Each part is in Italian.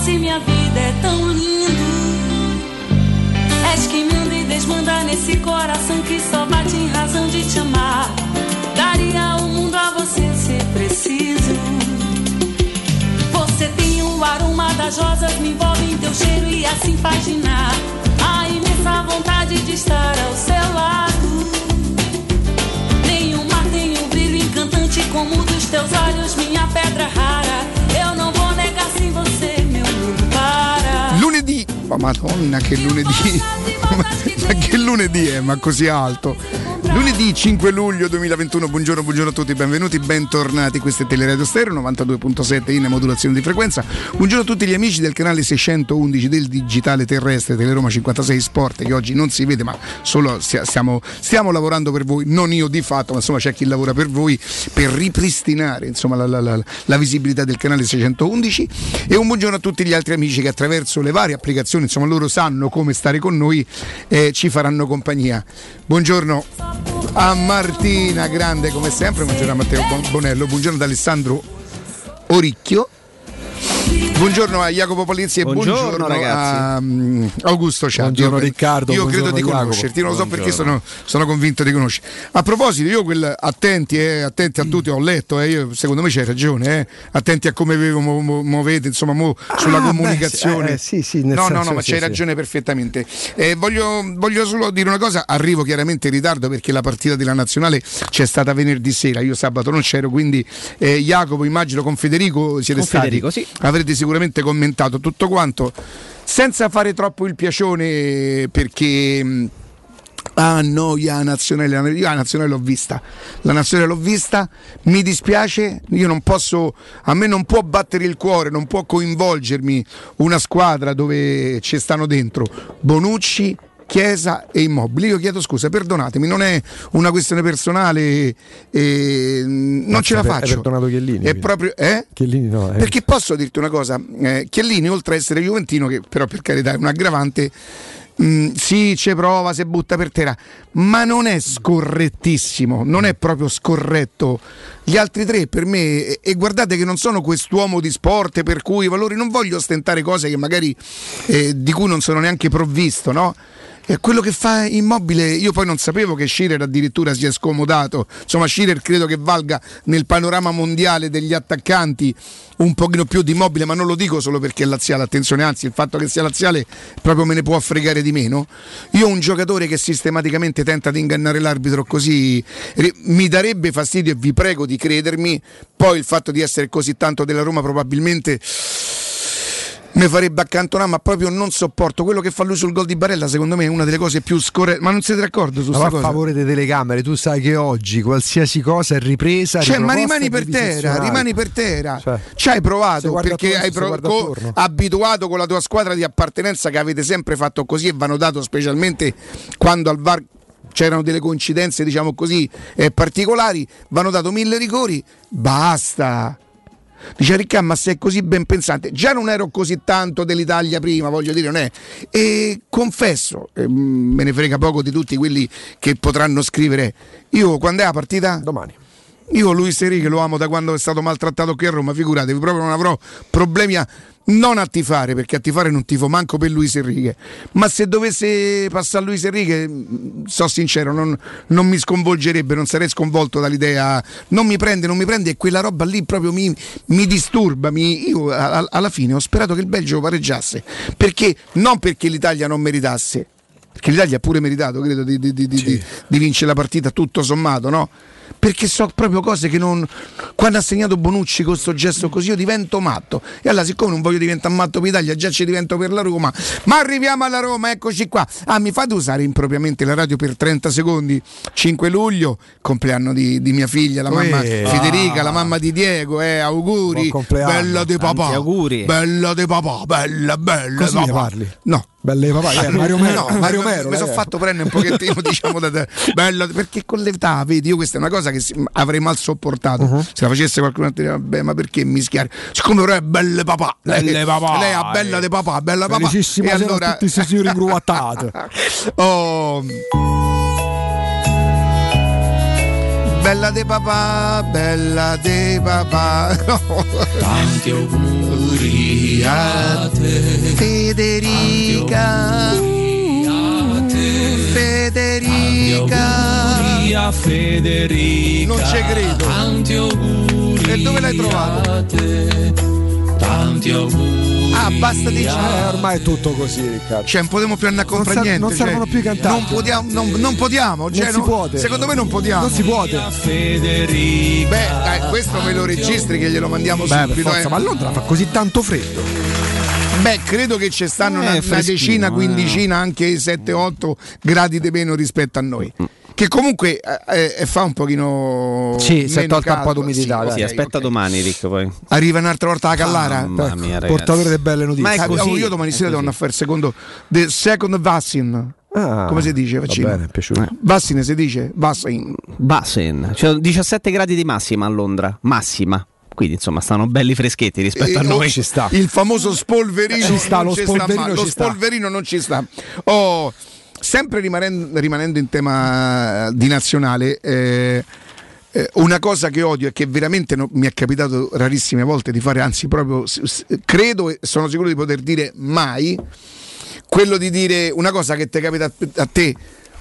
nosso romance e minha vida é tão lindo. És que manda e desmanda nesse coração que só bate em razão de te amar. Daria o mundo a você se preciso. Você tem o aroma das rosas, me envolve em teu cheiro e assim fascinar. A imensa vontade de estar ao seu lado. Nenhum mar tem um brilho encantante como o dos teus olhos, minha pedra rara. Madonna che lunedì, ma, che lunedì è, ma così alto. Lunedì 5 luglio 2021, buongiorno, buongiorno a tutti, benvenuti, bentornati, questo è Teleradio Stereo 92.7 in modulazione di frequenza. Buongiorno a tutti gli amici del canale 611 del digitale terrestre Teleroma 56 Sport che oggi non si vede ma solo stia- stiamo, stiamo lavorando per voi, non io di fatto, ma insomma c'è chi lavora per voi per ripristinare insomma, la, la- la- la visibilità del canale 611 e un buongiorno a tutti gli altri amici che attraverso le varie applicazioni, insomma loro sanno come stare con noi, eh, ci faranno compagnia. Buongiorno a Martina, grande come sempre, buongiorno a Matteo Bon- Bonello, buongiorno ad Alessandro Oricchio. Buongiorno a Jacopo Palizzi e Buongiorno, buongiorno, a mm, Augusto Ciardi. Buongiorno, Io- Riccardo, Io credo di conoscerti, non lo so perché sono, sono convinto di conoscere. A proposito, io quel attenti, eh, attenti a tutti, ho letto, eh, io- secondo me c'hai ragione, eh, attenti a come vi mu- mu- muovete, insomma, mu- sulla Ah, beh, comunicazione. sì, eh, sì, no, no, no, ma sì, c'hai ragione perfettamente. Eh, voglio, voglio solo dire una cosa, arrivo chiaramente in ritardo perché la partita della nazionale c'è stata venerdì sera, io sabato non c'ero, quindi eh, Jacopo, immagino con Federico siete Con stati, Federico, sì. Avrete sicuramente commentato tutto quanto, senza fare troppo il piacione perché... mh, Ah no, la nazionale, io la nazionale l'ho vista, la nazionale l'ho vista, mi dispiace, io non posso, a me non può battere il cuore, non può coinvolgermi una squadra dove ci stanno dentro Bonucci, Chiesa e Immobili. Io chiedo scusa, perdonatemi, non è una questione personale, eh, non ce la faccio. Hai perdonato Chiellini? È proprio, eh? Chiellini no. Eh. Perché posso dirti una cosa, eh, Chiellini oltre ad essere Juventino, che però per carità è un aggravante, Mm, sì, ci prova, si butta per terra, ma non è scorrettissimo, non è proprio scorretto. Gli altri tre per me, e, e guardate che non sono quest'uomo di sport per cui i valori, non voglio ostentare cose che magari eh, di cui non sono neanche provvisto, no? E quello che fa immobile, io poi non sapevo che Schirer addirittura si è scomodato. Insomma, Schirer credo che valga nel panorama mondiale degli attaccanti un pochino più di immobile, ma non lo dico solo perché è laziale, attenzione, anzi il fatto che sia laziale proprio me ne può fregare di meno. Io un giocatore che sistematicamente tenta di ingannare l'arbitro così mi darebbe fastidio e vi prego di credermi, poi il fatto di essere così tanto della Roma probabilmente mi farebbe accantonare, ma proprio non sopporto quello che fa lui sul gol di Barella. Secondo me è una delle cose più scorrette. Ma non siete d'accordo su questo? A favore delle telecamere, tu sai che oggi qualsiasi cosa è ripresa. Cioè, ma rimani per terra, rimani per terra. Cioè, Ci hai provato perché hai pro- co- abituato con la tua squadra di appartenenza che avete sempre fatto così e vanno dato specialmente quando al VAR c'erano delle coincidenze, diciamo così, eh, particolari, vanno dato mille rigori. Basta Dice Riccardo, ma sei così ben pensante. Già non ero così tanto dell'Italia prima, voglio dire, non è. E confesso, eh, me ne frega poco di tutti quelli che potranno scrivere. Io quando è la partita? Domani. Io Luis Enrique lo amo da quando è stato maltrattato qui a Roma, figuratevi, proprio non avrò problemi a non a tifare, perché a tifare non tifo manco per Luis Enrique, ma se dovesse passare Luis Enrique, so sincero, non, non, mi sconvolgerebbe, non sarei sconvolto dall'idea, non mi prende, non mi prende e quella roba lì proprio mi, mi disturba, mi, io a, alla fine ho sperato che il Belgio pareggiasse, perché non perché l'Italia non meritasse, perché l'Italia ha pure meritato, credo, di, di, di, sì. di vincere la partita tutto sommato, no? Perché so proprio cose che non. Quando ha segnato Bonucci con questo gesto così, io divento matto. E allora, siccome non voglio diventare matto per l'Italia, già ci divento per la Roma. Ma arriviamo alla Roma, eccoci qua. Ah, mi fate usare impropriamente la radio per 30 secondi. 5 luglio, compleanno di, di mia figlia, la mamma Uè, Federica, ah. la mamma di Diego. Eh, auguri. Bella di papà. auguri. Bella di papà, bella, bella. Così papà. parli? No. Belle papà, eh, Mario Mero. No, Mario Mero mi sono fatto prendere un pochettino, diciamo, da te. Bella, perché con l'età, vedi, io questa è una cosa che avrei mal sopportato. Uh-huh. Se la facesse qualcuno altro, vabbè, ma perché mischiare? Siccome però è belle papà, belle papà. lei ha bella di papà, bella papà. E allora tutti questi signori ingruattati. oh. Bella de papà, bella de papà. Tanti auguri a te. Federica. Tanti a Federica. Non ci credo. Tanti auguri. E dove l'hai trovato? Tanti auguri. Ah, basta dire. Eh, ormai è tutto così, Riccardo. Cioè, non potremmo più andare a comprare niente. Non servono cioè, più i cantanti. Non potiamo, non, non potiamo. Cioè, non si può. Secondo me non potiamo. Non si può. Federica. Beh, dai, questo me lo registri che glielo mandiamo Beh, subito. Forza, eh. Ma a Londra fa così tanto freddo. Beh, credo che ci stanno una, una, decina, eh. quindicina, anche 7-8 gradi di meno rispetto a noi. Mm che comunque eh, eh, fa un pochino sì, si è tolta un po' d'umidità sì, sì aspetta okay. domani Rick poi arriva un'altra volta la Callara ah, mia, portatore delle belle notizie ma è così, io domani sera devo andare a fare il secondo the second vaccine Ah, come si dice vaccino? Va bene, è piaciuto. Eh. Vaccine si dice? Vaccine. Vaccine. Cioè 17 gradi di massima a Londra. Massima quindi insomma stanno belli freschetti rispetto e a noi. Ci sta. Il famoso spolverino ci sta, lo spolverino, sta, lo spolverino non ci sta. Oh, sempre rimanendo, rimanendo, in tema di nazionale, eh, eh, una cosa che odio e che veramente no, mi è capitato rarissime volte di fare, anzi proprio credo e sono sicuro di poter dire mai, quello di dire una cosa che ti capita a te.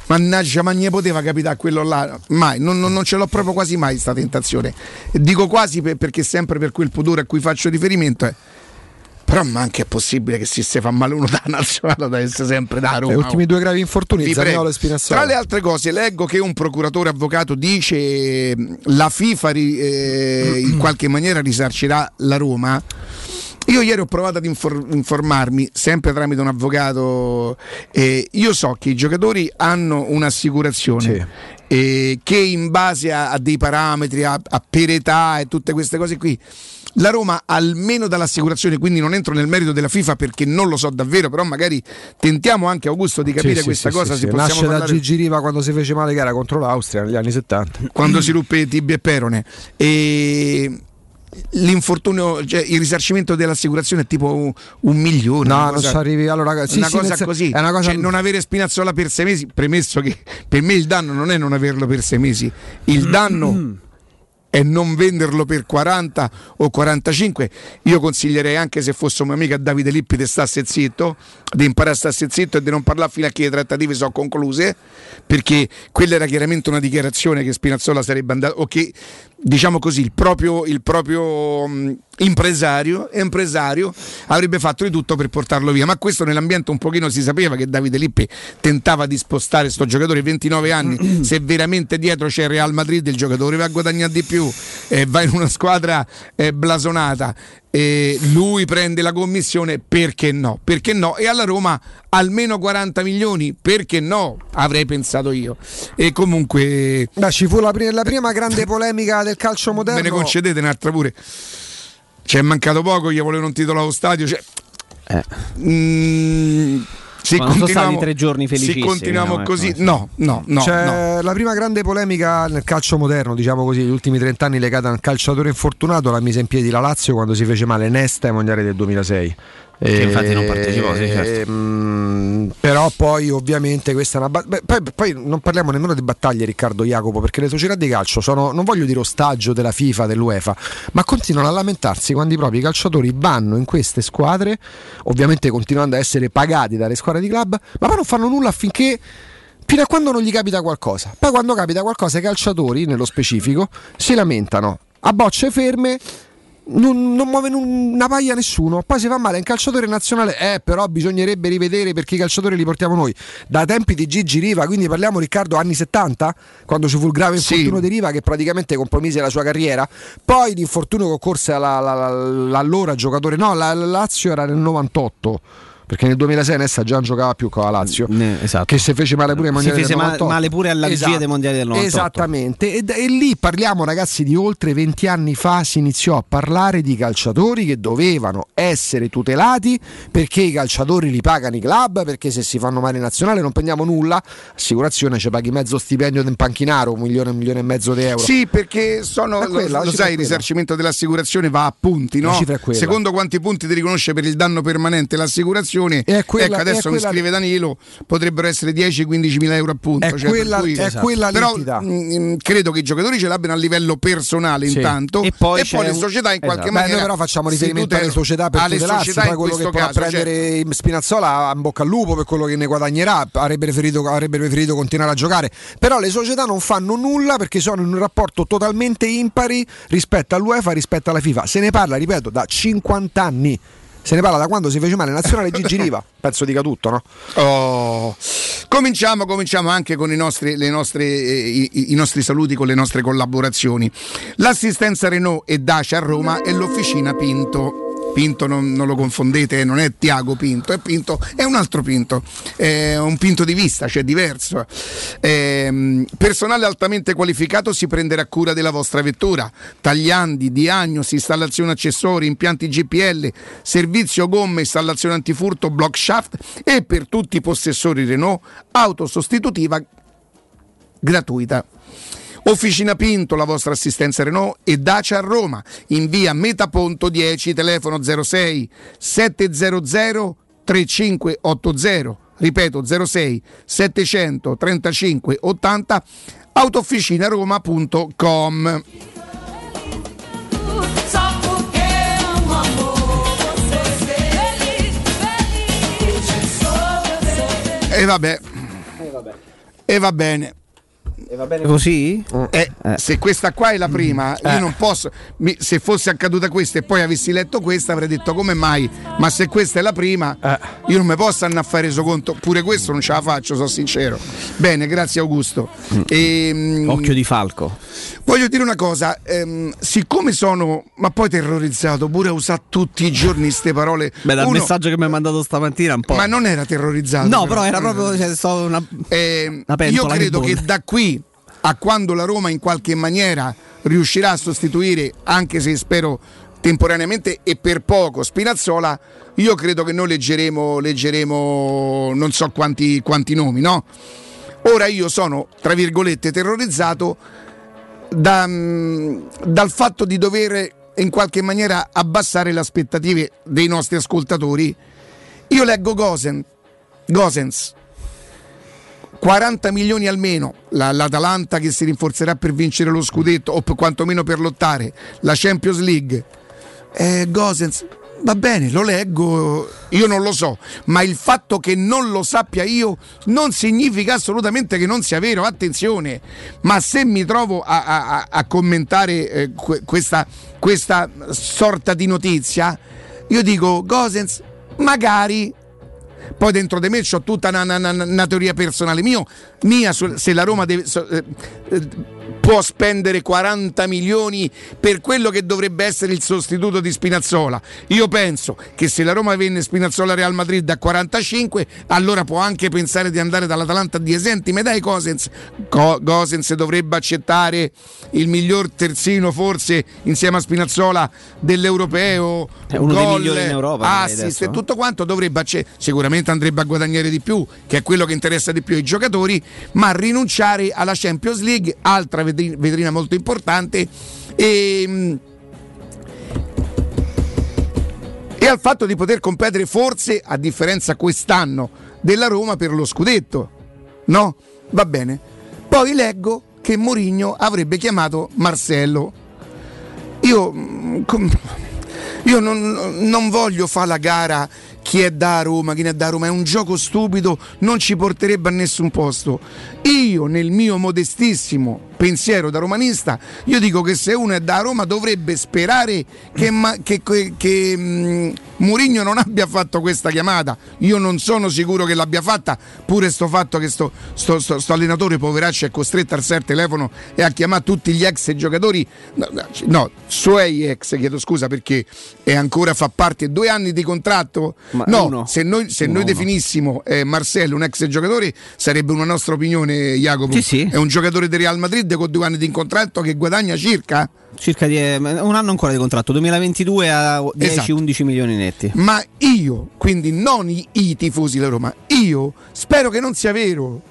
Mannaggia, ma ne poteva capitare quello là? Mai, non, non, non ce l'ho proprio quasi mai questa tentazione. Dico quasi per, perché sempre per quel pudore a cui faccio riferimento è però ma anche è possibile che si si fa male uno da nazionale da essere sempre da Roma. Le ultimi due gravi infortuni, Zaniolo e Spinazzola. Tra le altre cose, leggo che un procuratore avvocato dice la FIFA eh, in qualche maniera risarcirà la Roma Io ieri ho provato ad infor- informarmi, sempre tramite un avvocato, e io so che i giocatori hanno un'assicurazione. Sì. eh, che in base a, a dei parametri, a, a per età e tutte queste cose qui, la Roma almeno dall'assicurazione, quindi non entro nel merito della FIFA perché non lo so davvero, però magari tentiamo anche Augusto di capire Sì, questa sì, cosa. sì, se sì. Nasce da parlare- Gigi Riva quando si fece male gara contro l'Austria negli anni 70. quando si ruppe tibia e perone. E l'infortunio, cioè il risarcimento dell'assicurazione è tipo un, un milione. No, non cosa- ci arrivi. Allora, sì, una sì, cosa così, È una cosa Cioè, non avere Spinazzola per sei mesi, premesso che per me il danno non è non averlo per sei mesi, il danno è non venderlo per 40 o 45. Io consiglierei anche se fosse un mio amico a Davide Lippi di stasse zitto, di imparare a starsi zitto e di non parlare fino a che le trattative sono concluse, perché quella era chiaramente una dichiarazione che Spinazzola sarebbe andato, o che diciamo così, il proprio, il proprio mh, impresario, impresario avrebbe fatto di tutto per portarlo via. Ma questo nell'ambiente un pochino si sapeva che Davide Lippi tentava di spostare sto giocatore 29 anni. Se veramente dietro c'è il Real Madrid, il giocatore va a guadagnare di più, eh, va in una squadra eh, blasonata. E lui prende la commissione perché no? Perché no? E alla Roma almeno 40 milioni perché no? Avrei pensato io. E comunque Beh, ci fu la, pri- la prima grande polemica del calcio moderno. me ne concedete un'altra pure. Ci è mancato poco, gli volevano un titolo allo stadio. Cioè, Eh. mm, se Ma non sono continuiamo, stati tre giorni se felicissimi, continuiamo no, così, ecco. no, no, no, C'è no. la prima grande polemica nel calcio moderno, diciamo così, gli ultimi 30 anni legata al calciatore infortunato, la mise in piedi la Lazio quando si fece male Nesta ai mondiali del 2006. Che infatti non partecipò, sì, certo. mm, però poi ovviamente questa è una ba- beh, poi, poi non parliamo nemmeno di battaglie Riccardo Jacopo perché le società di calcio sono non voglio dire ostaggio della FIFA dell'UEFA ma continuano a lamentarsi quando i propri calciatori vanno in queste squadre ovviamente continuando a essere pagati dalle squadre di club ma poi non fanno nulla affinché fino a quando non gli capita qualcosa. Poi quando capita qualcosa i calciatori, nello specifico, si lamentano a bocce ferme. Non, non muove una paglia nessuno, poi si fa male un calciatore nazionale. Eh, però bisognerebbe rivedere perché i calciatori li portiamo noi da tempi di Gigi Riva. Quindi parliamo, Riccardo, anni 70, quando ci fu il grave Sì. infortunio di Riva che praticamente compromise la sua carriera. Poi l'infortunio che occorse alla- alla- alla- all'allora giocatore, no, la, la Lazio era nel 98. Perché nel 2006 Nessa già non giocava più con la Lazio Ne- esatto. che si fece male pure ai Si mondiali fece del ma- 98. male pure alla vigilia dei mondiali del 98. Esattamente, e, e lì parliamo ragazzi di oltre 20 anni fa si iniziò a parlare di calciatori che dovevano essere tutelati perché i calciatori li pagano i club, perché se si fanno male in nazionale non prendiamo nulla, assicurazione ci paghi mezzo stipendio del panchinaro, un milione, un milione e mezzo di euro. Sì, perché sono, quella, lo, lo sai, il risarcimento dell'assicurazione va a punti, no? Secondo quanti punti ti riconosce per il danno permanente l'assicurazione, È quella- ecco adesso è mi scrive Danilo, potrebbero essere 10-15 mila euro a punto. È cioè, per quella- cui- è quella Però l'entità. mm, credo che i giocatori ce l'abbiano a livello personale Sì. intanto E poi e poi le un- società in qualche Esatto. Beh, maniera noi però facciamo riferimento alle società per alle tutelarsi, società poi quello che cioè- prendere Spinazzola in bocca al lupo per quello che ne guadagnerà, avrebbe preferito, avrebbe preferito continuare a giocare, però le società non fanno nulla perché sono in un rapporto totalmente impari rispetto all'UEFA, rispetto alla FIFA. Se ne parla, ripeto, da 50 anni. Se ne parla da quando si fece male nazionale Gigi Riva, penso dica tutto, no? Oh. Cominciamo, cominciamo anche con i nostri, le nostre, eh, i, i nostri saluti, con le nostre collaborazioni. L'assistenza Renault e Dacia a Roma e l'officina Pinto. Pinto non, non lo confondete, non è Tiago Pinto, è Pinto, è un altro Pinto, è un Pinto di vista, cioè diverso. Ehm, personale altamente qualificato si prenderà cura della vostra vettura, tagliandi, diagnosi, installazione accessori, impianti GPL, servizio gomme, installazione antifurto, block shaft e per tutti i possessori Renault auto sostitutiva gratuita. Officina Pinto, la vostra assistenza Renault e Dacia a Roma, in via Metaponto 10, telefono 06 700 3580, ripeto 06 735 80, autofficinaroma.com. E vabbè. E va bene. E va bene così? Eh, Se questa qua è la prima, io non posso. mi- se fosse accaduta questa e poi avessi letto questa, avrei detto come mai. Ma se questa è la prima, io non mi posso andare a fare resoconto. Pure questo non ce la faccio, sono sincero. Bene, grazie Augusto. Ehm, Occhio di falco. Voglio dire una cosa, ehm, siccome sono, ma poi terrorizzato, pure a usare tutti i giorni queste parole. Beh, dal Uno- messaggio che mi hai mandato stamattina un po'. Ma non era terrorizzato. No, però era proprio. Cioè, una... Eh, Una io credo che, da qui a quando la Roma in qualche maniera riuscirà a sostituire, anche se spero temporaneamente e per poco, Spinazzola, io credo che noi leggeremo, leggeremo non so quanti, quanti nomi, no? Ora io sono, tra virgolette, terrorizzato da, mm, dal fatto di dover in qualche maniera abbassare le aspettative dei nostri ascoltatori. Io leggo Gosen, Gosens, 40 milioni almeno, la- l'Atalanta che si rinforzerà per vincere lo scudetto o per- quantomeno per lottare, la Champions League. Eh, Gosens, va bene, lo leggo, io non lo so, ma il fatto che non lo sappia io non significa assolutamente che non sia vero, attenzione, ma se mi trovo a, a- a- commentare eh, que- questa, questa sorta di notizia, io dico Gosens, magari poi dentro di me c'ho tutta una, una- una- teoria personale. Mio, mia se la Roma deve- so- eh, eh, può spendere 40 milioni per quello che dovrebbe essere il sostituto di Spinazzola. Io penso che se la Roma venne Spinazzola Real Madrid a 45, allora può anche pensare di andare dall'Atalanta a 10 senti, ma dai Cosens, Co- Gosens dovrebbe accettare il miglior terzino forse insieme a Spinazzola dell'europeo, È uno dei gol, migliori in Europa, assist e eh. tutto quanto dovrebbe acce- sicuramente andrebbe a guadagnare di più, che è quello che interessa di più ai giocatori, ma rinunciare alla Champions League, altra vetri- vetrina molto importante, e, e al fatto di poter competere forse, a differenza quest'anno, della Roma per lo scudetto. No? Va bene. Poi leggo che Mourinho avrebbe chiamato Marcello. Io, mm, io non, non voglio fare la gara chi è da Roma, chi non è da Roma, è un gioco stupido, non ci porterebbe a nessun posto. Io nel mio modestissimo pensiero da romanista, io dico che se uno è da Roma dovrebbe sperare che, ma- che, che, che, mm, Mourinho non abbia fatto questa chiamata. Io non sono sicuro che l'abbia fatta, pure sto fatto che sto, sto- sto- sto allenatore poveraccio è costretto a alzare il telefono e a chiamare tutti gli ex giocatori, no, no, suoi ex, chiedo scusa perché è ancora fa parte due anni di contratto. Ma no, uno. se noi, se Uno, noi definissimo eh, Marcello un ex giocatore sarebbe una nostra opinione, Jacopo. Sì, sì. È un giocatore del Real Madrid con due anni di contratto che guadagna circa. Circa die- un anno ancora di contratto, 2022 a 10-11 Esatto. milioni netti. Ma io, quindi non i, i tifosi della Roma, io spero che non sia vero.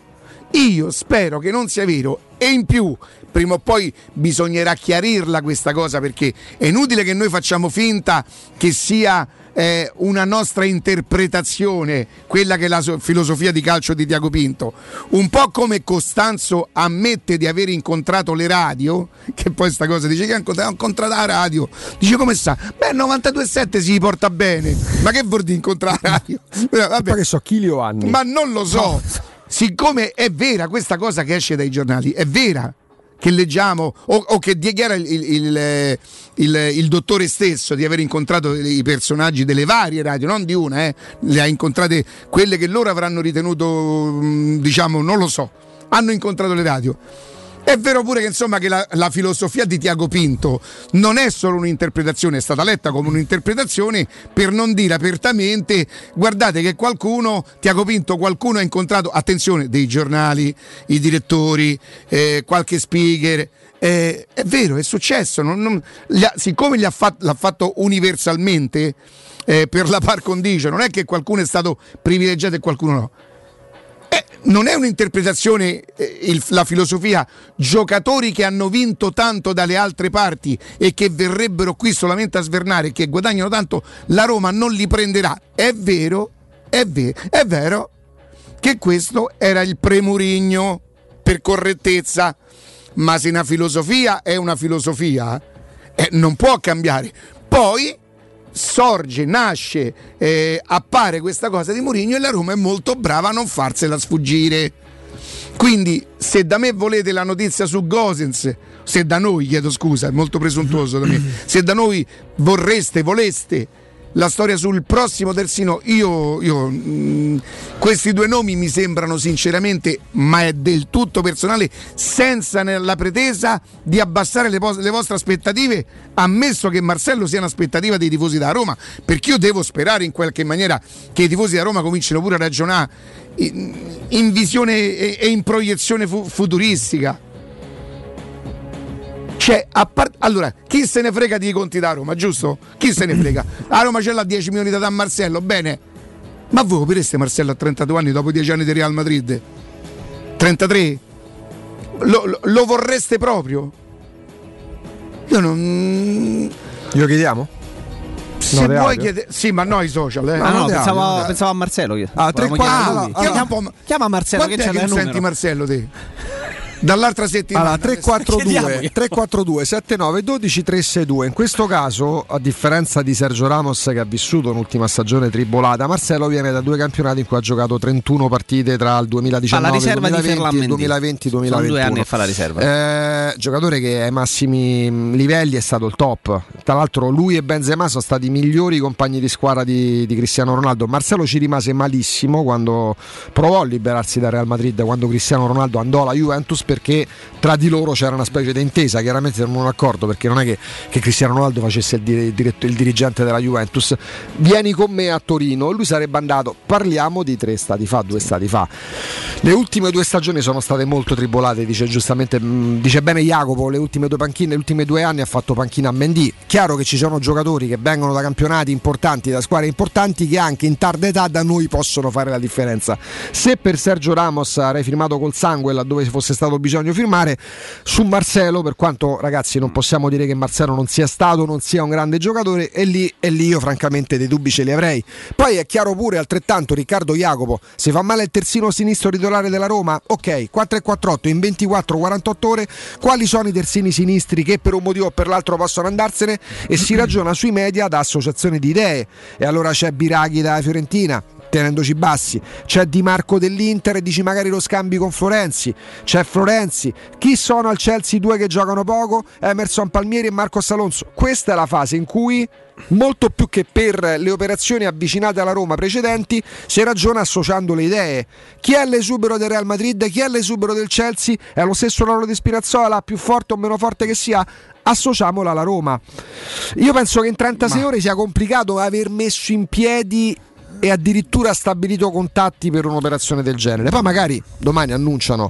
Io spero che non sia vero. E in più, prima o poi bisognerà chiarirla questa cosa perché è inutile che noi facciamo finta che sia eh, una nostra interpretazione, quella che è la so- filosofia di calcio di Tiago Pinto. Un po' come Costanzo ammette di aver incontrato le radio, che poi sta cosa dice che ha incontrato, la radio. Dice come sta? Beh, 92,7 si porta bene. Ma che vuol dire incontrare la radio? Vabbè, Poi che so, chili o anni? ma non lo so. Siccome è vera questa cosa che esce dai giornali, è vera che leggiamo o, o che dichiara il, il- il- il- dottore stesso di aver incontrato i personaggi delle varie radio, non di una, eh, le ha incontrate quelle che loro avranno ritenuto, mh, diciamo, non lo so, hanno incontrato le radio. È vero pure che insomma che la, la filosofia di Tiago Pinto non è solo un'interpretazione, è stata letta come un'interpretazione per non dire apertamente guardate che qualcuno, Tiago Pinto, qualcuno ha incontrato, attenzione, dei giornali, i direttori, eh, qualche speaker. eh, è vero, è successo, non- non- gli ha- siccome gli ha fat- l'ha fatto universalmente eh, per la par condicio, non è che qualcuno è stato privilegiato e qualcuno no. Non è un'interpretazione eh, il- la filosofia giocatori che hanno vinto tanto dalle altre parti e che verrebbero qui solamente a svernare che guadagnano tanto la Roma non li prenderà. È vero è, ve- è vero che questo era il premurigno per correttezza ma se una filosofia è una filosofia eh, non può cambiare. Poi sorge, nasce, eh, appare questa cosa di Mourinho e la Roma è molto brava a non farsela sfuggire. Quindi, se da me volete la notizia su Gosens, se da noi, chiedo scusa, è molto presuntuoso da me, se da noi vorreste, voleste la storia sul prossimo terzino, io, io, mh, questi due nomi mi sembrano sinceramente, ma è del tutto personale, senza la pretesa di abbassare le, le vostre aspettative, ammesso che Marcello sia un'aspettativa dei tifosi da Roma, perché io devo sperare in qualche maniera che i tifosi da Roma comincino pure a ragionare in, in visione e, e in proiezione fu- futuristica. Cioè, a part- allora, chi se ne frega di conti da Roma, giusto? Chi se ne frega? A Roma ce l'ha 10 milioni da a Marcello, bene. Ma voi opireste Marcello a 32 anni dopo 10 anni di Real Madrid? 33? Lo, lo- lo vorreste proprio? Io non. Glielo chiediamo? Se No, vuoi chiedere. Sì, ma no, i social, eh. Ah, no, non pensavo, diamo, pensavo a Marcello. Io. Ah, tre, Volevamo qua- chiamare allora, lui. Chiama allora, po'. Chiama Marcello che Quant'è c'è che senti numero. Marcello te? Dall'altra settimana. Allora, 342 342 79 12 362. In questo caso, a differenza di Sergio Ramos che ha vissuto un'ultima stagione tribolata, Marcello viene da due campionati in cui ha giocato 31 partite tra il 2019 Fa la riserva di 2020 Ferland e Mendy. 2020 Sono 2021. due anni fa la riserva. Eh, giocatore che ai massimi mh, livelli è stato il top. Tra l'altro, lui e Benzema sono stati i migliori compagni di squadra di, di Cristiano Ronaldo. Marcello ci rimase malissimo quando provò a liberarsi dal Real Madrid, quando Cristiano Ronaldo andò alla Juventus perché tra di loro c'era una specie di intesa. Chiaramente non un accordo perché non è che, che Cristiano Ronaldo facesse il, dire- il dirigente della Juventus. Vieni con me a Torino, lui sarebbe andato. Parliamo di tre stati fa, due stati fa. Le ultime due stagioni sono state molto tribolate, dice giustamente, mh, dice bene Jacopo, le ultime due panchine, gli ultimi due anni ha fatto panchina a Mendy. Chiaro che ci sono giocatori che vengono da campionati importanti, da squadre importanti che anche in tarda età da noi possono fare la differenza. Se per Sergio Ramos avrei firmato col sangue laddove fosse stato bisogno firmare, su Marcelo, per quanto ragazzi non possiamo dire che Marcelo non sia stato, non sia un grande giocatore, e lì, e lì io francamente dei dubbi ce li avrei. Poi è chiaro pure altrettanto Riccardo Jacopo, se fa male il terzino sinistro titolare della Roma, ok, 4 e 48 in 24-48 ore, quali sono i terzini sinistri che per un motivo o per l'altro possono andarsene e si ragiona sui media da associazione di idee. E allora c'è Biraghi da Fiorentina, tenendoci bassi. C'è Di Marco dell'Inter e dici magari lo scambi con Florenzi. C'è Florenzi. Chi sono al Chelsea due che giocano poco? Emerson Palmieri e Marcos Alonso. Questa è la fase in cui molto più che per le operazioni avvicinate alla Roma precedenti si ragiona associando le idee. Chi è l'esubero del Real Madrid? Chi è l'esubero del Chelsea? È lo stesso ruolo di Spinazzola, più forte o meno forte che sia? Associamola alla Roma. Io penso che in 36 ore sia complicato aver messo in piedi e addirittura stabilito contatti per un'operazione del genere. Poi magari domani annunciano.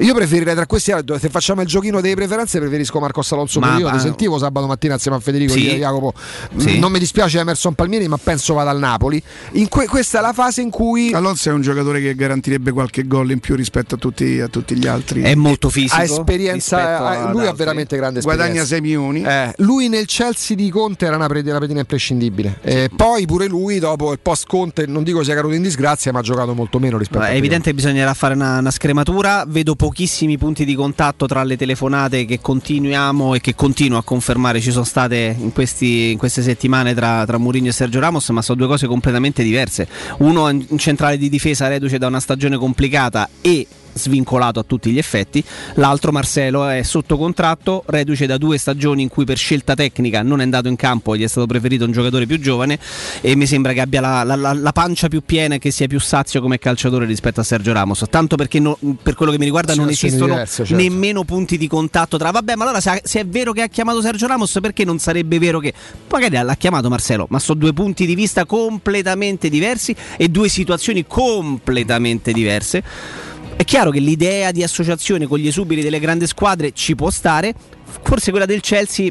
Io preferirei tra questi, se facciamo il giochino delle preferenze, preferisco Marcos Alonso. Ma- io ti sentivo sabato mattina insieme a Federico Sì. dire, Jacopo. Sì. Non mi dispiace Emerson Palmieri, ma penso vada al Napoli. In que- questa è la fase in cui Alonso è un giocatore che garantirebbe qualche gol in più rispetto a tutti, a tutti gli altri. È molto fisico. ha esperienza, ha- ad lui ha veramente grande esperienza. Guadagna 6 milioni. Eh, lui nel Chelsea di Conte era una, pre- una pedina imprescindibile. E poi pure lui, dopo il post Conte, non dico sia caduto in disgrazia, ma ha giocato molto meno rispetto È a prima. evidente che bisognerà fare una, una scrematura. Vedo pochissimi punti di contatto tra le telefonate che continuiamo e che continuo a confermare ci sono state in, questi- in queste settimane tra, tra Mourinho e Sergio Ramos, ma sono due cose completamente diverse. Uno in in centrale di difesa reduce da una stagione complicata e svincolato a tutti gli effetti, l'altro Marcelo è sotto contratto, reduce da due stagioni in cui per scelta tecnica non è andato in campo, gli è stato preferito un giocatore più giovane e mi sembra che abbia la, la- la- la pancia più piena e che sia più sazio come calciatore rispetto a Sergio Ramos, tanto perché no- per quello che mi riguarda non esistono diverse, certo. nemmeno punti di contatto tra, vabbè ma allora se, se è vero che ha chiamato Sergio Ramos perché non sarebbe vero che magari l'ha chiamato Marcelo, ma sono due punti di vista completamente diversi e due situazioni completamente diverse. È chiaro che l'idea di associazione con gli esuberi delle grandi squadre ci può stare, forse quella del Chelsea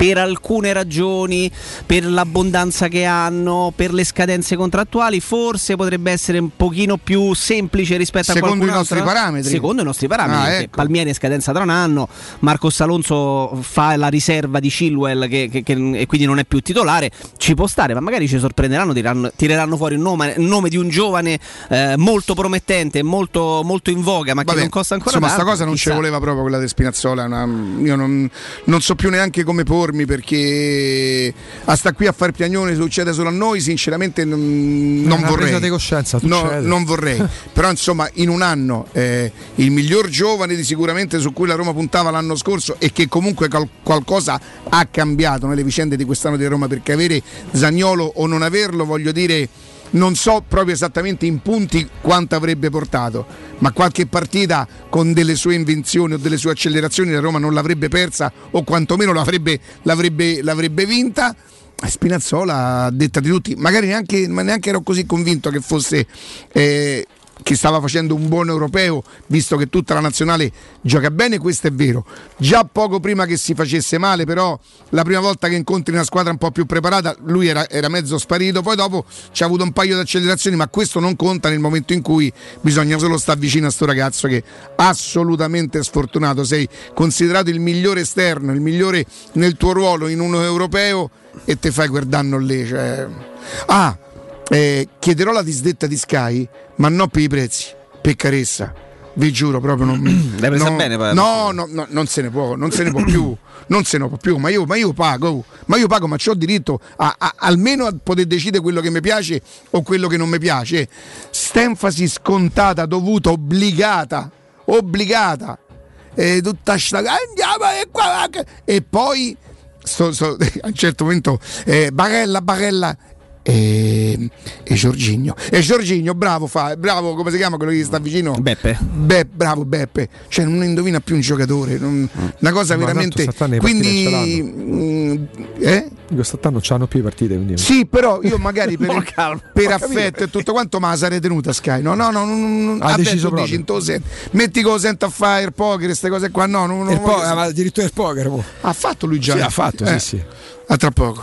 per alcune ragioni, per l'abbondanza che hanno, per le scadenze contrattuali, forse potrebbe essere un pochino più semplice rispetto Secondo a qualcun i nostri altro. parametri. Secondo i nostri parametri. Ah, ecco. Palmieri è scadenza tra un anno, Marcos Alonso fa la riserva di Chilwell che, che- che- e quindi non è più titolare, ci può stare, ma magari ci sorprenderanno, tireranno, tireranno fuori un nome, un nome di un giovane eh, molto promettente, molto, molto in voga, ma che Vabbè, non costa ancora insomma, tanto. sta cosa non ci voleva proprio quella di Spinazzola. una- io non, non so più neanche come informi perché a sta qui a far piagnone succede solo a noi, sinceramente non, non vorrei. presa di coscienza, No, non vorrei. Però insomma in un anno eh, il miglior giovane di sicuramente su cui la Roma puntava l'anno scorso e che comunque cal- qualcosa ha cambiato nelle vicende di quest'anno di Roma perché avere Zagnolo o non averlo voglio dire non so proprio esattamente in punti quanto avrebbe portato, ma qualche partita con delle sue invenzioni o delle sue accelerazioni la Roma non l'avrebbe persa o quantomeno l'avrebbe, l'avrebbe, l'avrebbe vinta. Spinazzola, detta di tutti, magari neanche, neanche ero così convinto che fosse eh, che stava facendo un buon europeo, visto che tutta la nazionale gioca bene, questo è vero. Già poco prima che si facesse male, però la prima volta che incontri una squadra un po' più preparata, lui era, era mezzo sparito, poi dopo ci ha avuto un paio di accelerazioni, ma questo non conta nel momento in cui bisogna solo stare vicino a sto ragazzo che assolutamente sfortunato, sei considerato il migliore esterno, il migliore nel tuo ruolo in uno europeo e te fai quel danno lì. Cioè... Ah, eh, chiederò la disdetta di Sky, ma non per i prezzi, per carezza. Vi giuro proprio non L'hai presa no, bene, poi? No, no, no, non se ne può, non se ne può più. Non se ne può più, ma io, ma io pago, ma io pago, ma ho diritto a, a- almeno a poter decidere quello che mi piace o quello che non mi piace. St'enfasi scontata, dovuta, obbligata, obbligata. E tutta sta andiamo e, qua, e poi sto- sto- a un certo momento eh, Barella, Barella e, e Giorginio e Giorginio bravo fa bravo come si chiama quello che sta vicino Beppe. Be- bravo Beppe cioè non indovina più un giocatore non- una cosa Ma veramente quindi mm, eh? Quest'anno c'hanno più partite, quindi. sì però io magari per, No, calma. per affetto e tutto quanto ma la sarei tenuta Sky no no no non, non, Ha deciso dici, proprio. in to sen- metti che lo sento a fare il poker queste cose qua no non, non Il po- voglio- eh, ma addirittura il poker. mo. ha fatto lui già Sì, ha fatto, sì, sì. a tra poco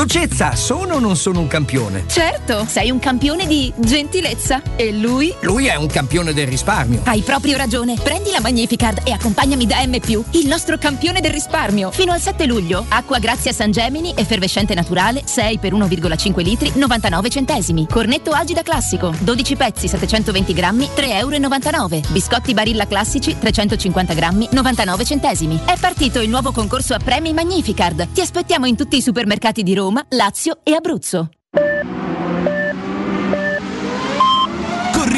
Dolcezza, sono o non sono un campione? Certo, sei un campione di gentilezza. E lui? Lui è un campione del risparmio. Hai proprio ragione. Prendi la Magnificard e accompagnami da M, il nostro campione del risparmio. Fino al 7 luglio. Acqua Grazia San Gemini, effervescente naturale, 6 per 1,5 litri, 99 centesimi. Cornetto Agida classico, 12 pezzi, 720 grammi, 3,99 euro. Biscotti Barilla classici, 350 grammi, 99 centesimi. È partito il nuovo concorso a premi Magnificard. Ti aspettiamo in tutti i supermercati di Roma, Lazio e Abruzzo.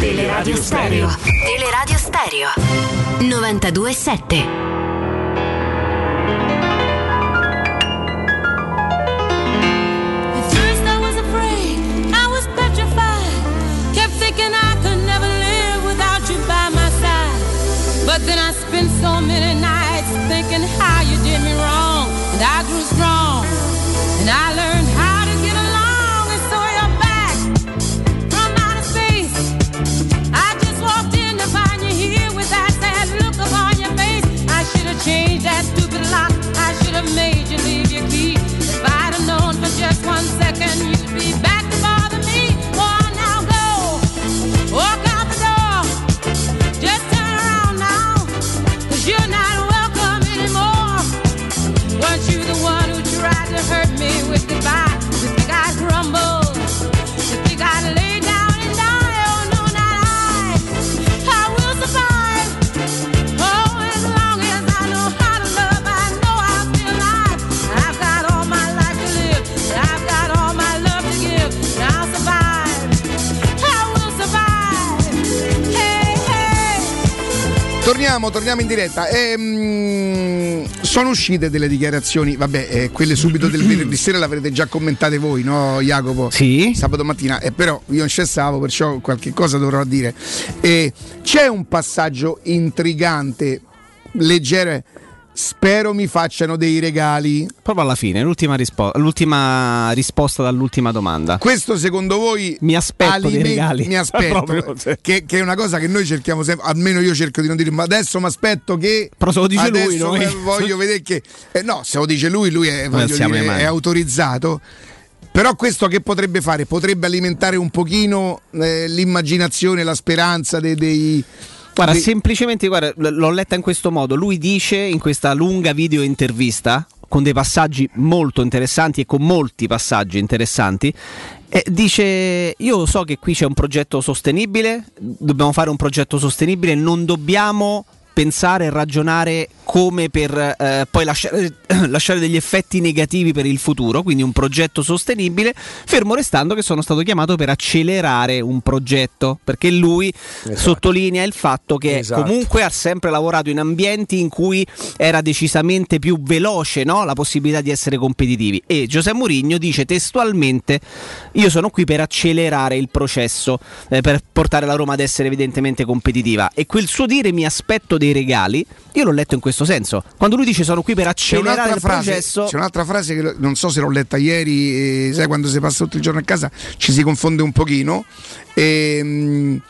Teleradio Stereo. Teleradio Stereo. 92.7. At first I was afraid, I was petrified. Kept thinking I could never live without you by my side. But then I spent so many nights thinking how Torniamo, torniamo in diretta. Ehm, sono uscite delle dichiarazioni, vabbè, eh, quelle subito del venerdì sera le avrete già commentate voi, no Jacopo? Sì. Sabato mattina, eh, però io non cessavo, perciò qualche cosa dovrò dire. Eh, c'è un passaggio intrigante, leggero. Spero mi facciano dei regali. Proprio alla fine, l'ultima, rispo- l'ultima risposta dall'ultima domanda. Questo secondo voi mi aspetto dei alimenta- regali. Mi aspetto, Proprio, sì. che, che è una cosa che noi cerchiamo sempre, almeno io cerco di non dire, ma adesso mi aspetto che... Però se lo dice lui, noi- voglio vedere che... eh, no, se lo dice lui, lui è, dire, è autorizzato. Però questo che potrebbe fare? Potrebbe alimentare un pochino eh, l'immaginazione, la speranza dei... dei Guarda, dei- semplicemente guarda, l'ho letta in questo modo. Lui dice in questa lunga video intervista, con dei passaggi molto interessanti e con molti passaggi interessanti, eh, dice: Io so che qui c'è un progetto sostenibile, dobbiamo fare un progetto sostenibile, non dobbiamo pensare e ragionare come per eh, poi lasciare, lasciare degli effetti negativi per il futuro, quindi un progetto sostenibile, fermo restando che sono stato chiamato per accelerare un progetto, perché lui sottolinea il fatto che Esatto. comunque ha sempre lavorato in ambienti in cui era decisamente più veloce no? la possibilità di essere competitivi e Giuseppe Mourinho dice testualmente io sono qui per accelerare il processo, eh, per portare la Roma ad essere evidentemente competitiva e quel suo dire mi aspetto dei regali, io l'ho letto in questo senso. Quando lui dice sono qui per accelerare il frase, processo, c'è un'altra frase che non so se l'ho letta ieri, eh, sai quando si passa tutto il giorno a casa ci si confonde un pochino. Ehm,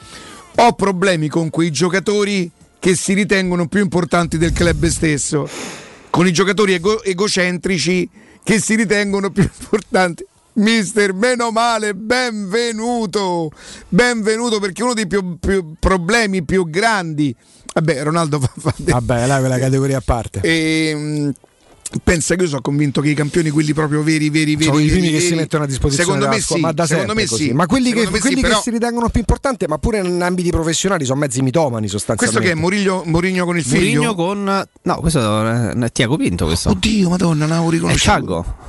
ho problemi con quei giocatori che si ritengono più importanti del club stesso, con i giocatori ego- egocentrici che si ritengono più importanti. Mister, meno male, benvenuto, benvenuto perché uno dei più, più problemi più grandi, vabbè Ronaldo fa, fa de- Vabbè, là è quella categoria a parte. Ehm, pensa che io sono convinto che i campioni, quelli proprio veri, veri, veri, Sono i veri, primi che veri, si mettono a disposizione Secondo me squadra, sì, ma da secondo me così. sì. Ma quelli, che, me sì, quelli che però si ritengono più importanti, ma pure in ambiti professionali, sono mezzi mitomani questo sostanzialmente. che è Murigno, Murigno con il figlio? Mourinho con no, questo è Tiago Pinto questo. Oddio, madonna, non avevo È riconosciuto. Thiago.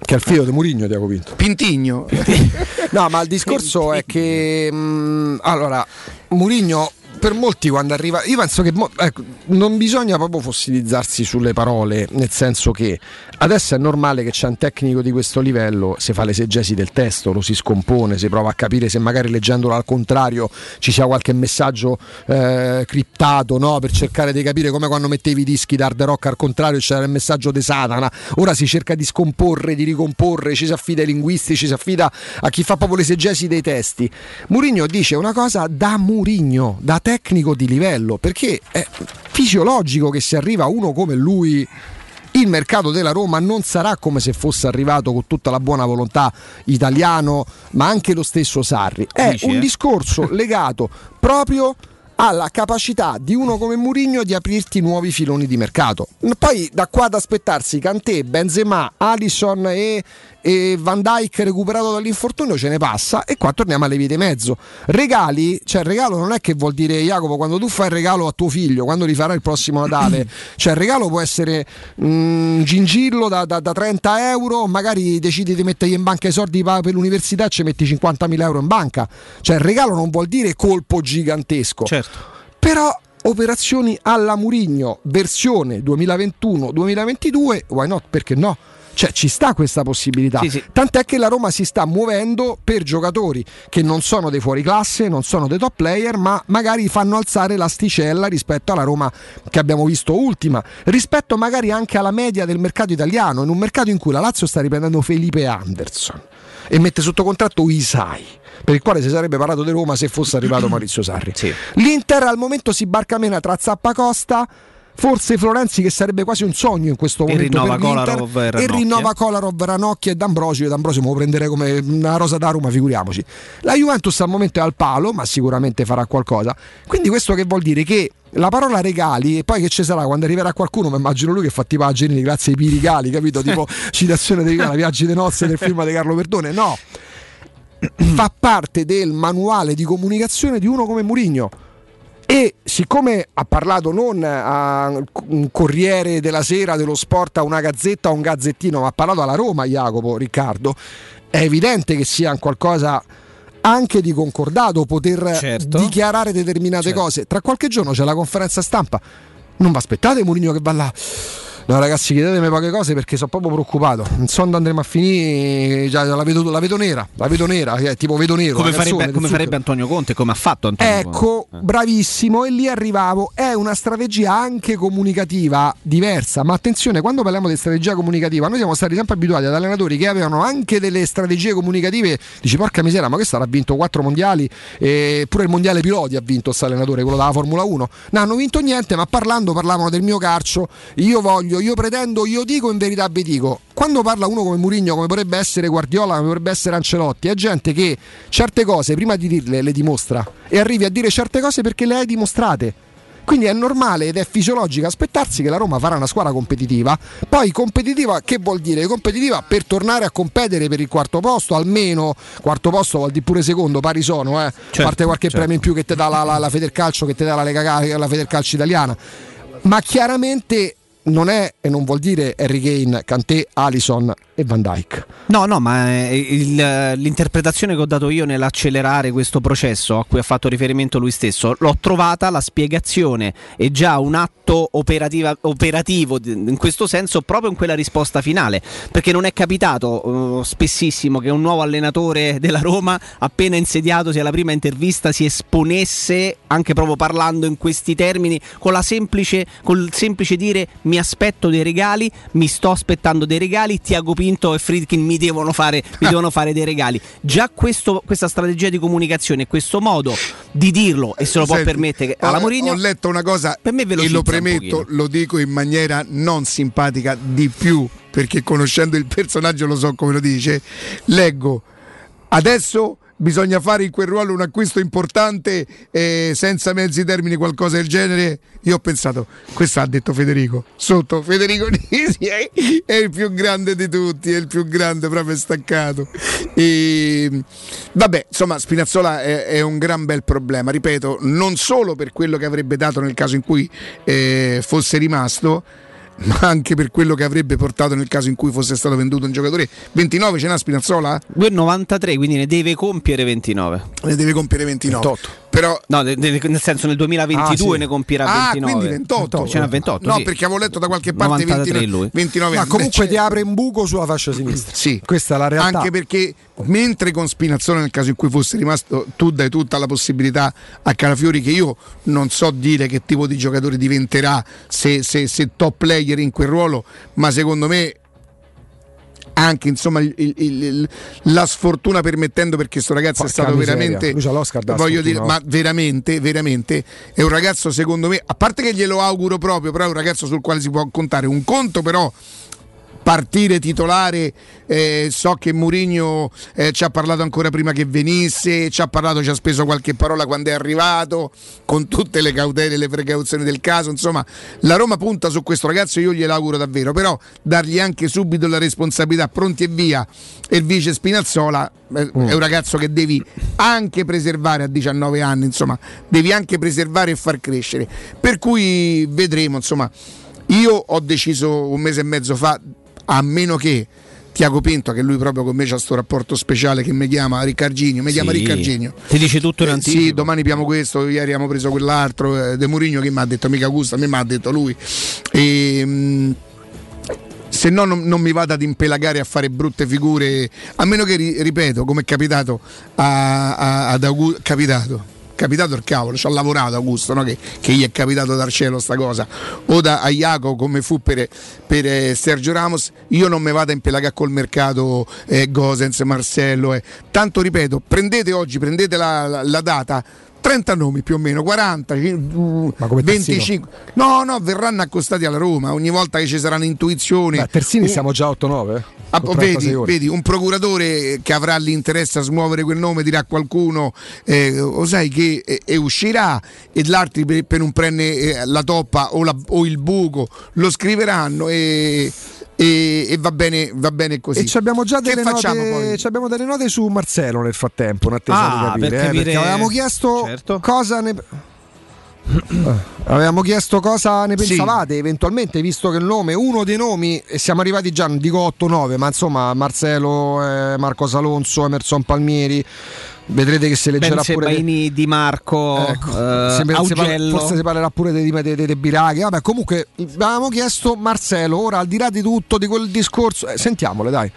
Che è il figlio di Murigno ti avevo vinto. Pintigno. No, ma il discorso è che mh, allora Murigno per molti quando arriva io penso che ecco, non bisogna proprio fossilizzarsi sulle parole, nel senso che adesso è normale che c'è un tecnico di questo livello, si fa l'esegesi del testo, lo si scompone, si prova a capire se magari leggendolo al contrario ci sia qualche messaggio eh, criptato, no? per cercare di capire come quando mettevi i dischi da hard rock al contrario c'era il messaggio di Satana, ora si cerca di scomporre, di ricomporre, ci si affida ai linguisti, ci si affida a chi fa proprio l'esegesi dei testi. Murigno dice una cosa da Murigno, da tecnico di livello, perché è fisiologico che se arriva uno come lui il mercato della Roma non sarà come se fosse arrivato con tutta la buona volontà italiano, ma anche lo stesso Sarri. È Dici, un eh? discorso legato proprio alla capacità di uno come Mourinho di aprirti nuovi filoni di mercato. Poi da qua ad aspettarsi Kanté, Benzema, Alisson e, e Van Dijk recuperato dall'infortunio ce ne passa e qua torniamo alle vie di mezzo. Regali, cioè il regalo non è che vuol dire Jacopo quando tu fai il regalo a tuo figlio, quando gli farai il prossimo Natale, cioè il regalo può essere un gingillo da, da- da 30 euro, magari decidi di mettergli in banca i soldi per l'università e ci metti 50.000 euro in banca. Cioè il regalo non vuol dire colpo gigantesco. Certo. Però operazioni alla Murigno, versione 2021-2022, why not? Perché no? Cioè ci sta questa possibilità. Sì, sì. Tant'è che la Roma si sta muovendo per giocatori che non sono dei fuori classe, non sono dei top player, ma magari fanno alzare l'asticella rispetto alla Roma che abbiamo visto ultima, rispetto magari anche alla media del mercato italiano, in un mercato in cui la Lazio sta riprendendo Felipe Anderson e mette sotto contratto Isai, per il quale si sarebbe parlato di Roma se fosse arrivato Maurizio Sarri. L'Inter al momento si barcamena tra Zappacosta. Forse Florenzi che sarebbe quasi un sogno in questo E momento rinnova per l'Inter, Kolarov e e Ranocchia. rinnova Kolarov, Ranocchia e D'Ambrosio. D'Ambrosio me lo prenderei come una rosa da Roma, figuriamoci. La Juventus al momento è al palo, ma sicuramente farà qualcosa. Quindi questo che vuol dire che la parola regali, e poi che ci sarà quando arriverà qualcuno, mi immagino lui che fa tipo Agenini grazie ai pirigali, capito? Tipo citazione dei viaggi di nozze del film di Carlo Perdone. No, fa parte del manuale di comunicazione di uno come Murigno. E siccome ha parlato non a un Corriere della Sera, dello Sport, a una gazzetta, a un gazzettino, ma ha parlato alla Roma, Jacopo, Riccardo, è evidente che sia un qualcosa anche di concordato poter Certo. dichiarare determinate cose. Tra qualche giorno c'è la conferenza stampa. Non vi aspettate Mourinho che va là. No ragazzi chiedetemi poche cose perché sono proprio preoccupato. Non so dove andremo a finire, già, la, vedo, la vedo nera, la vedo nera, eh, tipo vedo nero. Come canzone farebbe, come farebbe Antonio Conte, come ha fatto Antonio Ecco, Conte. bravissimo, e lì arrivavo. È una strategia anche comunicativa diversa, ma attenzione, quando parliamo di strategia comunicativa, noi siamo stati sempre abituati ad allenatori che avevano anche delle strategie comunicative. Dici, porca misera, ma questo ha vinto quattro mondiali, e pure il mondiale piloti ha vinto questo allenatore, quello della Formula 1. Non hanno vinto niente, ma parlando parlavano del mio calcio. Io voglio, io pretendo, io dico, in verità vi dico. Quando parla uno come Murigno, come potrebbe essere Guardiola, come potrebbe essere Ancelotti, è gente che certe cose prima di dirle le dimostra e arrivi a dire certe cose perché le hai dimostrate. Quindi è normale ed è fisiologico aspettarsi che la Roma farà una squadra competitiva. Poi competitiva che vuol dire? Competitiva per tornare a competere per il quarto posto, almeno quarto posto vuol dire pure secondo, pari sono, eh. a parte qualche certo. premio in più che ti dà la, la, la Federcalcio, che ti dà la, Lega, la Federcalcio italiana. Ma chiaramente non è e non vuol dire Harry Kane, Kanté, Alison e Van Dyke. No, no, ma eh, il- l'interpretazione che ho dato io nell'accelerare questo processo a cui ha fatto riferimento lui stesso, l'ho trovata la spiegazione e già un atto operativo in questo senso proprio in quella risposta finale, perché non è capitato eh, spessissimo che un nuovo allenatore della Roma, appena insediatosi alla prima intervista, si esponesse anche proprio parlando in questi termini, con la semplice, col semplice dire mi aspetto dei regali, mi sto aspettando dei regali, Tiago Pinto e Friedkin mi devono fare, mi devono fare dei regali. Già questo- questa strategia di comunicazione, questo modo di dirlo e se lo può Senti, permettere alla Mourinho Ho letto una cosa per me e lo premetto, lo dico in maniera non simpatica di più, perché conoscendo il personaggio lo so come lo dice. Leggo, adesso bisogna fare in quel ruolo un acquisto importante eh, senza mezzi termini, qualcosa del genere. Io ho pensato, questo ha detto Federico, sotto Federico Nisi è, è il più grande di tutti, è il più grande, proprio staccato. E, vabbè, insomma, Spinazzola è, è un gran bel problema, ripeto, non solo per quello che avrebbe dato nel caso in cui eh, fosse rimasto, ma anche per quello che avrebbe portato nel caso in cui fosse stato venduto un giocatore. 29 ce n'ha Spinazzola? Lui è 93, quindi ne deve compiere 29. Ne deve compiere 29. Però No, de- de- nel senso nel 2022 Ah, sì. ne compierà Ah, 29. quindi 28. Ce n'ha 28. No, sì. perché avevo letto da qualche parte 93 29, lui. 29 Ma anni. comunque ti apre un buco sulla fascia sinistra. Sì, questa è la realtà. Anche perché mentre con Spinazzola nel caso in cui fosse rimasto tu dai tutta la possibilità a Calafiori che io non so dire che tipo di giocatore diventerà se, se- se top player in quel ruolo, ma secondo me anche insomma il- il- la sfortuna permettendo perché questo ragazzo Porca è stato miseria, veramente lui c'ha l'Oscar da voglio dire ma veramente veramente è un ragazzo secondo me a parte che glielo auguro proprio però è un ragazzo sul quale si può contare un conto però partire titolare eh, so che Mourinho eh, ci ha parlato ancora prima che venisse ci ha parlato ci ha speso qualche parola quando è arrivato con tutte le cautele e le precauzioni del caso insomma la Roma punta su questo ragazzo io glielo auguro davvero però dargli anche subito la responsabilità pronti e via e il vice Spinazzola eh, è un ragazzo che devi anche preservare a 19 anni insomma devi anche preservare e far crescere. Per cui vedremo insomma io ho deciso un mese e mezzo fa, a meno che Tiago Pinto, che lui proprio con me c'ha questo rapporto speciale che mi chiama Riccarginio, mi chiama Sì. Riccarginio. Ti dice tutto in Eh, anticipo. sì, domani abbiamo questo, ieri abbiamo preso quell'altro, eh, De Murigno che mi ha detto mica gusta, mi ha detto lui. E, mh, se no non, non mi vado ad impelagare a fare brutte figure, a meno che, ri- ripeto, come è capitato a- a- ad Augusto, capitato. Capitato il cavolo, ci ha lavorato Augusto, no? che, che gli è capitato dal cielo sta cosa. O da Iaco come fu per, per, eh, Sergio Ramos, io non mi vado a impelagare col mercato eh, Gosens, Marcello. eh. Tanto ripeto, prendete oggi, prendete la, la- la data. 30 nomi più o meno, 40, uh, come 25. No, no, verranno accostati alla Roma ogni volta che ci saranno intuizioni. A Terzini Un- siamo già a 8-9. Ah, con vedi, 36 ore. vedi, un procuratore che avrà l'interesse a smuovere quel nome dirà a qualcuno eh, o sai che e, e uscirà e l'altro per, per non prendere eh, la toppa o, la- o il buco lo scriveranno e, e- e va, bene, va bene così. E ci abbiamo già delle note, abbiamo delle note su Marcelo nel frattempo, in attesa Ah, di capire, per eh, capire- perché avevamo chiesto Certo. cosa ne Avevamo chiesto cosa ne Sì. pensavate eventualmente, visto che il nome, uno dei nomi, e siamo arrivati già, non dico 8-9, ma insomma Marcelo, eh, Marcos Alonso, Emerson Palmieri, vedrete che si leggerà Benze, pure... de- Baini, Di Marco, Ecco, eh, si- si parla- Augello. forse si parlerà pure dei di, di, di Biraghi. Vabbè, comunque avevamo chiesto Marcelo. Ora, al di là di tutto, di quel discorso, eh, sentiamole, dai.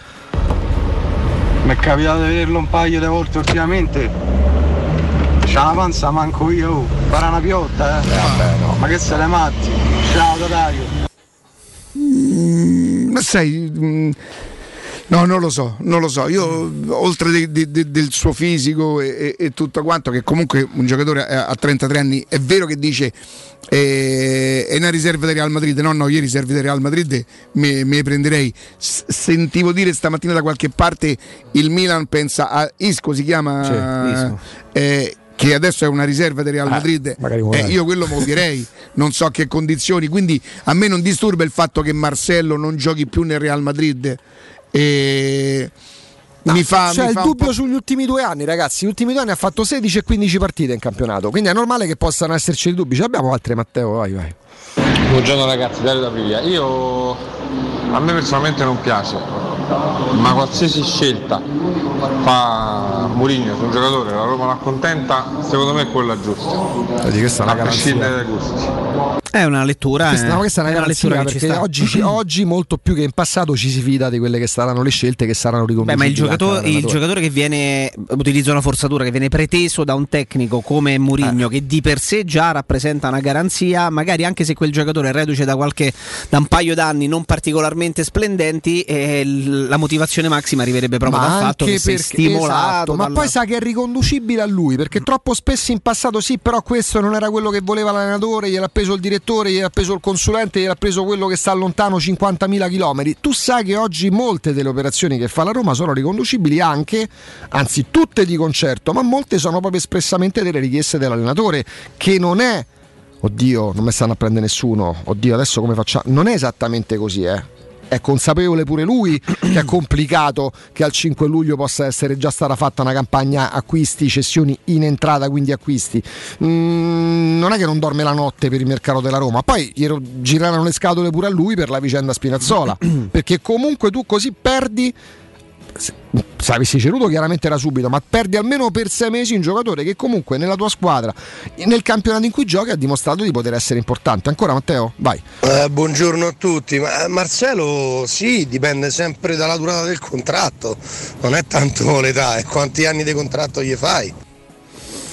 Mi è capitato di vederlo un paio di volte ultimamente. C'ha la panza manco io, oh. Farà una piotta, eh. Ma che se ne matti? Ciao Dario. Mm, ma sai, mm, no, non lo so, non lo so. Io, oltre de- de- de- del suo fisico e, e- e tutto quanto, che comunque un giocatore a, a 33 anni è vero che dice eh, è una riserva del Real Madrid. No, no, io riserve del Real Madrid me, me prenderei. S- sentivo dire stamattina da qualche parte il Milan pensa a Isco, si chiama. Sì, Isco. eh, che adesso è una riserva del Real Madrid, magari eh, io quello muoverei, non so a che condizioni, quindi a me non disturba il fatto che Marcello non giochi più nel Real Madrid. E mi fa, C'è mi il fa un dubbio sugli ultimi due anni, ragazzi. Gli ultimi due anni ha fatto 16 e 15 partite in campionato. Quindi è normale che possano esserci dei dubbi. Ce abbiamo altre, Matteo. Vai, vai. Buongiorno ragazzi, Dario da Piglia. Io a me personalmente non piace, ma qualsiasi scelta fa Mourinho su un giocatore, la Roma l'accontenta, secondo me è quella giusta. A prescindere dai gusti. È una lettura. Questa, eh, no, questa è una garanzia lettura che ci perché oggi, oggi molto più che in passato ci si fida di quelle che saranno le scelte che saranno Beh, riconducibili ma il giocatore, il giocatore che viene utilizza una forzatura che viene preteso da un tecnico come Mourinho, che di per sé già rappresenta una garanzia, magari anche se quel giocatore è reduce da qualche da un paio d'anni non particolarmente splendenti, eh, la motivazione massima arriverebbe proprio Ma dal fatto che sei perché- stimolato. esatto, ma dal- poi sa che è riconducibile a lui perché troppo spesso in passato sì però questo non era quello che voleva l'allenatore gliel'ha preso il direttore gliel'ha preso il consulente gliel'ha preso quello che sta lontano 50.000 km tu sai che oggi molte delle operazioni che fa la Roma sono riconducibili anche anzi tutte di concerto ma molte sono proprio espressamente delle richieste dell'allenatore che non è oddio non mi stanno a prendere nessuno oddio adesso come facciamo non è esattamente così eh è consapevole pure lui che è complicato che al 5 luglio possa essere già stata fatta una campagna acquisti, cessioni in entrata, quindi acquisti. Mm, non è che non dorme la notte per il mercato della Roma, poi girarono le scatole pure a lui per la vicenda Spinazzola, perché comunque tu così perdi se avessi ceduto chiaramente era subito, ma perdi almeno per sei mesi un giocatore che comunque nella tua squadra, nel campionato in cui giochi, ha dimostrato di poter essere importante. Ancora Matteo? Vai. Eh, buongiorno a tutti, ma eh, Marcelo sì, dipende sempre dalla durata del contratto, non è tanto l'età, è quanti anni di contratto gli fai.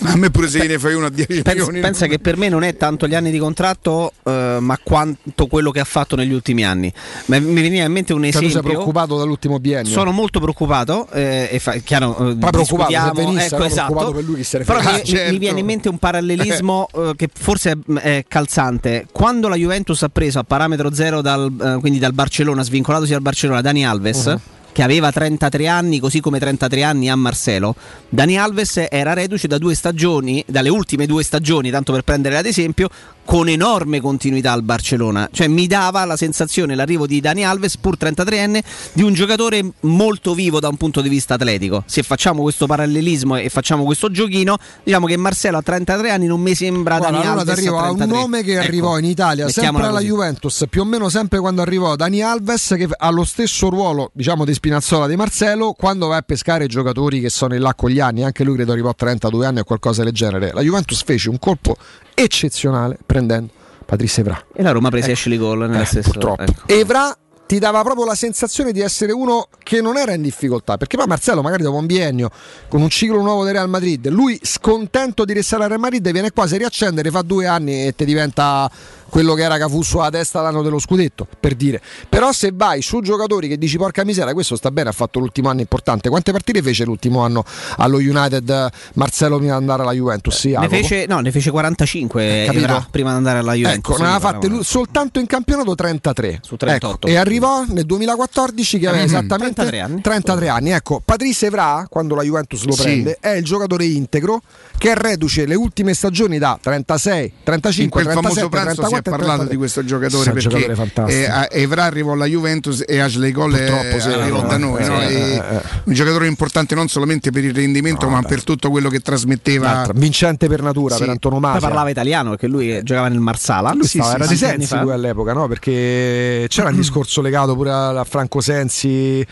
A me pure se ne fai uno a 10 Pensa, milioni. pensa che per me non è tanto gli anni di contratto, eh, ma quanto quello che ha fatto negli ultimi anni. Ma mi veniva in mente un Cioè, tu esempio. sei preoccupato dall'ultimo biennio? Sono molto preoccupato eh, e fa, chiaro, eh, Ma preoccupato, venisse, ecco, esatto. preoccupato per lui chi se ne Però frega. Ah, certo. mi viene in mente un parallelismo eh, che forse è, è calzante. Quando la Juventus ha preso a parametro zero dal, eh, quindi dal Barcellona, svincolatosi dal Barcellona, Dani Alves. Uh-huh. Che aveva 33 anni, così come 33 anni a Marcelo. Dani Alves era reduce da due stagioni, dalle ultime due stagioni, tanto per prendere ad esempio, con enorme continuità al Barcellona. Cioè mi dava la sensazione, l'arrivo di Dani Alves, pur 33enne, di un giocatore molto vivo da un punto di vista atletico. Se facciamo questo parallelismo e facciamo questo giochino, diciamo che Marcelo a 33 anni non mi sembra Guarda, Dani allora Alves. arrivo a a un 33. nome che Ecco, arrivò in Italia sempre alla così. Juventus, più o meno sempre quando arrivò Dani Alves, che ha lo stesso ruolo diciamo di Spinazzola di Marcelo, quando va a pescare giocatori che sono in là con gli anni, anche lui credo arrivò a 32 anni o qualcosa del genere. La Juventus fece un colpo eccezionale prendendo Patrice Evra. E la Roma prese Ashley Cole nella stessa Eh, purtroppo. ecco. Evra ti dava proprio la sensazione di essere uno che non era in difficoltà, perché poi Marcello magari dopo un biennio con un ciclo nuovo del Real Madrid, lui scontento di restare al Real Madrid viene qua, si riaccende, fa due anni e ti diventa quello che era Cafu sulla testa l'anno dello scudetto, per dire. Però se vai su giocatori che dici porca miseria, questo sta bene, ha fatto l'ultimo anno importante. Quante partite fece l'ultimo anno allo United eh, Marcello prima di andare alla Juventus? Sì, Ne fece, no, ne fece 45 capito? Evra prima di andare alla Juventus. Ecco, ne aveva fatte lui- soltanto in campionato 33. Su 38. Ecco, e arrivò nel 2014 che aveva Mhm. esattamente 33 anni. 33 anni. Ecco, Patrice Evra, quando la Juventus lo Sì. prende, è il giocatore integro che è reduce le ultime stagioni da 36, 35, in quel 37, famoso pranzo 34 è parlato 33. di questo giocatore Sì, perché giocatore fantastico. eh, Evra arrivò alla Juventus e Ashley Cole Purtroppo, sì, arrivò no, da noi eh, no? eh, eh, un giocatore importante non solamente per il rendimento ma per tutto quello che trasmetteva L'altro, vincente per natura, Sì. per antonomasia. Poi parlava italiano perché lui giocava nel Marsala. Lui stava, era di Sensi lui all'epoca, no? Perché c'era un discorso legato pure a Franco Sensi.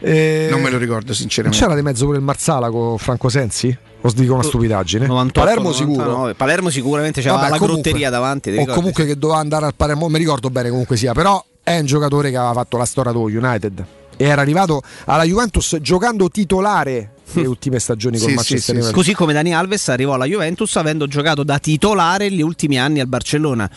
eh, non me lo ricordo non sinceramente c'era di mezzo pure il Marsala con Franco Sensi? O dico una stupidaggine? 98, Palermo 99. sicuro. Palermo sicuramente c'era Vabbè, la comunque- grotteria davanti. ti O comunque che doveva andare al Palermo, mi ricordo bene comunque sia, però è un giocatore che aveva fatto la storia dello United e era arrivato alla Juventus giocando titolare le ultime stagioni con Sì, Manchester sì, sì, United. Così come Dani Alves arrivò alla Juventus avendo giocato da titolare gli ultimi anni al Barcellona.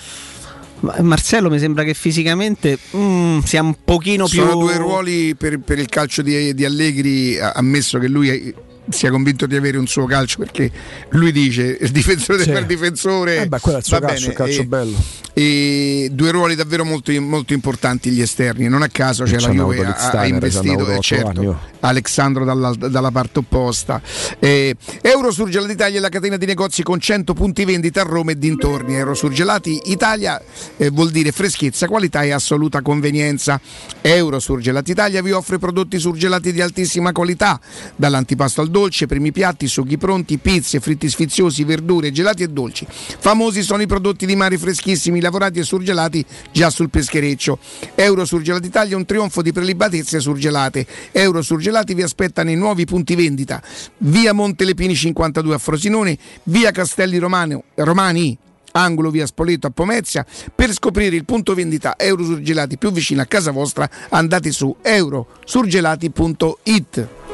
Ma Marcello mi sembra che fisicamente mm, sia un pochino più. sono due ruoli per, per il calcio di, di Allegri ammesso che lui è- sia convinto di avere un suo calcio perché lui dice il difensore Sì. il difensore Eh beh, quello è il suo va calcio, calcio e- bello. e due ruoli davvero molto, molto importanti gli esterni non a caso cioè, Ci la Juve ha, ha investito eh, certo, anni. Alexandro dalla, dalla parte opposta Eh, Eurosurgelati Italia è la catena di negozi con 100 punti vendita a Roma e dintorni Eurosurgelati Italia eh, vuol dire freschezza, qualità e assoluta convenienza Eurosurgelati Italia vi offre prodotti surgelati di altissima qualità dall'antipasto al dolce, primi piatti, sughi pronti, pizze, fritti sfiziosi, verdure, gelati e dolci. Famosi sono i prodotti di mare freschissimi, lavorati e surgelati già sul peschereccio. Euro Surgelati Italia è un trionfo di prelibatezze surgelate. Euro Surgelati vi aspetta nei nuovi punti vendita. Via Montelepini 52 a Frosinone, via Castelli Romano- Romani angolo via Spoleto a Pomezia. Per scoprire il punto vendita Eurosurgelati più vicino a casa vostra andate su eurosurgelati.it.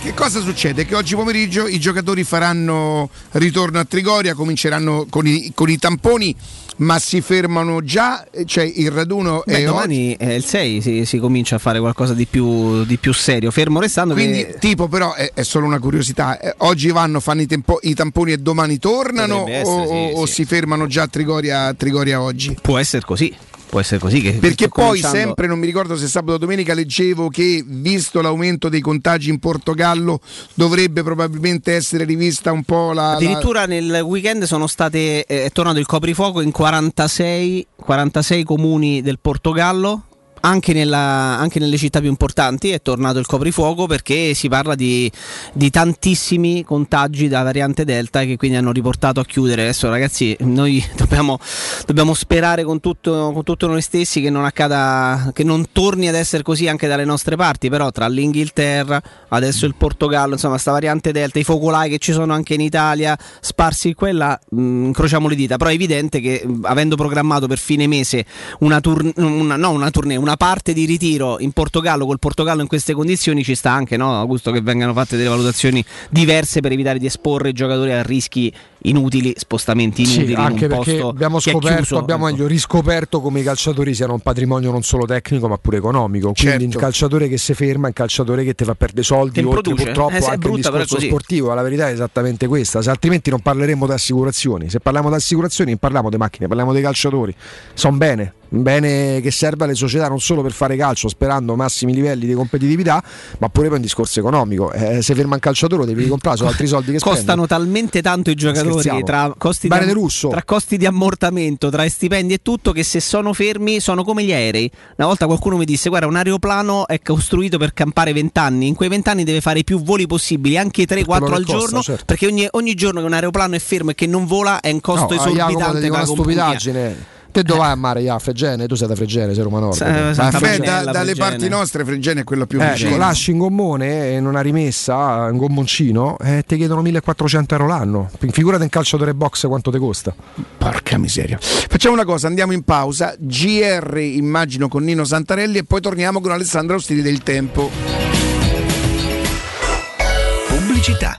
Che cosa succede? Che oggi pomeriggio i giocatori faranno ritorno a Trigoria, cominceranno con i, con i tamponi, ma si fermano già, cioè il raduno Beh, è domani è il 6 si, si comincia a fare qualcosa di più, di più serio, fermo restando Quindi, che tipo, però, è, è solo una curiosità. eh, oggi vanno, fanno i, tempo- i tamponi e domani tornano essere, o, sì, o sì. si fermano già a Trigoria, a Trigoria oggi? può essere così. Può essere così. Che Perché poi cominciando- sempre, non mi ricordo se sabato o domenica, leggevo che visto l'aumento dei contagi in Portogallo dovrebbe probabilmente essere rivista un po' la... la- Addirittura nel weekend sono state, eh, è tornato il coprifuoco in 46, 46 comuni del Portogallo. Anche, nella- anche nelle città più importanti è tornato il coprifuoco perché si parla di, di tantissimi contagi da variante Delta che quindi hanno riportato a chiudere. Adesso ragazzi noi dobbiamo, dobbiamo sperare con tutto, con tutto noi stessi che non accada, che non torni ad essere così anche dalle nostre parti, però tra l'Inghilterra, adesso il Portogallo, insomma sta variante Delta, i focolai che ci sono anche in Italia, sparsi qua e là, mh, incrociamo le dita, però è evidente che mh, avendo programmato per fine mese una, tour- no, una tournée, una parte di ritiro in Portogallo, col Portogallo in queste condizioni ci sta anche, no, Augusto, che vengano fatte delle valutazioni diverse per evitare di esporre i giocatori a rischi inutili, spostamenti inutili Sì, in anche un perché posto abbiamo scoperto, chiuso, abbiamo ecco. meglio riscoperto come i calciatori siano un patrimonio non solo tecnico ma pure economico. Quindi Certo. il calciatore che si ferma è un calciatore che ti fa perdere soldi, Che oltre produce. purtroppo Eh, anche il discorso sportivo. La verità è esattamente questa. Se altrimenti non parleremmo di assicurazioni. Se parliamo di assicurazioni, non parliamo di macchine, parliamo dei calciatori. Sono bene. Bene che serve alle società non solo per fare calcio sperando massimi livelli di competitività, ma pure per un discorso economico. Eh, se ferma un calciatore lo devi comprare, sono altri soldi che spendi. Costano talmente tanto i giocatori Scherziamo. tra costi, di, tra costi di ammortamento, tra stipendi e tutto, che se sono fermi sono come gli aerei. Una volta qualcuno mi disse: Guarda, un aeroplano è costruito per campare 20 anni. In quei 20 anni deve fare più voli possibili, anche 3-4 quello che al costa, giorno. certo. Perché ogni, ogni giorno che un aeroplano è fermo e che non vola è un costo No, esorbitante. per una stupidaggine. Te dove vai a mare, a Fregene? Tu sei da Fregene, sei Roma Nord. Vabbè, Fregene. da- dalle parti nostre Fregene è quello più Ecco, vicino. lasci un gommone in una rimessa, un gommoncino, e ti chiedono 1400 euro l'anno. Figurati un calciatore box quanto ti costa. Porca miseria. Facciamo una cosa, andiamo in pausa. GR immagino con Nino Santarelli e poi torniamo con Alessandro Ostini del Tempo. Pubblicità.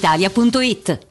brispalitalia.it.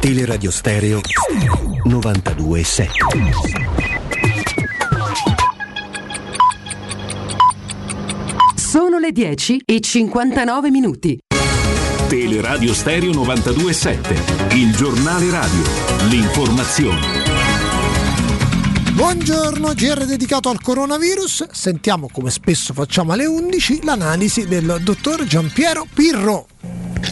Teleradio Stereo 927. Sono le 10 e 59 minuti. Teleradio Stereo 927, il giornale radio, l'informazione. Buongiorno, GR dedicato al coronavirus. Sentiamo come spesso facciamo alle 11 l'analisi del dottor Giampiero Pirro.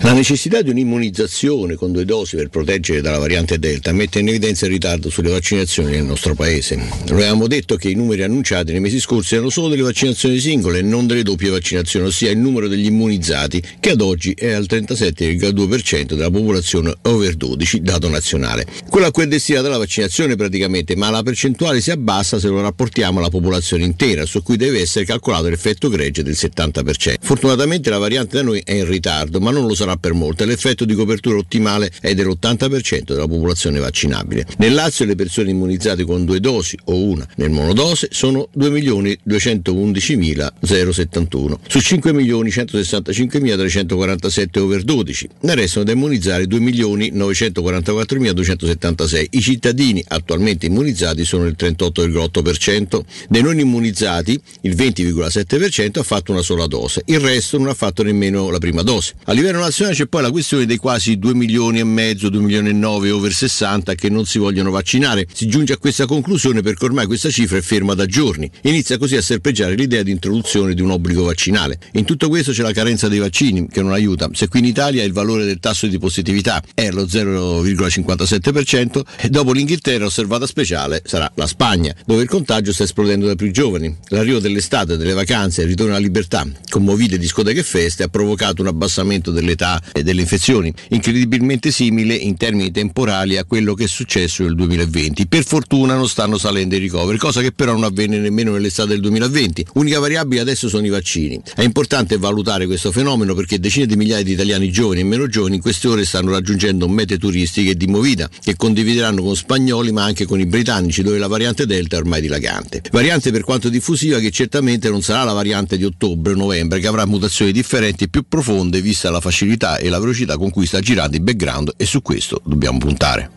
La necessità di un'immunizzazione con due dosi per proteggere dalla variante Delta mette in evidenza il ritardo sulle vaccinazioni nel nostro paese. Noi avevamo detto che i numeri annunciati nei mesi scorsi erano solo delle vaccinazioni singole e non delle doppie vaccinazioni, ossia il numero degli immunizzati, che ad oggi è al 37,2% della popolazione over 12, dato nazionale. Quella a cui è destinata la vaccinazione praticamente, ma la percentuale si abbassa se lo rapportiamo alla popolazione intera, su cui deve essere calcolato l'effetto gregge del 70%. Fortunatamente la variante da noi è in ritardo, ma non lo sarà per molto e l'effetto di copertura ottimale è dell'80% della popolazione vaccinabile. Nel Lazio le persone immunizzate con due dosi o una nel monodose sono 2.211.071 su 5.165.347 over 12. Ne restano da immunizzare 2.944.276. I cittadini attualmente immunizzati sono il 38,8%. Dei non immunizzati il 20,7% ha fatto una sola dose, il resto non ha fatto nemmeno la prima dose. A livello nazionale c'è poi la questione dei quasi 2 milioni e mezzo, 2 milioni e 9 over 60 che non si vogliono vaccinare. Si giunge a questa conclusione perché ormai questa cifra è ferma da giorni. Inizia così a serpeggiare l'idea di introduzione di un obbligo vaccinale. In tutto questo c'è la carenza dei vaccini che non aiuta. Se qui in Italia il valore del tasso di positività è lo 0,57% e dopo l'Inghilterra osservata speciale sarà la Spagna, dove il contagio sta esplodendo da più giovani. L'arrivo dell'estate, delle vacanze e il ritorno alla libertà, con movide discoteche e feste, ha provocato un abbassamento dell'età metà eh, delle infezioni, incredibilmente simile in termini temporali a quello che è successo nel 2020. Per fortuna non stanno salendo i ricoveri, cosa che però non avvenne nemmeno nell'estate del 2020. Unica variabile adesso sono i vaccini. È importante valutare questo fenomeno perché decine di migliaia di italiani giovani e meno giovani in queste ore stanno raggiungendo mete turistiche di movida che condivideranno con spagnoli ma anche con i britannici dove la variante Delta è ormai dilagante. Variante per quanto diffusiva che certamente non sarà la variante di ottobre o novembre che avrà mutazioni differenti e più profonde vista la facilità e la velocità con cui sta girando il background e su questo dobbiamo puntare.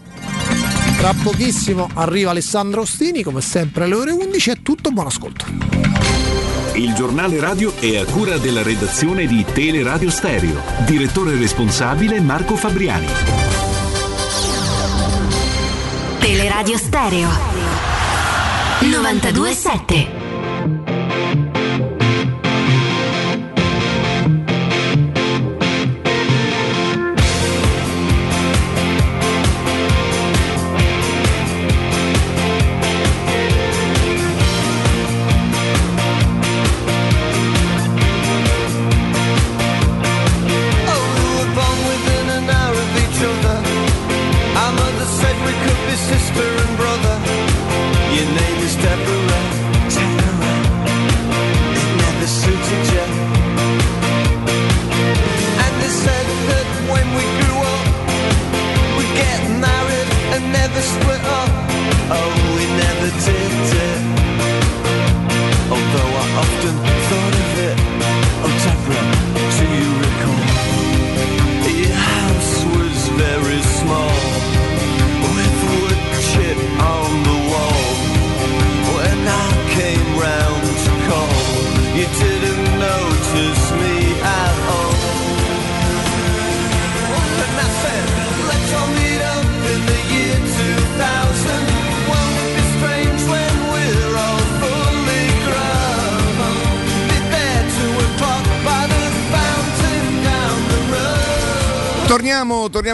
Tra pochissimo arriva Alessandro Ostini, come sempre alle ore 11 è tutto, buon ascolto. Il giornale radio è a cura della redazione di Teleradio Stereo. Direttore responsabile Marco Fabriani. Teleradio Stereo 927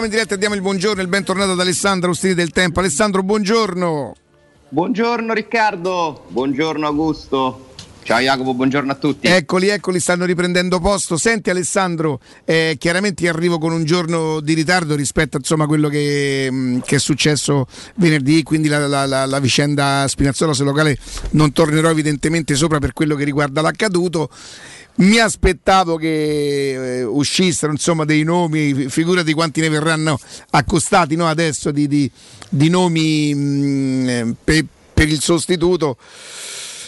Torniamo, in diretta e diamo il buongiorno e il bentornato ad Alessandro Ostini del Tempo. Alessandro, buongiorno. Buongiorno Riccardo, buongiorno Augusto. Ciao Jacopo, buongiorno a tutti. Eccoli, eccoli, stanno riprendendo posto. Senti Alessandro, eh, chiaramente arrivo con un giorno di ritardo rispetto insomma, a quello che, mh, che è successo venerdì, quindi la, la- la- la vicenda Spinazzola sul locale non tornerò evidentemente sopra per quello che riguarda l'accaduto. Mi aspettavo che eh, uscissero insomma, dei nomi, fi- figurati quanti ne verranno accostati no, adesso di, di- di nomi mh, eh, pe- per il sostituto.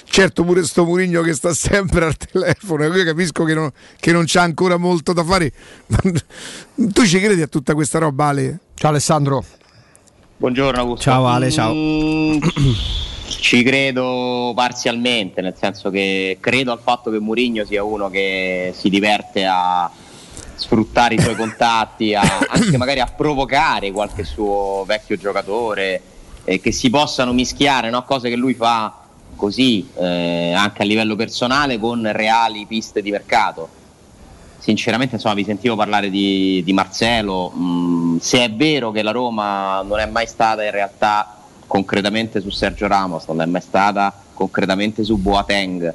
Certo pure sto Murigno che sta sempre al telefono, io capisco che non, che non c'ha ancora molto da fare. Ma tu ci credi a tutta questa roba Ale? Ciao Alessandro. Buongiorno Augusto. Ciao Ale, ciao. Mm, ci credo parzialmente, nel senso che credo al fatto che Mourinho sia uno che si diverte a sfruttare i suoi contatti, a- anche magari a provocare qualche suo vecchio giocatore e che si possano mischiare no? cose che lui fa così eh, anche a livello personale con reali piste di mercato. Sinceramente, insomma, vi sentivo parlare di, di Marcelo. mm, se è vero che la Roma non è mai stata in realtà concretamente su Sergio Ramos, non è mai stata concretamente su Boateng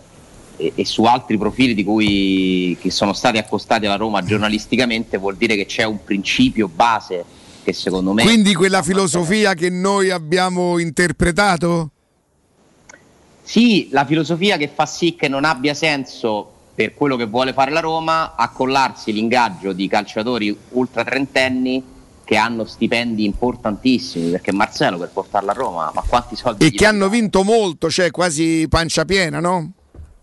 e, e su altri profili di cui che sono stati accostati alla Roma giornalisticamente, vuol dire che c'è un principio base che secondo me Quindi quella filosofia che noi abbiamo interpretato? Sì, la filosofia che fa sì che non abbia senso per quello che vuole fare la Roma accollarsi l'ingaggio di calciatori ultra trentenni che hanno stipendi importantissimi perché Marcelo per portarlo a Roma ma quanti soldi E che hanno vinto molto, cioè quasi pancia piena, no?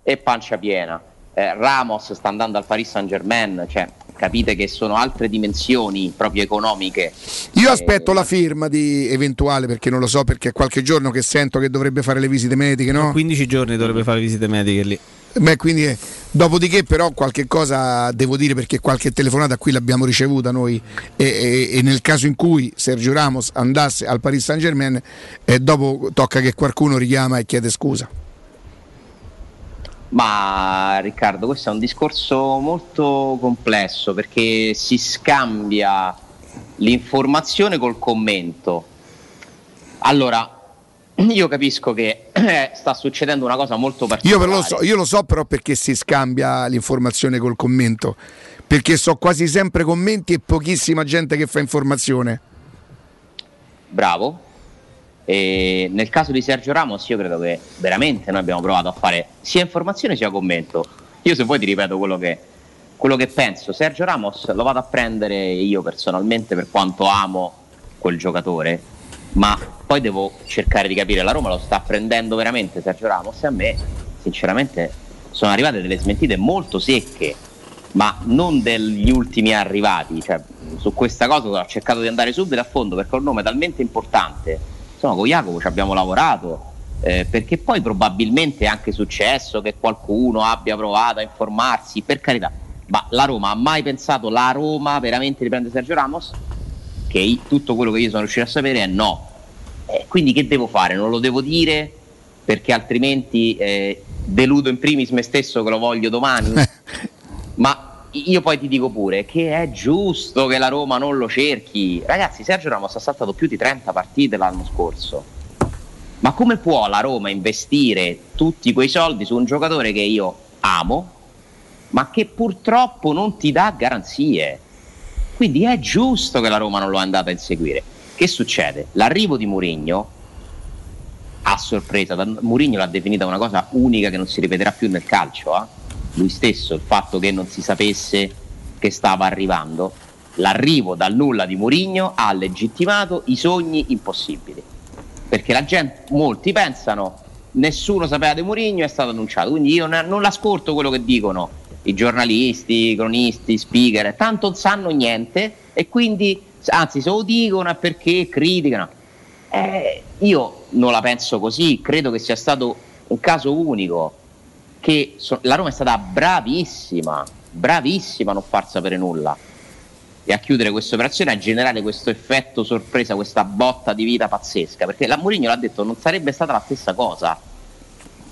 e pancia piena Eh, Ramos sta andando al Paris Saint Germain cioè capite che sono altre dimensioni proprio economiche Io aspetto la firma di eventuale perché non lo so perché è qualche giorno che sento che dovrebbe fare le visite mediche, no? 15 giorni dovrebbe fare visite mediche lì. Beh, quindi, eh, dopodiché però qualche cosa devo dire perché qualche telefonata qui l'abbiamo ricevuta noi e, e- e nel caso in cui Sergio Ramos andasse al Paris Saint Germain eh, dopo tocca che qualcuno richiama e chiede scusa. Ma Riccardo, questo è un discorso molto complesso perché si scambia l'informazione col commento. Allora, io capisco che eh, sta succedendo una cosa molto Io, particolare. però lo so, io lo so però perché si scambia l'informazione col commento. Perché so quasi sempre commenti e pochissima gente che fa informazione. Bravo. E nel caso di Sergio Ramos io credo che veramente noi abbiamo provato a fare sia informazione sia commento. Io se vuoi ti ripeto quello che, quello che penso. Sergio Ramos lo vado a prendere io personalmente per quanto amo quel giocatore, ma poi devo cercare di capire, la Roma lo sta prendendo veramente Sergio Ramos e a me sinceramente sono arrivate delle smentite molto secche, ma non degli ultimi arrivati. Cioè, su questa cosa ho cercato di andare subito a fondo perché è un nome talmente importante. Insomma, con Jacopo ci abbiamo lavorato. eh, perché poi probabilmente è anche successo che qualcuno abbia provato a informarsi, per carità, ma la Roma ha mai pensato la Roma veramente di prendere Sergio Ramos? I- tutto quello che io sono riuscito a sapere è no. Eh, quindi che devo fare? Non lo devo dire perché altrimenti eh, deludo in primis me stesso che lo voglio domani. Ma io poi ti dico pure che è giusto che la Roma non lo cerchi. Ragazzi, Sergio Ramos ha saltato più di 30 partite l'anno scorso. Ma come può la Roma investire tutti quei soldi su un giocatore che io amo, ma che purtroppo non ti dà garanzie? Quindi è giusto che la Roma non lo è andata a inseguire. Che succede? L'arrivo di Mourinho a sorpresa, Mourinho l'ha definita una cosa unica che non si ripeterà più nel calcio. eh. Lui stesso, il fatto che non si sapesse che stava arrivando, l'arrivo dal nulla di Mourinho ha legittimato i sogni impossibili. Perché la gente, molti pensano, nessuno sapeva di Mourinho, è stato annunciato. Quindi io ne- non l'ascolto quello che dicono i giornalisti, i cronisti, speaker, tanto non sanno niente e quindi, anzi, se lo dicono perché criticano. Eh, io non la penso così, credo che sia stato un caso unico, che so- la Roma è stata bravissima, bravissima a non far sapere nulla e a chiudere questa operazione, a generare questo effetto sorpresa, questa botta di vita pazzesca, perché la Mourinho l'ha detto, non sarebbe stata la stessa cosa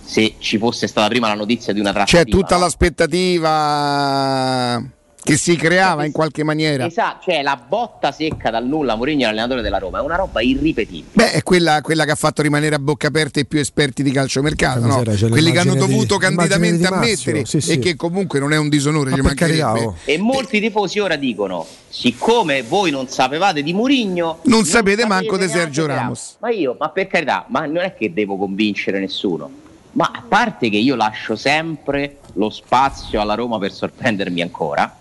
se ci fosse stata prima la notizia di una trattativa. C'è tutta l'aspettativa che si creava in qualche maniera. Esatto, cioè la botta secca dal nulla, Mourinho l'allenatore della Roma, è una roba irripetibile. Beh, è quella, quella che ha fatto rimanere a bocca aperta i più esperti di calciomercato, no? Miseria, c'è quelli che hanno di- dovuto candidamente di Marzio, ammettere sì, sì. e che comunque non è un disonore, Ma carità, mancherebbe. E molti tifosi ora dicono: siccome voi non sapevate di Murigno, Non sapete manco di Sergio neanche Ramos. Ma io, ma per carità, ma non è che devo convincere nessuno. Ma a parte che io lascio sempre lo spazio alla Roma per sorprendermi ancora,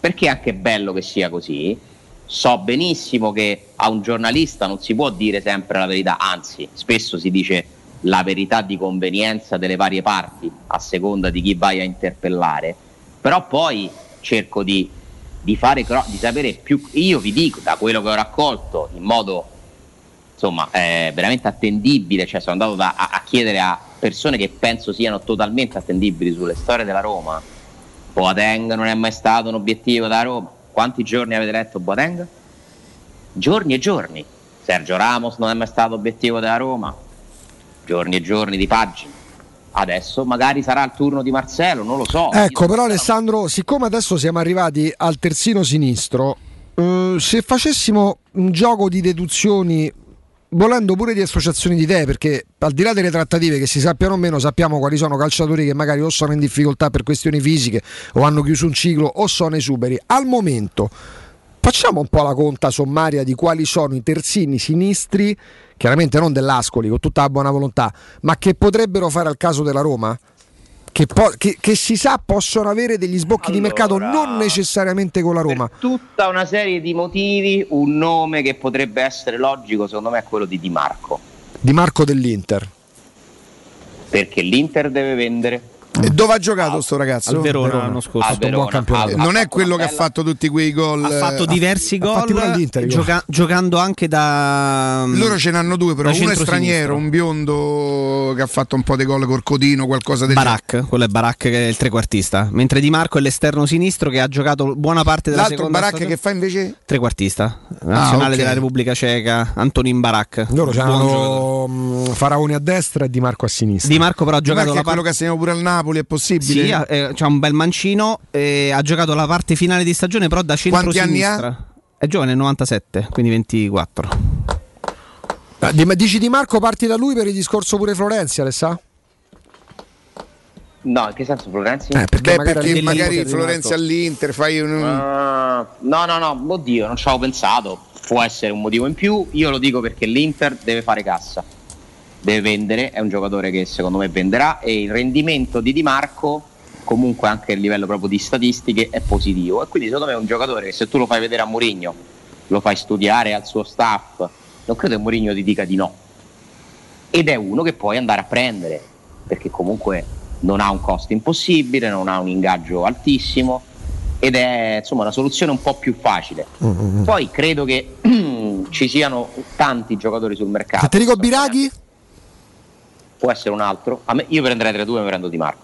perché è anche bello che sia così. So benissimo che a un giornalista non si può dire sempre la verità, anzi, spesso si dice la verità di convenienza delle varie parti, a seconda di chi vai a interpellare. Però poi cerco di, di fare di sapere più. Io vi dico, da quello che ho raccolto in modo insomma eh, veramente attendibile, cioè sono andato da- a, a chiedere a persone che penso siano totalmente attendibili sulle storie della Roma. Boateng non è mai stato un obiettivo da Roma. Quanti giorni avete letto Boateng? Giorni e giorni. Sergio Ramos non è mai stato obiettivo della Roma. Giorni e giorni di pagine. Adesso magari sarà il turno di Marcello, non lo so. Ecco, però Alessandro, siccome adesso siamo arrivati al terzino sinistro, eh, se facessimo un gioco di deduzioni, volendo pure di associazioni di idee, perché al di là delle trattative che si sappiano o meno, sappiamo quali sono calciatori che magari o sono in difficoltà per questioni fisiche o hanno chiuso un ciclo o sono esuberi. Al momento facciamo un po' la conta sommaria di quali sono i terzini sinistri, chiaramente non dell'Ascoli, con tutta la buona volontà, ma che potrebbero fare al caso della Roma? Che, po- che- che si sa possono avere degli sbocchi di mercato non necessariamente con la Roma. tutta una serie di motivi, un nome che potrebbe essere logico, secondo me, è quello di Di Marco. Di Marco dell'Inter. Perché l'Inter deve vendere. E dove ha giocato sto ragazzo? Al Verona l'anno scorso. Al Verona, al- Non ha è quello che ha fatto tutti quei gol. Ha fatto eh, diversi gol, gioca- giocando anche da. Loro ce n'hanno due, però uno è straniero, un biondo che ha fatto un po' di gol col Codino, qualcosa del Barak, quello è Barak che è il trequartista, mentre Di Marco è l'esterno sinistro che ha giocato buona parte della L'altro seconda Barak che fa invece Trequartista, nazionale Ah, ok. della Repubblica Ceca, Antonin Barak. Loro Buon giocatore. c'hanno mh, Faraoni a destra e Di Marco a sinistra. Di Marco però ha Di Marco giocato è la quello parte che assegniamo pure al Napoli, è possibile? Sì, ha, eh, c'ha un bel mancino e ha giocato la parte finale di stagione però da Quanti anni centro-sinistra. È giovane, 97, quindi 24. Ah, dici Di Marco parti da lui per il discorso pure Florenzi, Alessà? No, in che senso Florenzi? Eh, perché Beh, magari perché all'Inter magari Florenzi all'Inter fai un. Ah, no, no, no, oddio, non ci avevo pensato. Può essere un motivo in più. Io lo dico perché l'Inter deve fare cassa, deve vendere. È un giocatore che secondo me venderà. E il rendimento di Di Marco, comunque anche a livello proprio di statistiche, è positivo. E quindi secondo me è un giocatore che se tu lo fai vedere a Mourinho, lo fai studiare al suo staff, non credo che Mourinho ti dica di no. Ed è uno che puoi andare a prendere perché comunque non ha un costo impossibile, non ha un ingaggio altissimo ed è insomma una soluzione un po' più facile. Poi credo che ci siano tanti giocatori sul mercato. Federico Biraghi? Può essere un altro. A me- io prenderei tra i due e mi prendo Di Marco.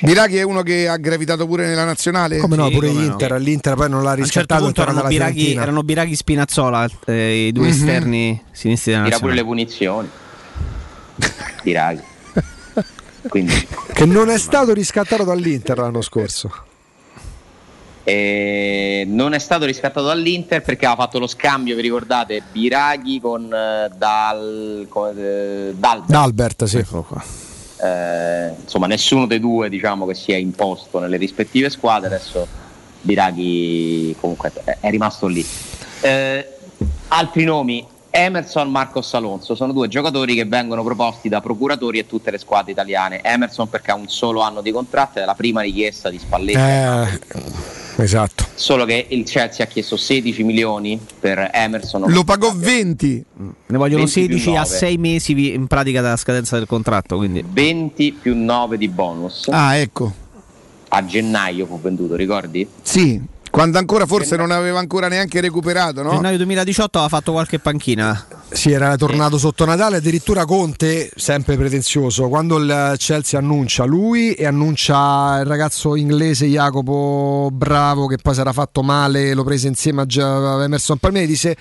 Biraghi è uno che ha gravitato pure nella nazionale? Come no, Sì, pure come no. l'Inter, l'Inter poi non l'ha A un certo riscattato e erano Biraghi, erano Biraghi Spinazzola, eh, i due Mhm. esterni sinistri della Tira pure le punizioni. Biraghi. Quindi Che non è stato riscattato dall'Inter l'anno scorso. Eh, non è stato riscattato dall'Inter perché aveva fatto lo scambio, vi ricordate, Biraghi con eh, Dal, con, eh, Dalbert. D'Albert, sì. Eh, insomma nessuno dei due diciamo che si è imposto nelle rispettive squadre adesso Biraghi comunque è, è rimasto lì. Eh, altri nomi Emerson, Marcos Alonso sono due giocatori che vengono proposti da procuratori e tutte le squadre italiane. Emerson perché ha un solo anno di contratto è la prima richiesta di Spalletti. Eh, esatto. solo che il Chelsea ha chiesto 16 milioni per Emerson Lo pagò 20. Ne vogliono 20 più 16 a 9. 6 mesi in pratica dalla scadenza del contratto. Quindi. 20 più 9 di bonus Ah, ecco. a gennaio fu venduto ricordi? Sì, quando ancora forse non aveva ancora neanche recuperato, no? Gennaio 2018 aveva fatto qualche panchina. Sì, era tornato sotto Natale, addirittura Conte, sempre pretenzioso, quando il Chelsea annuncia lui e annuncia il ragazzo inglese Jacopo Bravo che poi sarà fatto male, lo prese insieme a Emerson Palmieri, dice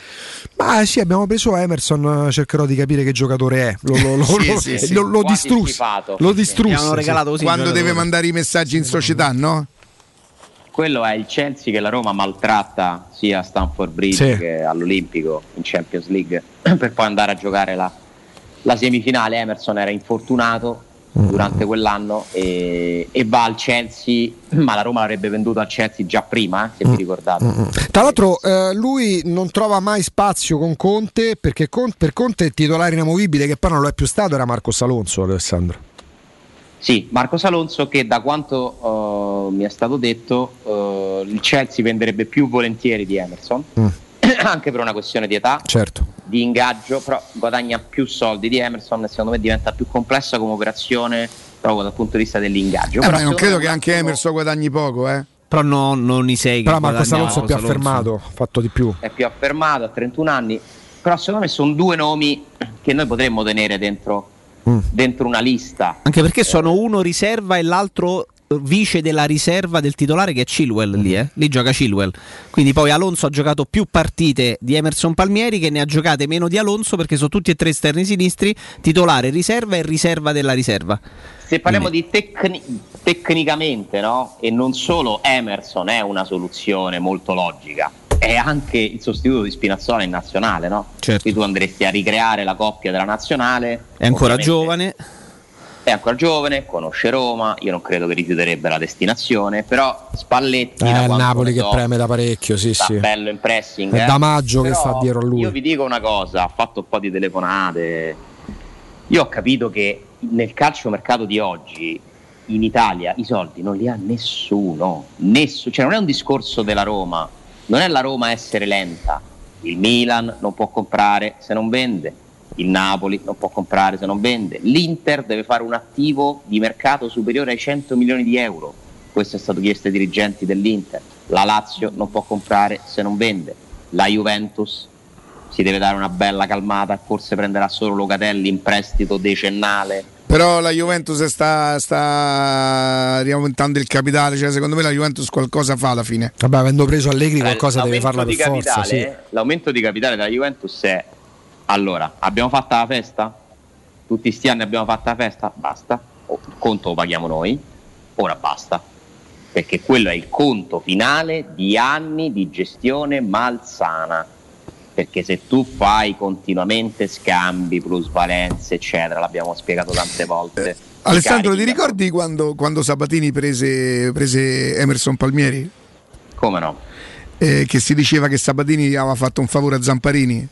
ma sì abbiamo preso Emerson, cercherò di capire che giocatore è, lo, lo, lo, Sì, lo- sì, sì. lo- lo distrusse, lo distrusse. Quando deve mandare i messaggi in società, no? Quello è il Chelsea che la Roma maltratta sia a Stamford Bridge Sì. che all'Olimpico in Champions League per poi andare a giocare la, la semifinale. Emerson era infortunato durante quell'anno e, e va al Chelsea, ma la Roma l'avrebbe venduto al Chelsea già prima, eh, se vi ricordate. Tra l'altro eh, lui non trova mai spazio con Conte perché Con- per Conte il titolare inamovibile che poi non lo è più stato era Marcos Alonso, Alessandro. Sì, Marco Alonso che da quanto eh, mi è stato detto eh, il Chelsea venderebbe più volentieri di Emerson, anche per una questione di età. Certo. di ingaggio, però guadagna più soldi di Emerson e secondo me diventa più complessa come operazione proprio dal punto di vista dell'ingaggio. Eh, Però ma non credo che anche Emerson guadagni poco, eh. Però no, non i 6 Però Marcos Alonso è più affermato, ha fatto di più. È più affermato, ha 31 anni, però secondo me sono due nomi che noi potremmo tenere dentro, Mm. dentro una lista. Anche perché sono uno riserva e l'altro eh, vice della riserva del titolare che è Chilwell lì, eh? lì gioca Chilwell. Quindi poi Alonso ha giocato più partite di Emerson Palmieri che ne ha giocate meno di Alonso perché sono tutti e tre esterni sinistri, titolare, riserva e riserva della riserva. Se parliamo di tecni- tecnicamente, no? E non solo Emerson è una soluzione molto logica, è anche il sostituto di Spinazzola in nazionale, no? Certo. Quindi tu andresti a ricreare la coppia della nazionale. È ancora giovane. È ancora giovane, conosce Roma, io non credo che rifiuterebbe la destinazione, però Spalletti Eh, da il quanto Napoli che so, preme da parecchio, sì, sì. bello in pressing. È eh. Damaggio che Però sta dietro a lui. Io vi dico una cosa, ha fatto un po' di telefonate. Io ho capito che nel calciomercato di oggi in Italia i soldi non li ha nessuno, nessuno. Cioè non è un discorso della Roma, non è la Roma essere lenta. Il Milan non può comprare se non vende, il Napoli non può comprare se non vende, l'Inter deve fare un attivo di mercato superiore ai 100 milioni di euro. Questo è stato chiesto ai dirigenti dell'Inter. La Lazio non può comprare se non vende, la Juventus si deve dare una bella calmata, forse prenderà solo Locatelli in prestito decennale. Però la Juventus sta, sta riaumentando il capitale, cioè secondo me la Juventus qualcosa fa alla fine. Vabbè, avendo preso Allegri Eh, qualcosa deve farla per di forza, capitale, sì. L'aumento di capitale della Juventus è allora, abbiamo fatto la festa? Tutti sti anni abbiamo fatto la festa? Basta. Il conto lo paghiamo noi, ora basta. Perché quello è il conto finale di anni di gestione malsana. Perché se tu fai continuamente scambi, plusvalenze, eccetera, l'abbiamo spiegato tante volte. Eh, Alessandro, i ti ricordi quando, quando Sabatini prese, prese Emerson Palmieri? Come no? Eh, che si diceva che Sabatini aveva fatto un favore a Zamparini?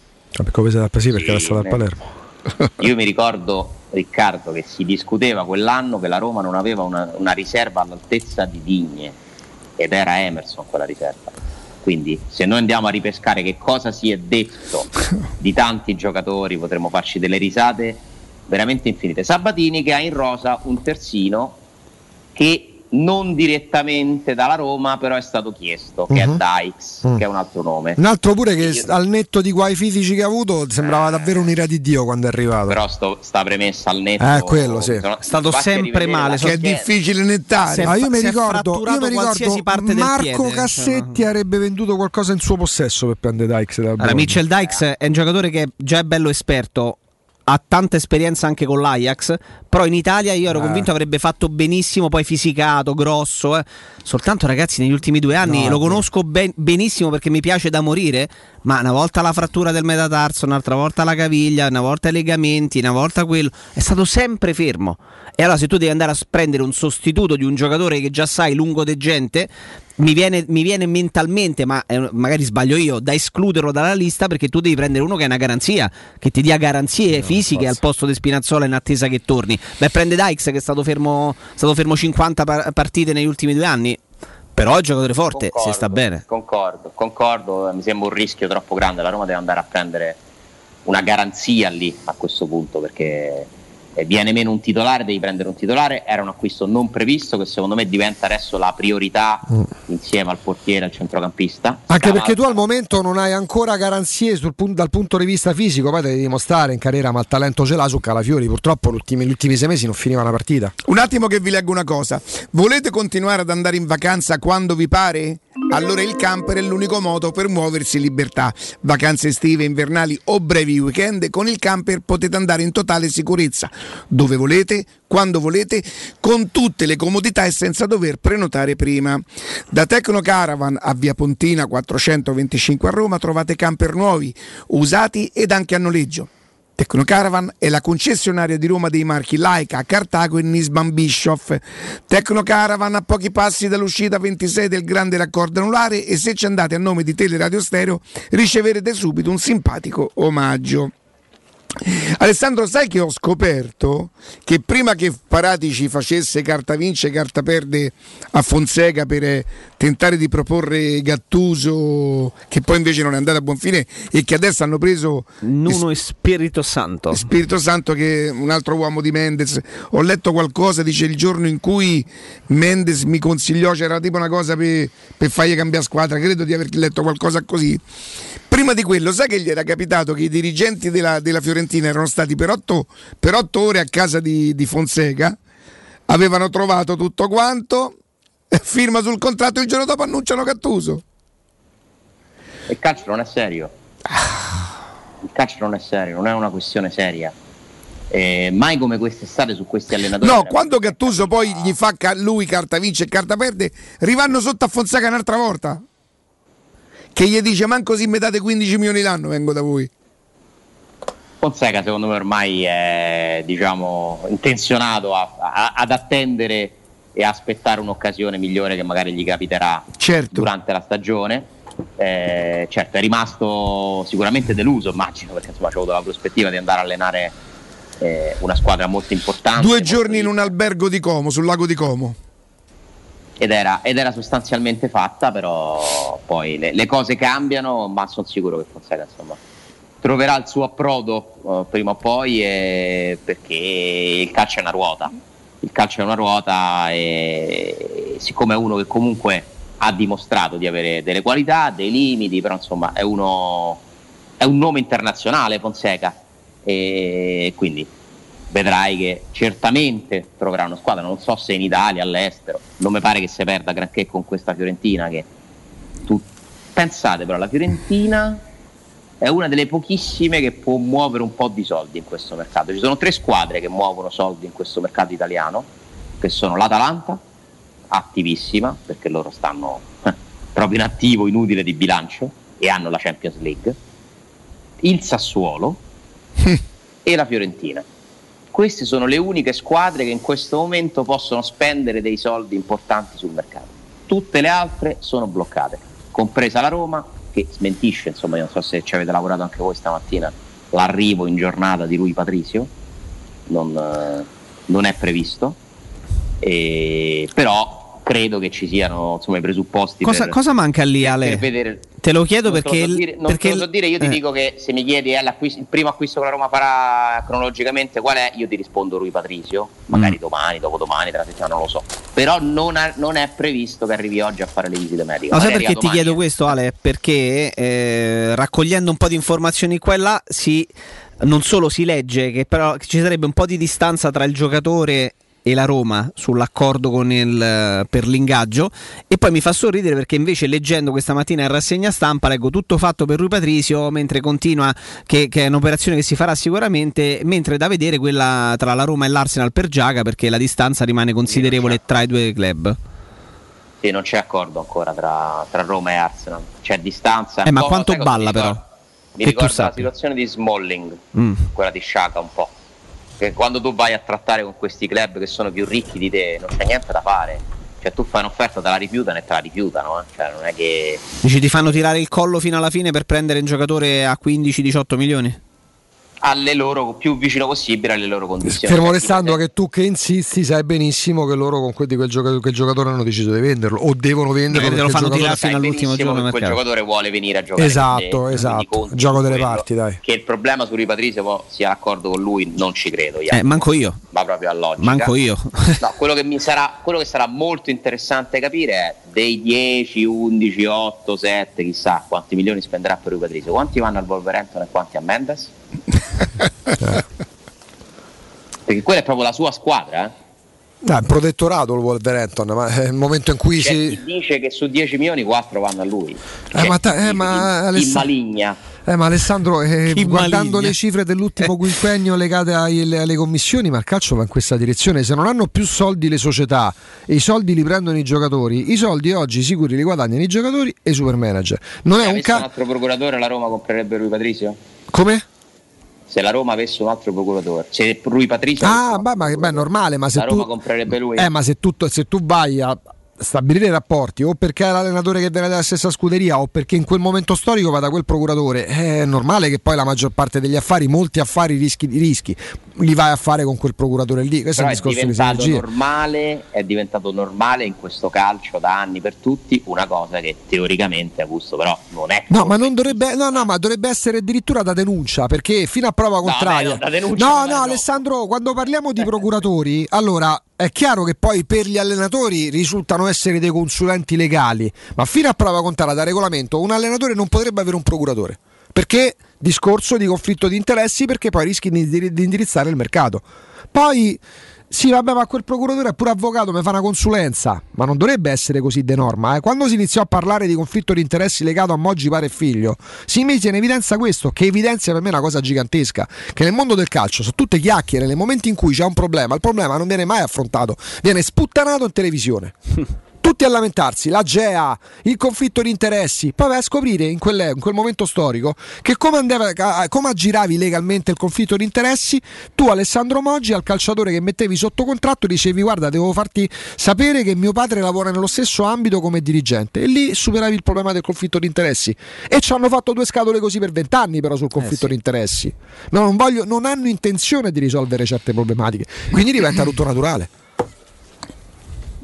Come se sì, perché era stato a eh. Palermo. Io mi ricordo, Riccardo, che si discuteva quell'anno che la Roma non aveva una, una riserva all'altezza di Digne ed era Emerson quella riserva. Quindi se noi andiamo a ripescare che cosa si è detto di tanti giocatori potremmo farci delle risate veramente infinite. Sabatini che ha in rosa un terzino che non direttamente dalla Roma però è stato chiesto, che Mhm. è Dykes, Mm. che è un altro nome. Un altro pure che al netto di guai fisici che ha avuto sembrava davvero un'ira di Dio quando è arrivato. Però sto- sta premessa al netto. Eh, quello sì. sono- È stato sempre male, Che è difficile nettare. Ma io fa- mi ricordo, io mi qualsiasi ricordo parte del Marco piede, cioè, Cassetti avrebbe venduto qualcosa in suo possesso per prendere Dykes Allora. Mitchell Dykes è un giocatore che già è bello esperto, ha tanta esperienza anche con l'Ajax, però in Italia io ero Ah. convinto avrebbe fatto benissimo, poi fisicato, grosso. eh. Soltanto ragazzi negli ultimi due anni No, lo conosco ben- benissimo perché mi piace da morire, ma una volta la frattura del metatarso, un'altra volta la caviglia, una volta i legamenti, una volta quello, è stato sempre fermo. E allora se tu devi andare a prendere un sostituto di un giocatore che già sai lungo de gente, mi viene, mi viene mentalmente, ma eh, magari sbaglio io, da escluderlo dalla lista perché tu devi prendere uno che è una garanzia, che ti dia garanzie fisiche al posto di Spinazzola in attesa che torni. Beh, prende Dykes che è stato fermo, stato fermo 50 par- partite negli ultimi due anni, però è giocatore forte, Concordo, si sta bene. Concordo, concordo, mi sembra un rischio troppo grande. La Roma deve andare a prendere una garanzia lì a questo punto perché viene meno un titolare, devi prendere un titolare. Era un acquisto non previsto che secondo me diventa adesso la priorità insieme al portiere al centrocampista. Mm. Anche Scava- perché tu al momento non hai ancora garanzie sul dal punto di vista fisico, poi devi dimostrare in carriera, ma il talento ce l'ha su Calafiori. Purtroppo gli ultimi, sei mesi non finiva una partita. Un attimo che vi leggo una cosa. Volete continuare ad andare in vacanza quando vi pare? Allora il camper è l'unico modo per muoversi in libertà. Vacanze estive, invernali o brevi weekend, con il camper potete andare in totale sicurezza, dove volete, quando volete, con tutte le comodità e senza dover prenotare prima. Da Tecno Caravan a Via Pontina 425 a Roma trovate camper nuovi, usati ed anche a noleggio. Tecnocaravan è la concessionaria di Roma dei marchi Laika, Cartago e Nisban Bischoff. Tecnocaravan a pochi passi dall'uscita 26 del grande raccordo anulare e se ci andate a nome di Teleradio Stereo riceverete subito un simpatico omaggio. Alessandro, sai che ho scoperto che prima che Paratici facesse carta vince, carta perde a Fonseca per eh, tentare di proporre Gattuso, che poi invece non è andato a buon fine e che adesso hanno preso Nuno e Spirito Santo. Spirito Santo che è un altro uomo di Mendes. Ho letto qualcosa, dice il giorno in cui Mendes mi consigliò, c'era tipo una cosa per, per fargli cambiare squadra, credo di aver letto qualcosa così. Prima di quello, sai che gli era capitato che i dirigenti della, della Fiorentina erano stati per otto, per otto ore a casa di, di Fonseca, avevano trovato tutto quanto, firma sul contratto il giorno dopo annunciano Gattuso. Il calcio non è serio. Il calcio non è serio, non è una questione seria. Eh, mai come quest'estate su questi allenatori. No, quando Gattuso poi gli fa ca- lui carta vince e carta perde, rivanno sotto a Fonseca un'altra volta. Che gli dice manco se mi date 15 milioni l'anno vengo da voi. Fonseca secondo me ormai è diciamo, intenzionato a- a- ad attendere e aspettare un'occasione migliore che magari gli capiterà Certo. durante la stagione. Eh, certo, è rimasto sicuramente deluso, immagino, perché insomma c'è avuto la prospettiva di andare a allenare eh, una squadra molto importante. Due giorni in un albergo di Como, sul lago di Como. ed era, ed era sostanzialmente fatta, però poi le, le cose cambiano, ma sono sicuro che Fonseca insomma, troverà il suo approdo eh, prima o poi eh, perché il calcio è una ruota, il calcio è una ruota e siccome è uno che comunque ha dimostrato di avere delle qualità, dei limiti, però insomma è uno è un nome internazionale Fonseca. E quindi vedrai che certamente troverà una squadra, non so se in Italia, all'estero, non mi pare che si perda granché con questa Fiorentina che tu pensate però la Fiorentina è una delle pochissime che può muovere un po' di soldi in questo mercato. Ci sono tre squadre che muovono soldi in questo mercato italiano, che sono l'Atalanta, attivissima, perché loro stanno eh, proprio in attivo inutile di bilancio e hanno la Champions League. il Sassuolo e la Fiorentina. Queste sono le uniche squadre che in questo momento possono spendere dei soldi importanti sul mercato. Tutte le altre sono bloccate, compresa la Roma che smentisce, insomma, io non so se ci avete lavorato anche voi stamattina, l'arrivo in giornata di Rui Patricio, non, eh, non è previsto, E- però credo che ci siano insomma, i presupposti Cosa, per, cosa manca lì, per Ale? vedere Te lo chiedo non te lo perché. so dire, non perché te lo so dire, io ti eh. dico che se mi chiedi eh, il primo acquisto che la Roma farà cronologicamente qual è, io ti rispondo Rui Patricio, magari domani, dopodomani, tra la settimana, non lo so. Però non, ha- non è previsto che arrivi oggi a fare le visite mediche. Ma sai perché a ti domani, chiedo questo, Ale? Perché eh, raccogliendo un po' di informazioni qua e là, si, non solo si legge che però ci sarebbe un po' di distanza tra il giocatore e la Roma sull'accordo con il, eh, per l'ingaggio e poi mi fa sorridere perché invece leggendo questa mattina in rassegna stampa leggo tutto fatto per Rui Patricio mentre continua che, che è un'operazione che si farà sicuramente mentre da vedere quella tra la Roma e l'Arsenal per Giaga perché la distanza rimane considerevole tra i due club Sì, non c'è accordo ancora tra, tra Roma e Arsenal. C'è distanza. Eh, ma quanto balla però? Mi ricorda la situazione di Smalling, Mm. quella di Sciaca un po'. Che quando tu vai a trattare con questi club che sono più ricchi di te, non c'è niente da fare. Cioè tu fai un'offerta, te la rifiutano e te la rifiutano. eh. Cioè non è che... Dici ti fanno tirare il collo fino alla fine per prendere un giocatore a 15-18 milioni? Alle loro più vicino possibile alle loro condizioni. Fermo restando che tu che insisti sai benissimo che loro con quel, di quel giocatore, quel giocatore hanno deciso di venderlo o devono venderlo lo fanno tirare fino all'ultimo giorno quel mercato. giocatore vuole venire a giocare Esatto, te, esatto. conti Gioco delle parti, dai. Che il problema su poi sia d'accordo con lui, non ci credo. Eh, manco io. Va proprio a logica. Manco io. No, quello che, mi sarà, quello che sarà molto interessante capire è dei 10, 11, 8, 7, chissà quanti milioni spenderà per Rui Patricio. Quanti vanno al Wolverhampton e quanti a Mendes? Perché quella è proprio la sua squadra. Eh? Dai, un protettorato il Wolverhampton ma è il momento in cui C'è si chi dice che su 10 milioni 4 vanno a lui. Eh, ma, ta- eh, ma chi Alessa- maligna. Eh, ma Alessandro, eh, guardando maligna. le cifre dell'ultimo quinquennio legate ai- alle commissioni, ma il calcio va in questa direzione. Se non hanno più soldi le società e i soldi li prendono i giocatori, i soldi oggi sicuri li guadagnano i giocatori e i super manager. Non è Se un avesse un caso. altro procuratore la Roma comprerebbe Rui Patricio? Come? Se la Roma avesse un altro procuratore, se Rui Patricio Ah, ma beh, è normale, ma se la tu. Roma comprerebbe lui. Eh, ma se tu, se tu vai a stabilire rapporti o perché è l'allenatore che viene dalla stessa scuderia o perché in quel momento storico va da quel procuratore, è normale che poi la maggior parte degli affari, molti affari rischi, rischi li vai a fare con quel procuratore lì. Questo Però è è un discorso di diventato sinergia. normale, è diventato normale in questo calcio da anni per tutti, una cosa che teoricamente Augusto però non è. No, ma non dovrebbe, no, no, ma dovrebbe essere addirittura da denuncia perché fino a prova contraria. no, no, no, no. Alessandro, quando parliamo di procuratori, allora è chiaro che poi per gli allenatori risultano essere dei consulenti legali, ma fino a prova contraria da regolamento un allenatore non potrebbe avere un procuratore. Perché discorso di conflitto di interessi perché poi rischi di, di indirizzare il mercato. Poi sì, vabbè, ma quel procuratore è pure avvocato, mi fa una consulenza, ma non dovrebbe essere così de norma. eh. Quando si iniziò a parlare di conflitto di interessi legato a Moggi padre e figlio, si mise in evidenza questo, che evidenzia per me una cosa gigantesca, che nel mondo del calcio sono tutte chiacchiere, nel momento in cui c'è un problema, il problema non viene mai affrontato, viene sputtanato in televisione. Tutti a lamentarsi, la GEA, il conflitto di interessi, poi vai a scoprire in quel, in quel momento storico che come, andava, come aggiravi legalmente il conflitto di interessi, tu Alessandro Moggi al calciatore che mettevi sotto contratto dicevi guarda devo farti sapere che mio padre lavora nello stesso ambito come dirigente. E lì superavi il problema del conflitto di interessi. E ci hanno fatto due scatole così per vent'anni però sul conflitto di interessi. No, non, voglio- non hanno intenzione di risolvere certe problematiche. Quindi diventa tutto naturale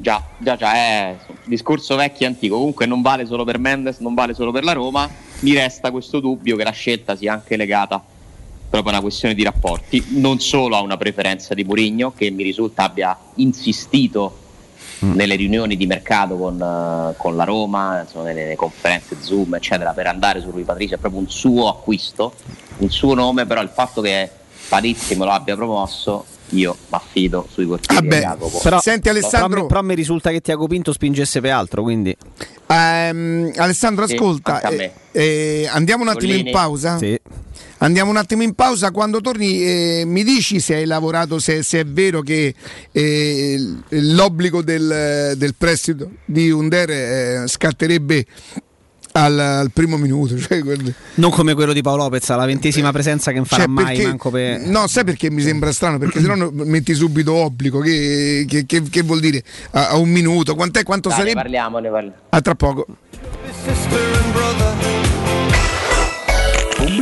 Già, già, già, è un discorso vecchio e antico. Comunque non vale solo per Mendes, non vale solo per la Roma. Mi resta questo dubbio che la scelta sia anche legata proprio a una questione di rapporti, non solo a una preferenza di Mourinho, che mi risulta abbia insistito nelle riunioni di mercato con, eh, con la Roma, insomma, nelle, nelle conferenze Zoom, eccetera, per andare su Rui Patricio, è proprio un suo acquisto, un suo nome, però il fatto che Parizzi me lo abbia promosso, io mi affido sui cortili di Jacopo. Però, Senti, però, Alessandro- mi- però mi risulta che Tiago Pinto spingesse per altro, quindi Ehm, Alessandro, Sì, ascolta, eh, eh, andiamo un attimo in Sollini. pausa. Sì. Andiamo un attimo in pausa. Quando torni, eh, mi dici se hai lavorato, se, se è vero che eh, l'obbligo del, del prestito di Under eh, scatterebbe al, al primo minuto. Cioè, Non come quello di Paolo Lopez, alla ventesima presenza che non farà cioè, mai perché- manco per... No, sai perché mi sembra strano? Perché se no metti subito obbligo. Che, che- che- che vuol dire? A, a un minuto? Quant'è? Quanto Dai, ne sarebbe? parliamo, ne parliamo. A tra poco.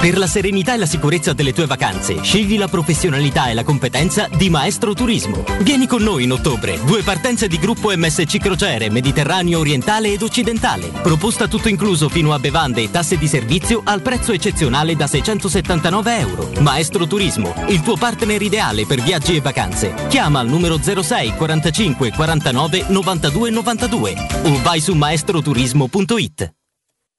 Per la serenità e la sicurezza delle tue vacanze, scegli la professionalità e la competenza di Maestro Turismo. Vieni con noi in ottobre. Due partenze di gruppo MSC Crociere, Mediterraneo orientale ed occidentale. Proposta tutto incluso fino a bevande e tasse di servizio al prezzo eccezionale da 679 euro. Maestro Turismo, il tuo partner ideale per viaggi e vacanze. Chiama al numero 06 45 49 92 92 o vai su maestroturismo.it.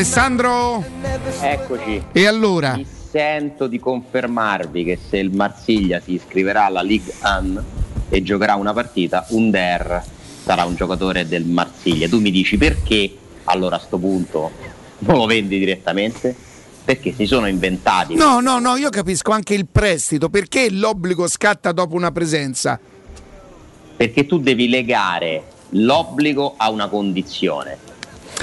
Alessandro? Eccoci. E allora? Mi sento di confermarvi che se il Marsiglia si iscriverà alla Ligue 1 e giocherà una partita, Under sarà un giocatore del Marsiglia. Tu mi dici perché allora a sto punto non lo vendi direttamente? Perché si sono inventati. No, no, no, io capisco anche il prestito. Perché l'obbligo scatta dopo una presenza? Perché tu devi legare l'obbligo a una condizione.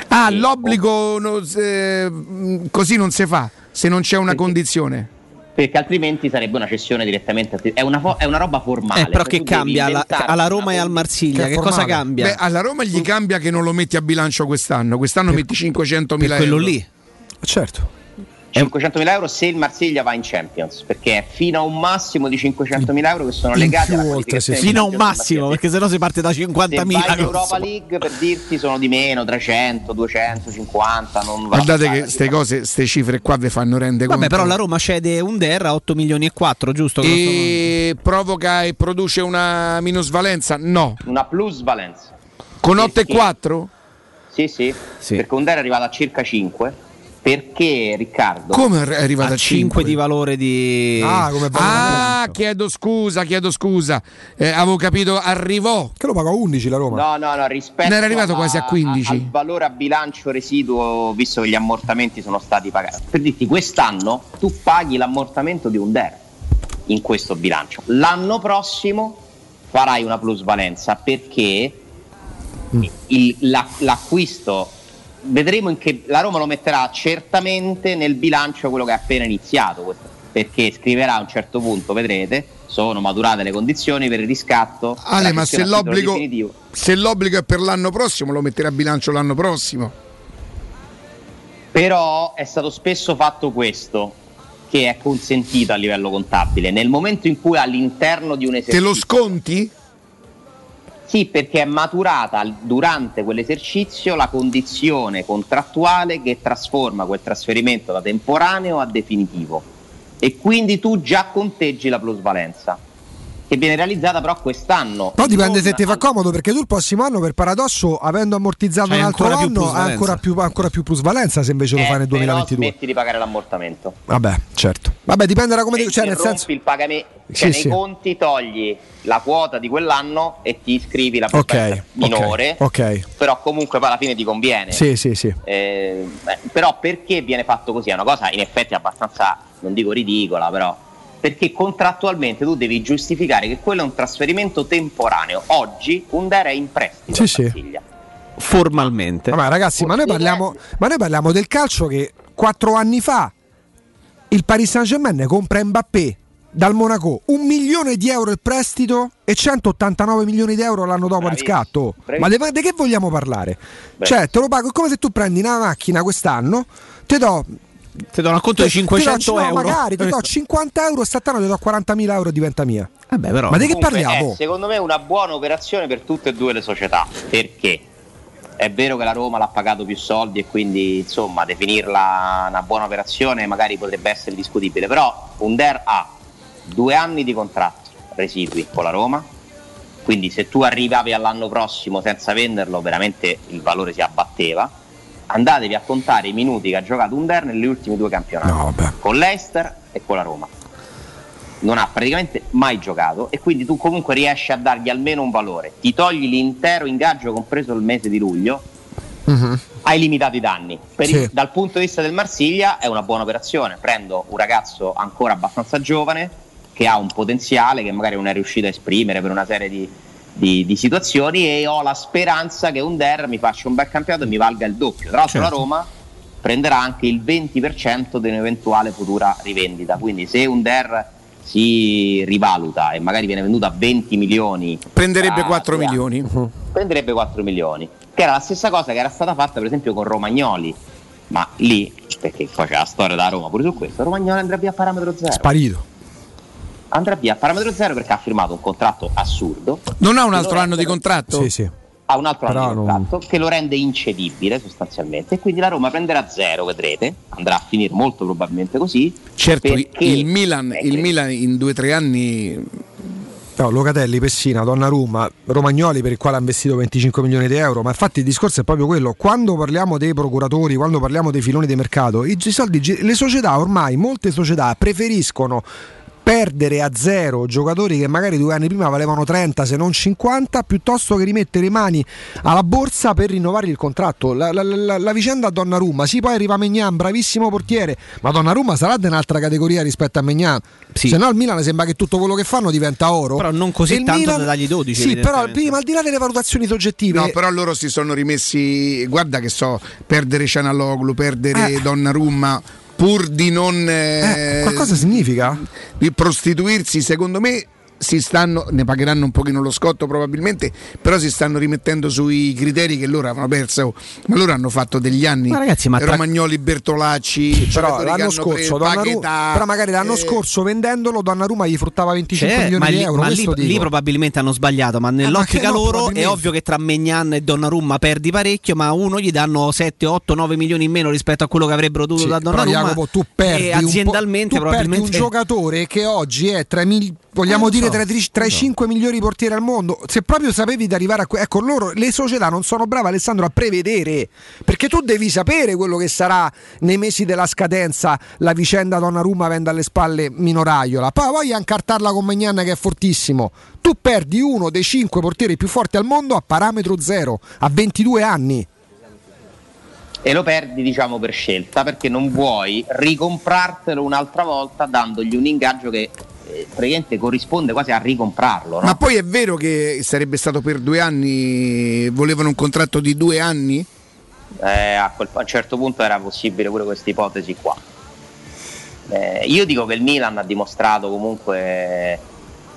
Ah, l'obbligo no, se- mh, così non si fa se non c'è una condizione. Perché altrimenti sarebbe una cessione direttamente. È una, fo- è una roba formale. Eh, però Cioè, che cambia alla, alla Roma e al Marsiglia? Che, cosa cambia? Beh, alla Roma gli cambia che non lo metti a bilancio quest'anno. Quest'anno metti 500 mila per euro. quello lì. Certo. 500.000 euro se il Marsiglia va in Champions, perché è fino a un massimo di 500.000 euro che sono legati alla qualificazione Fino a un massimo, perché sennò si parte da Se 50.000. vai in. Europa League per dirti sono di meno, 300, 250, non va Guardate che queste cose, queste cifre qua vi fanno rendere Vabbè, conto. però la Roma cede un Der a 8 milioni e 4, giusto? E provoca e produce una minusvalenza? No. Una plusvalenza. Con 8 e 4? Sì, sì, perché un è arrivato a circa 5, perché Riccardo... Come è arrivato a 5 di valore di... Ah, Ah, chiedo scusa, chiedo scusa. Eh, avevo capito, arrivò. Che lo paga 11 la Roma. No, no, no, rispetto Ne era arrivato quasi a 15. al valore a bilancio residuo, visto che gli ammortamenti sono stati pagati. Per dirti, quest'anno tu paghi l'ammortamento di un DER in questo bilancio. L'anno prossimo farai una plusvalenza perché il- la- l'acquisto vedremo in che la Roma lo metterà certamente nel bilancio quello che è appena iniziato questo, perché scriverà a un certo punto vedrete sono maturate le condizioni per il riscatto Ale, ma se l'obbligo, se l'obbligo è per l'anno prossimo, lo metterà a bilancio l'anno prossimo. Però è stato spesso fatto questo, che è consentito a livello contabile. Nel momento in cui all'interno di un Te esercizio. lo sconti? Sì, perché è maturata durante quell'esercizio la condizione contrattuale che trasforma quel trasferimento da temporaneo a definitivo. E quindi tu già conteggi la plusvalenza, che viene realizzata però quest'anno. Però dipende se ti fa comodo perché tu il prossimo anno per paradosso avendo ammortizzato C'hai un altro anno ha ancora più, ancora più plusvalenza se invece lo Eh, fai nel però 2022. smetti di pagare l'ammortamento. Vabbè, certo. Vabbè, dipende da come dico, cioè nel senso il pagamento, Sì, cioè nei sì. conti togli la quota di quell'anno e ti iscrivi la plusvalenza Ok, minore, ok. ok. però comunque poi alla fine ti conviene. Sì, sì, sì. Eh, beh, però perché viene fatto così? È una cosa in effetti abbastanza, non dico ridicola, però perché contrattualmente tu devi giustificare che quello è un trasferimento temporaneo. Oggi Under è in prestito. Sì, a sì. Formalmente. Vabbè, ragazzi, ma noi, parliamo, ma noi parliamo del calcio che quattro anni fa il Paris Saint-Germain compra Mbappé dal Monaco un milione di euro il prestito e 189 milioni di euro l'anno dopo riscatto. Ma di di che vogliamo parlare? Cioè, te lo pago è come se tu prendi una macchina quest'anno, te do. Ti do un acconto di te- ti do- 500 no, euro. Magari ti do 50 euro e quest'anno ti do 40.000 euro e diventa mia. Vabbè, però. Ma di che parliamo? È, secondo me una buona operazione per tutte e due le società. Perché? È vero che la Roma l'ha pagato più soldi e quindi insomma definirla una buona operazione magari potrebbe essere discutibile, però Under ha due anni di contratto residui con la Roma, quindi se tu arrivavi all'anno prossimo senza venderlo veramente il valore si abbatteva. Andatevi a contare i minuti che ha giocato Under negli ultimi due campionati, con l'Eister e con la Roma non ha praticamente mai giocato e quindi tu comunque riesci a dargli almeno un valore. Ti togli l'intero ingaggio, compreso il mese di luglio, hai limitato i danni. Per Sì. il- dal punto di vista del Marsiglia è una buona operazione. Prendo un ragazzo ancora abbastanza giovane che ha un potenziale che magari non è riuscito a esprimere per una serie di, di- di situazioni e ho la speranza che Under mi faccia un bel campionato e mi valga il doppio. Tra l'altro Certo. la Roma prenderà anche il 20% di un'eventuale futura rivendita. Quindi se Under si rivaluta e magari viene venduto a 20 milioni Prenderebbe tra 4 due anni, milioni. prenderebbe 4 milioni che era la stessa cosa che era stata fatta per esempio con Romagnoli ma lì perché poi c'è la storia da Roma pure su questo Romagnoli andrà via a parametro zero Sparito. Andrà via a parametro zero perché ha firmato un contratto assurdo. Non ha un altro anno di contratto? Sì, sì. ha un altro Però anno di non- contratto che lo rende incedibile sostanzialmente. E quindi la Roma prenderà zero vedrete. Andrà a finire molto probabilmente così. Certo, il Milan, il Milan in due o tre anni No, Locatelli, Pessina, Donnarumma, Romagnoli per il quale ha investito 25 milioni di euro, ma infatti il discorso è proprio quello, quando parliamo dei procuratori, quando parliamo dei filoni di mercato, i soldi, le società ormai, molte società preferiscono perdere a zero giocatori che magari due anni prima valevano 30 se non 50 piuttosto che rimettere le mani alla borsa per rinnovare il contratto. La, la- la- la vicenda Donnarumma sì poi arriva Megnan bravissimo portiere ma Donnarumma sarà di un'altra categoria rispetto a Megnan se no al Milan sembra che tutto quello che fanno diventa oro. Però non così E tanto da dargli 12, sì però prima al di là delle valutazioni soggettive No, però loro si sono rimessi. Guarda che so, perdere Cianaloglu, perdere Donnarumma, pur di non. eh, qualcosa significa? Di prostituirsi, secondo me. Si stanno, ne pagheranno un pochino lo scotto probabilmente, però si stanno rimettendo sui criteri che loro avevano perso. Ma loro hanno fatto degli anni. Ma ragazzi, ma tra- Romagnoli, Bertolacci, però l'anno scorso Donnarumma, però magari l'anno eh, scorso vendendolo Donnarumma gli fruttava 25 C'è, milioni ma di lì, euro ma lì- lì probabilmente hanno sbagliato, ma che nell'ottica no, loro è ovvio che tra Megnan e Donnarumma perdi parecchio, ma uno gli danno 7, 8, 9 milioni in meno rispetto a quello che avrebbero dovuto Sì, da però Donnarumma. Jacopo, tu perdi e un po'- aziendalmente tu perdi un giocatore che oggi è tra i mil- vogliamo Eh, dire so, tra, i- tra i 5 migliori portieri al mondo. Se proprio sapevi di arrivare a que- ecco loro le società non sono brave Alessandro a prevedere, perché tu devi sapere quello che sarà nei mesi della scadenza la vicenda Donnarumma avendo alle spalle Minoraiola. Poi voglio incartarla con Magnan che è fortissimo. Tu perdi uno dei 5 portieri più forti al mondo a parametro zero, a 22 anni. e lo perdi diciamo per scelta perché non vuoi ricomprartelo un'altra volta dandogli un ingaggio che eh, praticamente corrisponde quasi a ricomprarlo. no? Ma poi è vero che sarebbe stato per due anni, volevano un contratto di due anni? Eh, a, quel- a un certo punto era possibile pure questa ipotesi qua. Eh, io dico che il Milan ha dimostrato comunque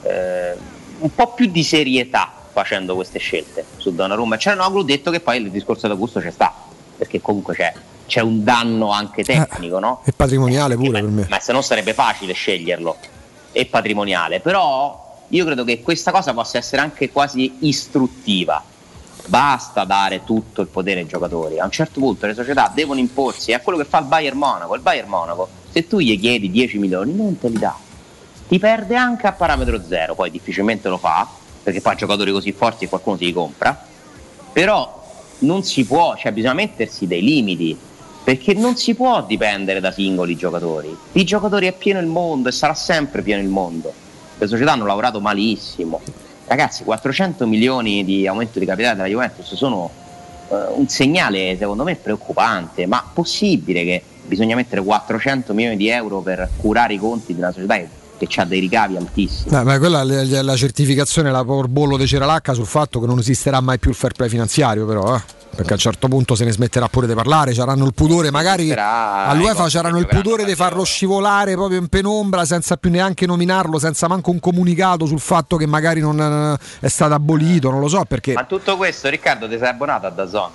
eh, un po' più di serietà facendo queste scelte su Donnarumma e Cianoglu, detto che poi il discorso d'Augusto c'è sta, perché comunque c'è, c'è un danno anche tecnico, no? È patrimoniale pure per me. ma se no sarebbe facile sceglierlo e patrimoniale però io credo che questa cosa possa essere anche quasi istruttiva. Basta dare tutto il potere ai giocatori. A un certo punto le società devono imporsi è quello che fa il Bayern Monaco. Il Bayern Monaco se tu gli chiedi 10 milioni non te li dà. Ti perde anche a parametro zero poi difficilmente lo fa perché fa giocatori così forti e qualcuno si li compra. Però non si può, cioè bisogna mettersi dei limiti, perché non si può dipendere da singoli giocatori. Di giocatori è pieno il mondo e sarà sempre pieno il mondo. Le società hanno lavorato malissimo. Ragazzi, 400 milioni di aumento di capitale della Juventus sono eh, un segnale secondo me preoccupante, ma possibile che bisogna mettere 400 milioni di euro per curare i conti di una società che, che ha dei ricavi altissimi? No, ma quella è la, la certificazione, la porbollo di Ceralacca sul fatto che non esisterà mai più il fair play finanziario, però, eh. Perché a un certo punto se ne smetterà pure di parlare, c'erano il pudore, magari all'UEFA c'erano il pudore di farlo scivolare proprio in penombra senza più neanche nominarlo, senza manco un comunicato sul fatto che magari non eh, è stato abolito, non lo so perché. Ma tutto questo, Riccardo, ti sei abbonato a Dazon?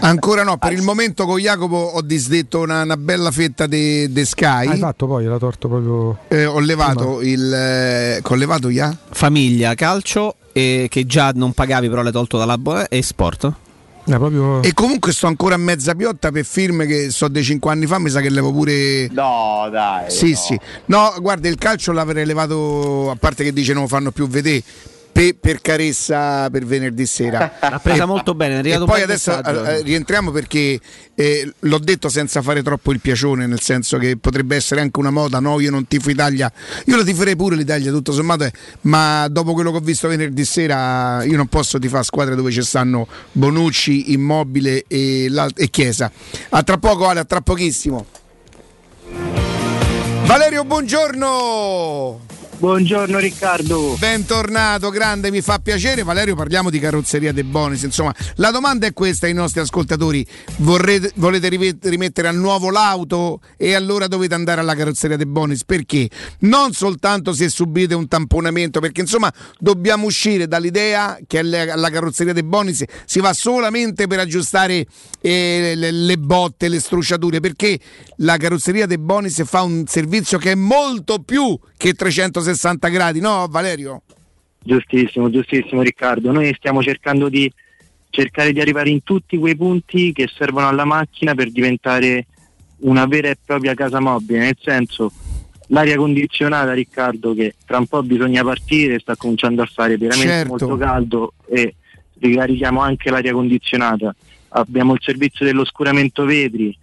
Ancora no, per il momento con Jacopo ho disdetto una, una bella fetta di Sky. Hai fatto poi, l'ha torto proprio. Eh, ho levato il. Eh, ho levato ya? Famiglia, calcio, e che già non pagavi però l'hai tolto dalla bo- e sport. Eh, proprio... E comunque sto ancora a mezza piotta per film che so dei 5 anni fa, mi sa che levo pure. No, dai. Sì, no. sì. No, guarda, il calcio l'avrei levato, a parte che dice non lo fanno più vedere, pe- per carezza per venerdì sera. L'ha presa E- molto bene, è poi adesso messaggio. eh, rientriamo perché eh, l'ho detto senza fare troppo il piacione, nel senso che potrebbe essere anche una moda, no, io non tifo Italia, io lo tiferei pure l'Italia tutto sommato, ma dopo quello che ho visto venerdì sera io non posso tifare squadre dove ci stanno Bonucci, Immobile e, e Chiesa. A tra poco Ale, a tra pochissimo. Valerio, buongiorno! Buongiorno Riccardo. Bentornato, grande, mi fa piacere. Valerio, parliamo di carrozzeria De Bonis. Insomma, la domanda è questa ai nostri ascoltatori. Vorrete, volete rimettere a nuovo l'auto e allora dovete andare alla carrozzeria De Bonis? Perché? Non soltanto se subite un tamponamento, perché insomma dobbiamo uscire dall'idea che alla carrozzeria De Bonis si va solamente per aggiustare eh, le, le botte, le strusciature, perché la carrozzeria De Bonis fa un servizio che è molto più che 360 gradi, no Valerio? Giustissimo, giustissimo Riccardo. Noi stiamo cercando di cercare di arrivare in tutti quei punti che servono alla macchina per diventare una vera e propria casa mobile, nel senso l'aria condizionata Riccardo che tra un po' bisogna partire, sta cominciando a fare veramente Certo. molto caldo e ricarichiamo anche l'aria condizionata. Abbiamo il servizio dell'oscuramento vetri,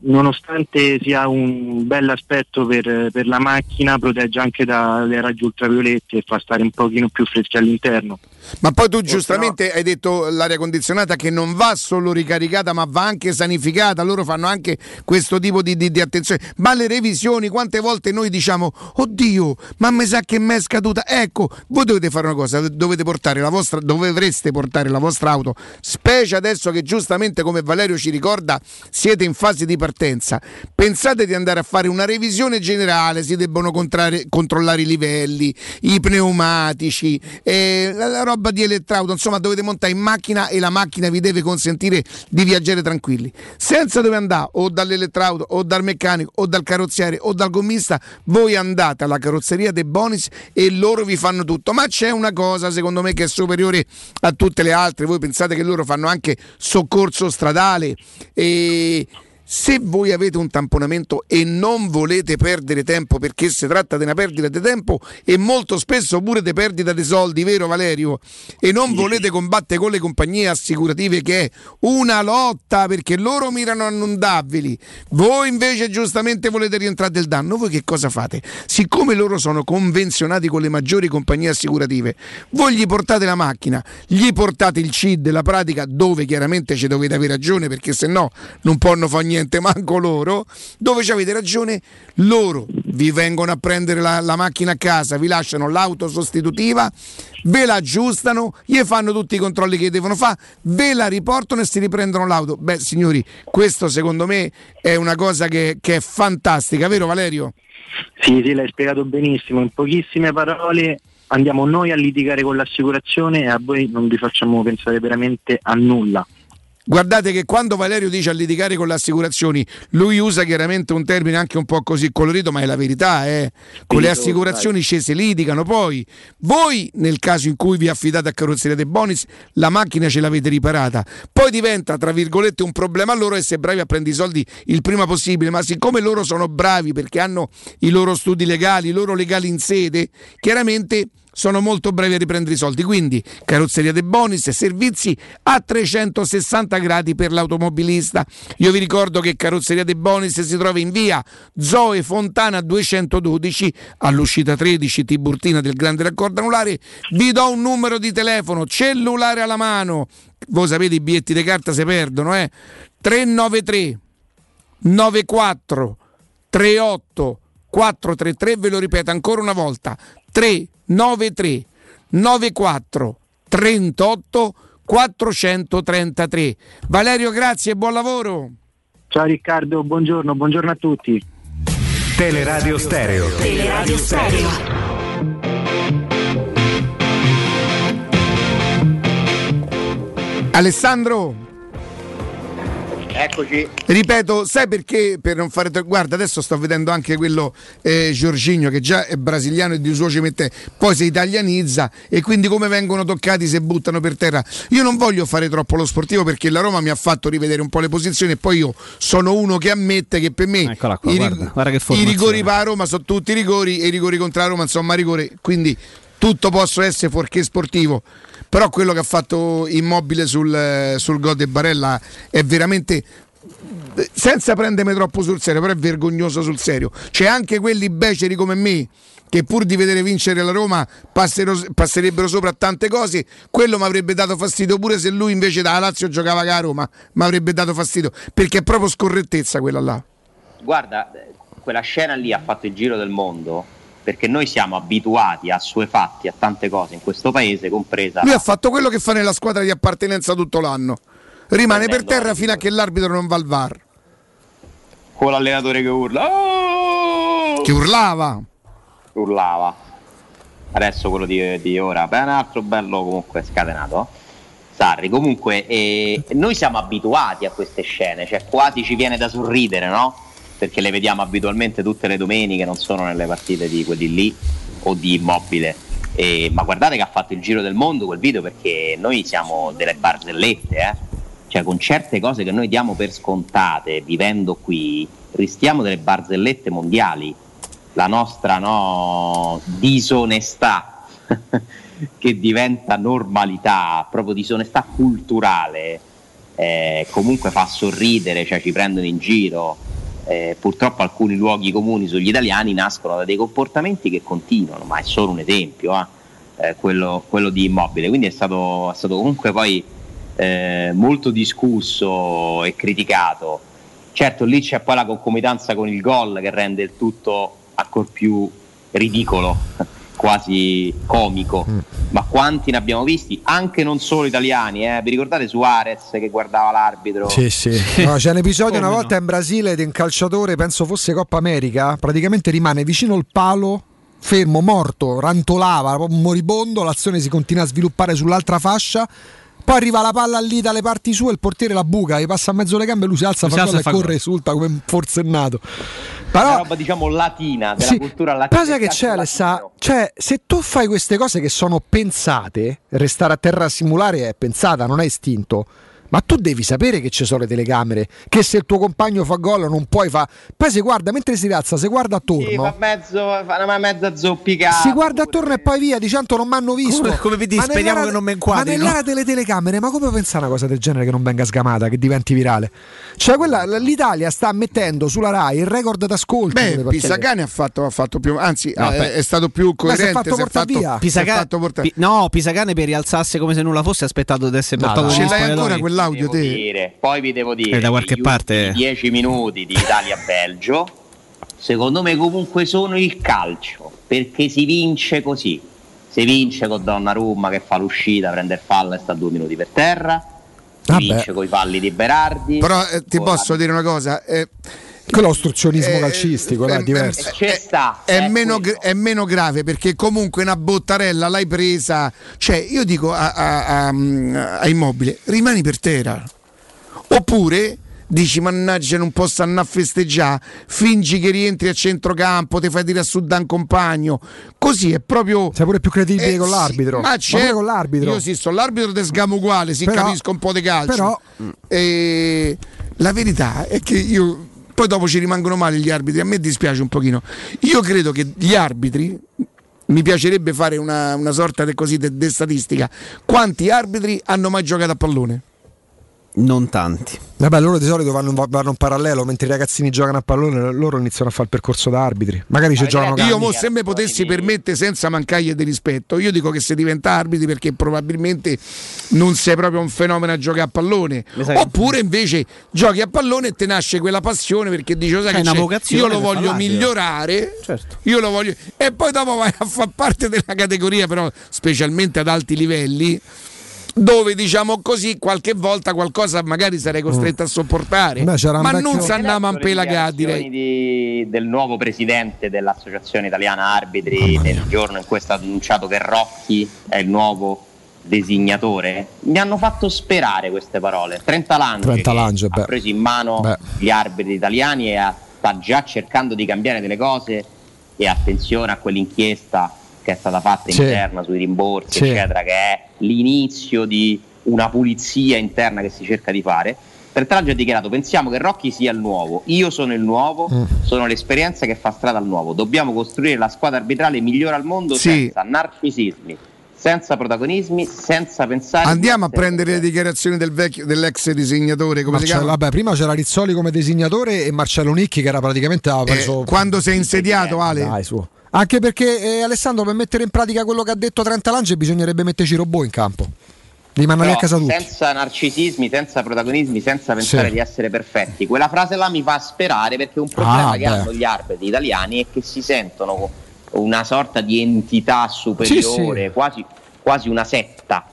nonostante sia un bell'aspetto per, per la macchina, protegge anche dalle raggi ultravioletti e fa stare un pochino più freschi all'interno. Ma poi tu giustamente hai detto l'aria condizionata che non va solo ricaricata ma va anche sanificata, loro fanno anche questo tipo di, di- di attenzione. Ma le revisioni, quante volte noi diciamo, oddio, ma mi sa che mi è scaduta. Ecco, voi dovete fare una cosa, dovete portare la vostra, dovreste portare la vostra auto, specie adesso che giustamente come Valerio ci ricorda siete in fase di partenza. Pensate di andare a fare una revisione generale, si debbono controllare i livelli, i pneumatici, eh, la, la roba di elettrauto, insomma dovete montare in macchina e la macchina vi deve consentire di viaggiare tranquilli. Senza dove andare o dall'elettrauto o dal meccanico o dal carrozziere o dal gommista, voi andate alla carrozzeria De Bonis e loro vi fanno tutto. Ma c'è una cosa secondo me che è superiore a tutte le altre, voi pensate che loro fanno anche soccorso stradale e se voi avete un tamponamento e non volete perdere tempo perché si tratta di una perdita di tempo e molto spesso pure di perdita di soldi, vero Valerio? E non volete combattere con le compagnie assicurative che è una lotta perché loro mirano a non darveli. Voi invece giustamente volete rientrare del danno. Voi che cosa fate? Siccome loro sono convenzionati con le maggiori compagnie assicurative, voi gli portate la macchina, gli portate il CID, la pratica dove chiaramente ci dovete avere ragione perché se no non possono fare niente manco loro, dove ci avete ragione, loro vi vengono a prendere la, la macchina a casa, vi lasciano l'auto sostitutiva, ve la aggiustano, gli fanno tutti i controlli che devono fare, ve la riportano e si riprendono l'auto. Beh signori, questo secondo me è una cosa che, che è fantastica, vero Valerio? Sì, sì, l'hai spiegato benissimo. In pochissime parole andiamo noi a litigare con l'assicurazione e a voi non vi facciamo pensare veramente a nulla. Guardate che quando Valerio dice a litigare con le assicurazioni, lui usa chiaramente un termine anche un po' così colorito, ma è la verità, eh. Con le assicurazioni si litigano. Poi voi, nel caso in cui vi affidate a carrozzeria De Bonis, la macchina ce l'avete riparata. Poi diventa, tra virgolette, un problema loro essere bravi a prendere i soldi il prima possibile, ma siccome loro sono bravi perché hanno i loro studi legali, i loro legali in sede, chiaramente sono molto bravi a riprendere i soldi. Quindi carrozzeria De Bonis, servizi a 360 gradi per l'automobilista. Io vi ricordo che carrozzeria De Bonis si trova in via Zoe Fontana 212 all'uscita 13 Tiburtina del Grande Raccordo Anulare. Vi do un numero di telefono, cellulare alla mano. Voi sapete i biglietti di carta si perdono, eh? 393 94 38 433 ve lo ripeto ancora una volta 393 94 38 433 Valerio grazie e buon lavoro Ciao Riccardo, buongiorno, buongiorno a tutti. Teleradio Stereo. Teleradio Stereo. Alessandro Eccoci. Ripeto, sai perché? Per non fare. Guarda, adesso sto vedendo anche quello eh, Giorginio, che già è brasiliano e di suo ci mette, poi si italianizza e quindi come vengono toccati se buttano per terra. Io non voglio fare troppo lo sportivo perché la Roma mi ha fatto rivedere un po' le posizioni e poi io sono uno che ammette che per me qua, i, guarda, guarda che i rigori per la Roma sono tutti rigori e i rigori contro la Roma insomma rigori. Quindi tutto posso essere fuorché sportivo. Però quello che ha fatto immobile sul, sul gol di Barella è veramente senza prendermi troppo sul serio, però è vergognoso sul serio. C'è anche quelli beceri come me che pur di vedere vincere la Roma passerebbero sopra tante cose, quello mi avrebbe dato fastidio pure se lui invece da Lazio giocava a Roma, mi avrebbe dato fastidio, perché è proprio scorrettezza quella là. Guarda, quella scena lì ha fatto il giro del mondo perché noi siamo abituati a suefatti a tante cose in questo paese, compresa Lui ha fatto quello che fa nella squadra di appartenenza tutto l'anno. Rimane per terra fino a che l'arbitro non va al VAR. con l'allenatore che urla. "Oh!" Che urlava. urlava. Adesso quello di, di ora, beh, un altro bello comunque scatenato. Sarri, comunque eh, noi siamo abituati a queste scene, cioè quasi ci viene da sorridere, no? Perché le vediamo abitualmente tutte le domeniche, non sono nelle partite di quelli lì o di immobile. Eh, ma guardate che ha fatto il giro del mondo quel video perché noi siamo delle barzellette, eh? Cioè con certe cose che noi diamo per scontate vivendo qui, rischiamo delle barzellette mondiali. la nostra no, disonestà che diventa normalità, proprio disonestà culturale, eh, comunque fa sorridere, cioè ci prendono in giro. Eh, purtroppo alcuni luoghi comuni sugli italiani nascono da dei comportamenti che continuano, ma è solo un esempio, eh, eh, quello, quello di immobile. Quindi è stato, è stato comunque poi eh, molto discusso e criticato. Certo, lì c'è poi la concomitanza con il gol che rende il tutto ancora più ridicolo, quasi comico. Ma quanti ne abbiamo visti? Anche non solo italiani, eh? vi ricordate Suarez che guardava l'arbitro? Sì, sì. No, c'è un episodio una no? volta in Brasile di un calciatore, penso fosse Coppa America, praticamente rimane vicino al palo, fermo, morto, rantolava, moribondo, l'azione si continua a sviluppare sull'altra fascia. Poi arriva la palla lì dalle parti sue, il portiere la buca, gli passa a mezzo le gambe, lui si alza, Si fa alza e fa corre, gol. esulta come un forsennato. Una roba diciamo latina, della Sì, cultura latina. Cosa che c'è Alessa? Cioè, se tu fai queste cose che sono pensate, restare a terra a simulare è pensata, non è istinto. Ma tu devi sapere che ci sono le telecamere, che se il tuo compagno fa gol non puoi fare. Poi si guarda, mentre si rialza, si guarda attorno. Sì, fa mezzo, fa una mezza zoppicata. Si guarda attorno e poi via, di certo non mi hanno visto. Come- come vedi, Ma speriamo nell'era- che non mi Ma inquadrino. nell'era delle telecamere, ma come pensare una cosa del genere che non venga sgamata, che diventi virale? Cioè, quella, l'Italia sta mettendo sulla Rai il record d'ascolto. Beh. Pisacane ha fatto, ha fatto più, anzi, No, eh, beh. è stato più Ma si è coerente. fatto è portare via. si è Pisaca- fatto portare- Pi- no, Pisacane per rialzarsi come se nulla fosse ha aspettato ad essere No, portato no. negli Ce l'hai ancora spogliatoi. Quell'audio Devo dire, poi vi devo dire Eh, da qualche parte- ultimi 10 minuti di Italia-Belgio secondo me comunque sono il calcio perché si vince così si vince con Donnarumma che fa l'uscita prende il fallo e sta due minuti per terra si Vabbè. vince con i falli di Berardi Però eh, ti con la- posso dire una cosa. eh, Quello è ostruzionismo Eh, calcistico, là, è diverso. c'è sta è, meno, gra- è meno grave perché comunque una bottarella l'hai presa. Cioè, io dico a, a- a- a Immobile, rimani per terra. Oppure dici, mannaggia, non posso andare a festeggiare, fingi che rientri a centrocampo, ti fai dire a su da un compagno. Così è proprio. Sei pure più credibile Eh, con sì, l'arbitro. Ma, c'è con l'arbitro. Io sì, sto l'arbitro te sgamo uguale, si Però- capisco un po' di calcio. però- Eh, la verità è che io. Poi dopo ci rimangono male gli arbitri, a me dispiace un pochino. Io credo che gli arbitri, mi piacerebbe fare una, una sorta di così di statistica, quanti arbitri hanno mai giocato a pallone? Non tanti. Vabbè, loro di solito vanno, vanno in parallelo, mentre i ragazzini giocano a pallone, loro iniziano a fare il percorso da arbitri. Magari ci giocano Io mo se me potessi permettere senza mancargli di rispetto, io dico che se diventa arbitri perché probabilmente non sei proprio un fenomeno a giocare a pallone. Oppure invece giochi a pallone e te nasce quella passione perché dici "Lo sai che c'è? io lo voglio fare l'arbitro." migliorare. Certo. Io lo voglio e poi dopo vai a far parte della categoria però specialmente ad alti livelli dove diciamo così qualche volta qualcosa magari sarei costretto a sopportare Beh, ma vecchio- non si andava a Le pelagare direi del nuovo presidente dell'associazione italiana arbitri nel giorno in cui è stato annunciato che Rocchi è il nuovo designatore mi hanno fatto sperare queste parole. Trenta Lange, Trenta che Lange, ha preso in mano Beh. gli arbitri italiani e ha- sta già cercando di cambiare delle cose. E attenzione a quell'inchiesta che è stata fatta Sì. interna sui rimborsi Sì. eccetera che è l'inizio di una pulizia interna che si cerca di fare Trentalaggio ha dichiarato pensiamo che Rocchi sia il nuovo io sono il nuovo Mm. sono l'esperienza che fa strada al nuovo dobbiamo costruire la squadra arbitrale migliore al mondo Sì. senza narcisismi senza protagonismi senza pensare Andiamo a prendere le dichiarazioni del vecchio, dell'ex disegnatore, come si Marcello- chiama? vabbè, prima c'era Rizzoli come disegnatore e Marcello Nicchi che era praticamente Eh, preso quando sei insediato, Ale? Dai, su. Anche perché eh, Alessandro per mettere in pratica quello che ha detto Trenta Lange bisognerebbe metterci robot in campo. Mandano a casa tutti. senza narcisismi, senza protagonismi, senza pensare Sì. di essere perfetti. Quella frase là mi fa sperare perché è un problema Ah, che beh. hanno gli arbitri italiani è che si sentono una sorta di entità superiore, Sì, sì. Quasi, quasi una setta,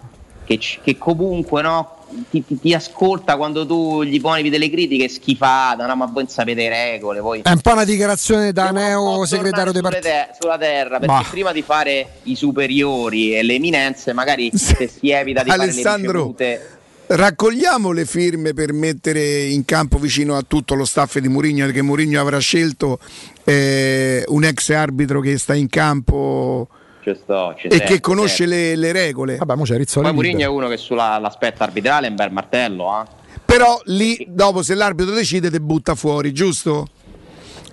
che, che comunque no, ti, ti- ti ascolta quando tu gli poni delle critiche schifate, no, ma voi non sapete le regole, voi È un po' una dichiarazione da neo segretario dei partiti. te- sulla terra perché Bah. prima di fare i superiori e le eminenze magari se si evita di Alessandro, fare le ricevute Raccogliamo le firme per mettere in campo vicino a tutto lo staff di Mourinho, perché Mourinho avrà scelto eh, un ex arbitro che sta in campo ci sto, ci e sento, che conosce le, le regole. Vabbè, mo c'è Rizzoli poi Mourinho è uno che sull'aspetto arbitrale è un bel martello eh? Però lì, dopo, se l'arbitro decide, ti butta fuori, giusto?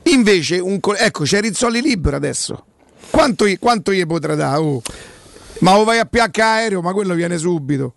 Invece, un co- ecco, c'è Rizzoli libero adesso. Quanto, gli- quanto gli potrà dare? oh? Ma o vai a PH aereo, ma quello viene subito.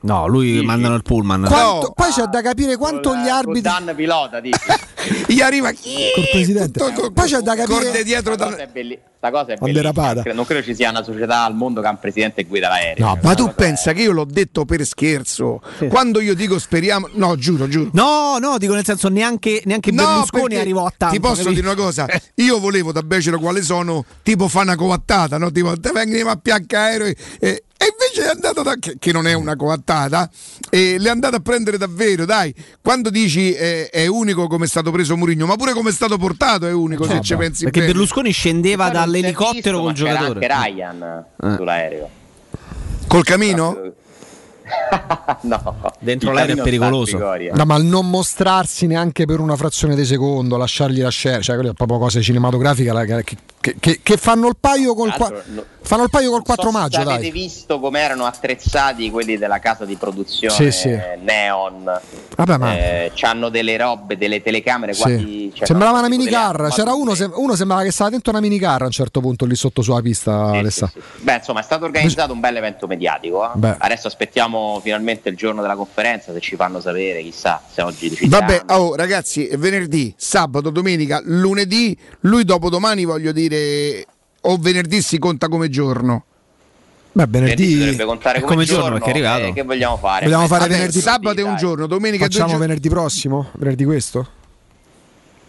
No, lui mandano il pullman. Quanto- poi c'è da capire quanto gli arbitri. Dan pilota, dici. Gli arriva Col presidente. Poi c'è da capire. Corde dietro da... cosa è, belli- sta cosa è bellissima. Non credo ci sia una società al mondo che ha un presidente che guida l'aereo. No, ma tu pensa che io l'ho detto per scherzo. Quando io dico speriamo, no, giuro, giuro. No, no, dico nel senso neanche, neanche Berlusconi perché arrivò a tanto. Ti posso capito? dire una cosa? Io volevo da becero quale sono, tipo fa una coattata, no? Tipo, te vengono a PH aereo e, e- invece è andato da, che, che non è una coattata, e le è andato a prendere davvero, dai. Quando dici eh, è unico come è stato preso Murigno, ma pure come è stato portato è unico, se ci pensi Perché bene. Berlusconi scendeva è dall'elicottero col ma c'era giocatore. anche Ryan Eh. sull'aereo. Col camino? no, Dentro l'aereo è pericoloso. No, ma il non mostrarsi neanche per una frazione di secondo, lasciargli la scena, cioè quelle sono proprio cose cinematografiche la- che, che- che- che fanno il paio col, qua- no- fanno il paio col 4 Non so maggio, avete dai. visto come erano attrezzati quelli della casa di produzione Sì, sì. Neon. Vabbè, ma- Eh, c'hanno delle robe, delle telecamere Sì. quasi. cioè, sembrava no, una minicar, c'era uno, sem- uno sembrava che stava dentro una minicar a un certo punto lì sotto sulla pista. Beh, insomma, è stato organizzato un bel evento mediatico. eh. Beh. Adesso aspettiamo finalmente il giorno della conferenza. Se ci fanno sapere, chissà se oggi decidiamo. Vabbè, oh, ragazzi, è venerdì, sabato, domenica, lunedì, lui dopodomani voglio dire o venerdì si conta come giorno. Beh, Venerdì dovrebbe contare come, giorno, eh, che vogliamo fare? Vogliamo fare Vabbè, venerdì sabato è un giorno, domenica è due Facciamo giorni. venerdì prossimo? Venerdì questo?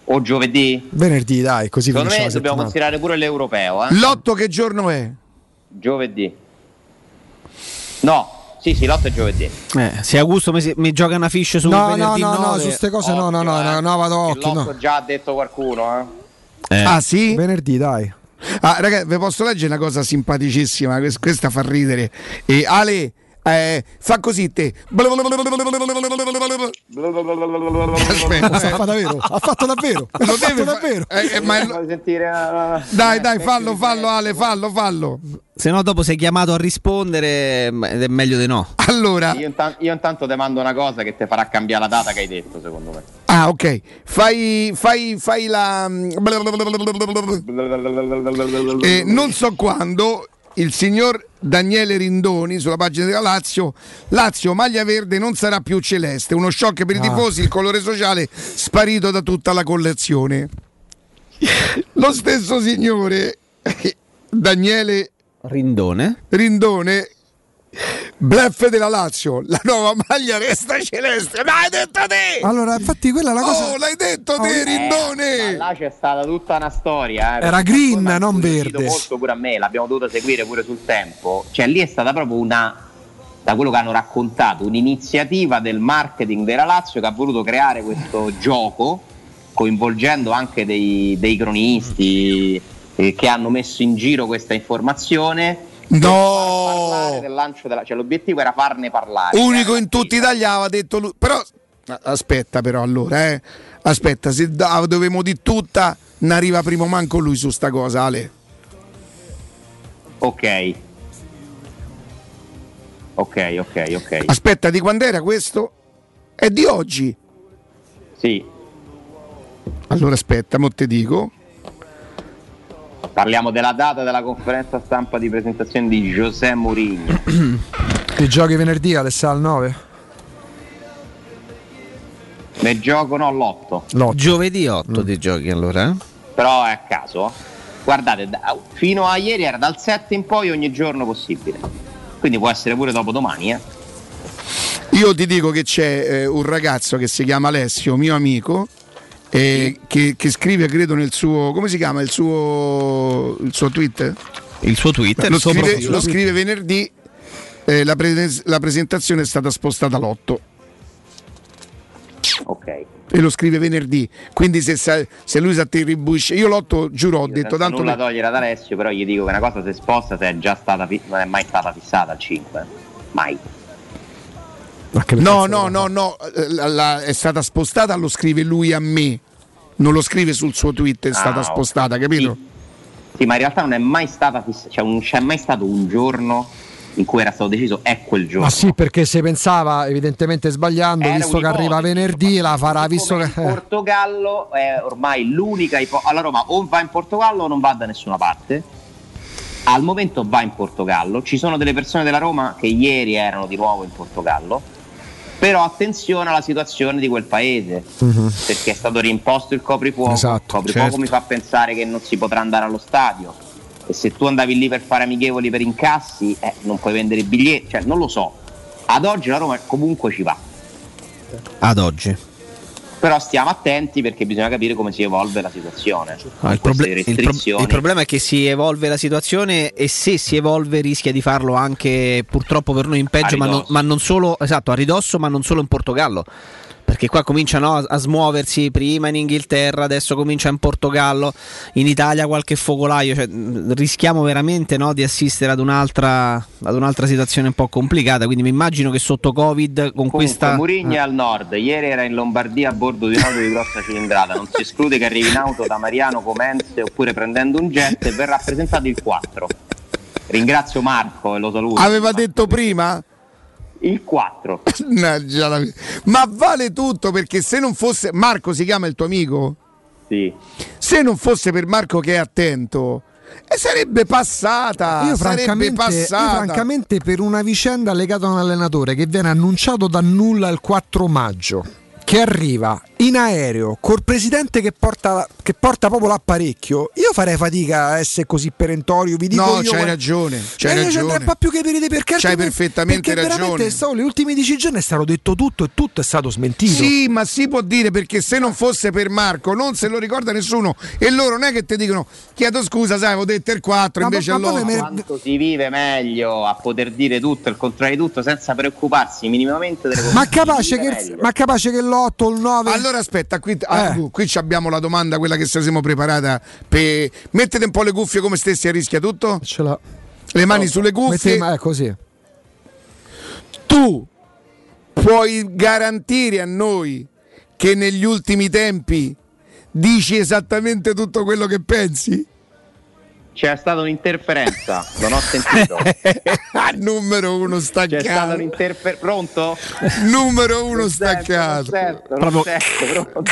O giovedì? Venerdì, dai, così Secondo me dobbiamo considerare pure l'europeo. Eh? L'otto che giorno è? Giovedì. No, sì, sì, l'otto è giovedì. Eh, se Augusto mi, mi gioca una fish su No, no, venerdì no, no, 9, su queste cose no, no, no, no, no, vado occhio, L'otto no. già ha detto qualcuno, eh? Ah sì? Venerdì, dai. Ah, ragazzi, vi posso leggere una cosa simpaticissima, quest- questa fa ridere. E Ale, eh, fa così te. Aspetta, Ha fatto davvero, ha fatto davvero. Ha Lo fatto fa- davvero. eh, eh, ma- Fai sentire eh, Dai, dai, fallo, fallo, Ale, fallo, fallo. Se no, dopo sei chiamato a rispondere ed è meglio di no. Allora, Io, intan- io intanto ti mando una cosa che ti farà cambiare la data che hai detto, secondo me. ah, ok. Fai, fai, fai la. Eh, non so quando il signor Daniele Rindoni sulla pagina della Lazio Lazio maglia verde non sarà più celeste uno shock per i Ah. tifosi il colore sociale sparito da tutta la collezione lo stesso signore Daniele Rindone. Rindone Bluff della Lazio, la nuova maglia resta celeste. Ma hai detto te! Allora, infatti quella è la cosa Oh, l'hai detto te, Oh, Rindone! Là c'è stata tutta una storia. eh, Era green, non verde. molto pure a me, l'abbiamo dovuta seguire pure sul tempo. Cioè, lì è stata proprio una. Da quello che hanno raccontato, un'iniziativa del marketing della Lazio che ha voluto creare questo gioco, coinvolgendo anche dei, dei cronisti eh, che hanno messo in giro questa informazione. No! Del lancio della, cioè, l'obiettivo era farne parlare. Unico in tutta Italia aveva detto lui. Però aspetta però allora, eh. Aspetta, se da- dovevamo di tutta, ne arriva primo manco lui su sta cosa, Ale. Ok. Ok, ok, ok. Aspetta, di quando era questo? È di oggi. Sì, Allora aspetta, mo te dico. Parliamo della data della conferenza stampa di presentazione di José Mourinho. Ti giochi venerdì Alessà al 9? Ne gioco no l'8, L'otto. Giovedì 8 di giochi allora. eh? però è a caso. Guardate, da- fino a ieri era dal 7 in poi ogni giorno possibile. Quindi può essere pure dopo domani, eh. Io ti dico che c'è eh, un ragazzo che si chiama Alessio, mio amico, eh, che, che scrive, credo, nel suo. come si chiama? Il suo, il suo tweet? Il suo Twitter, Lo il suo scrive, lo scrive venerdì. eh, la, presen- la presentazione è stata spostata all'8 Ok. e lo scrive venerdì. Quindi se, sa- se lui si attribuisce, io l'8 giuro, ho detto tanto. nulla per- togliere ad Alessio, però gli dico che una cosa si sposta se è già stata fi- non è mai stata fissata al 5. Mai. No, no, no, no, la- la- è stata spostata, lo scrive lui a me. Non lo scrive sul suo tweet, è stata Ah, spostata, capito? Sì, ma in realtà non è mai stata fissata, cioè non c'è mai stato un giorno in cui era stato deciso è quel giorno. Ma sì, perché se pensava, evidentemente sbagliando, Era visto che arriva venerdì, la farà, visto che... Portogallo è ormai l'unica ipotesi. Alla Roma o va in Portogallo o non va da nessuna parte. Al momento va in Portogallo. Ci sono delle persone della Roma che ieri erano di nuovo in Portogallo. Però attenzione alla situazione di quel paese, Mhm. perché è stato rimposto il coprifuoco. Esatto, il coprifuoco certo. mi fa pensare che non si potrà andare allo stadio. E se tu andavi lì per fare amichevoli per incassi, eh, non puoi vendere biglietti, cioè non lo so. Ad oggi la Roma comunque ci va. Ad oggi. Però stiamo attenti perché bisogna capire come si evolve la situazione. Ah, il, proble- il pro- il problema è che si evolve la situazione e se si evolve rischia di farlo anche purtroppo per noi in peggio, ma, non- ma non solo esatto, a ridosso, ma non solo in Portogallo. Perché qua cominciano a, a smuoversi prima in Inghilterra, adesso comincia in Portogallo, in Italia qualche focolaio. Cioè, rischiamo veramente no, di assistere ad un'altra, ad un'altra situazione un po' complicata. Quindi mi immagino che sotto Covid con Comunque, questa. Murigno è al nord, ieri era in Lombardia a bordo di un'auto di grossa cilindrata. Non si esclude che arrivi in auto da Mariano Comenze oppure prendendo un jet e verrà presentato il 4. Ringrazio Marco e lo saluto. Aveva detto prima? Il 4. Mannaggia la- Ma vale tutto perché se non fosse. Marco si chiama il tuo amico? Sì. Se non fosse per Marco che è attento, e sarebbe passata. Io sarebbe francamente, io passata. francamente per una vicenda legata a un allenatore che viene annunciato da nulla il 4 maggio, che arriva in aereo col presidente che porta, che porta proprio l'apparecchio, io farei fatica a essere così perentorio. Vi dico No, io, c'hai guarda- ragione, c'hai Eh, io ragione. un po' più capire perché C'hai altrimenti- perfettamente perché ragione. stavo, gli ultimi dieci giorni è stato detto tutto e tutto è stato smentito. Sì, ma si può dire perché se non fosse per Marco non se lo ricorda nessuno e loro non è che ti dicono chiedo scusa, sai, avevo detto il 4 Ma- invece ma poi l'8. me- Quanto si vive meglio a poter dire tutto e il contrario di tutto senza preoccuparsi minimamente delle cose. Ma capace, che, ma capace che l'8 il 9 Allora aspetta, qui, ah, Eh. qui ci abbiamo la domanda, quella che ci siamo preparata. Per... Mettete un po' le cuffie come stessi a rischia tutto? Ce l'ha. Le mani sulle cuffie. Metti- eh, così. Tu puoi garantire a noi che negli ultimi tempi dici esattamente tutto quello che pensi? C'è stata un'interferenza, non ho sentito. Numero uno C'è stata staccato. un'interferenza. Pronto? Numero uno Non sento, staccato. Non sento, non sento, pronto.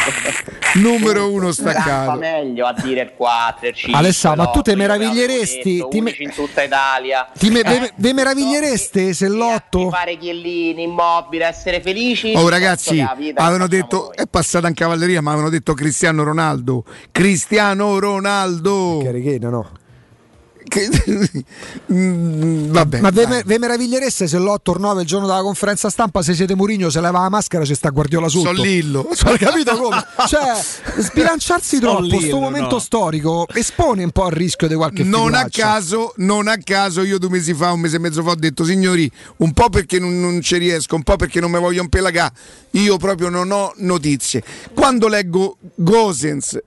Numero uno Fa staccato. meglio a dire il 4, il 5. Alessà, ma tu te l'8, io meraviglieresti- detto, ti me- 11 in tutta Italia. Ti me- Eh, ve, ve meravigliereste se l'8 fare Chiellini, immobile, essere felici. Oh ragazzi, avevano detto, è passata in cavalleria, ma avevano detto Cristiano Ronaldo. Cristiano Ronaldo. Carichina, no. Che- Mm, Vabbè. Ma ve, meravigliereste se l'8 o il 9 il giorno della conferenza stampa se siete Murigno se leva la maschera ci sta Guardiola sotto. Son Lillo. Hai capito come? Cioè, sbilanciarsi troppo Lillo, questo momento no. storico espone un po' al rischio di qualche non a, caso, non a caso io due mesi fa, un mese e mezzo fa ho detto signori, un po' perché non, non ci riesco, un po' perché non mi voglio impelagare, io proprio non ho notizie. Quando leggo Gosens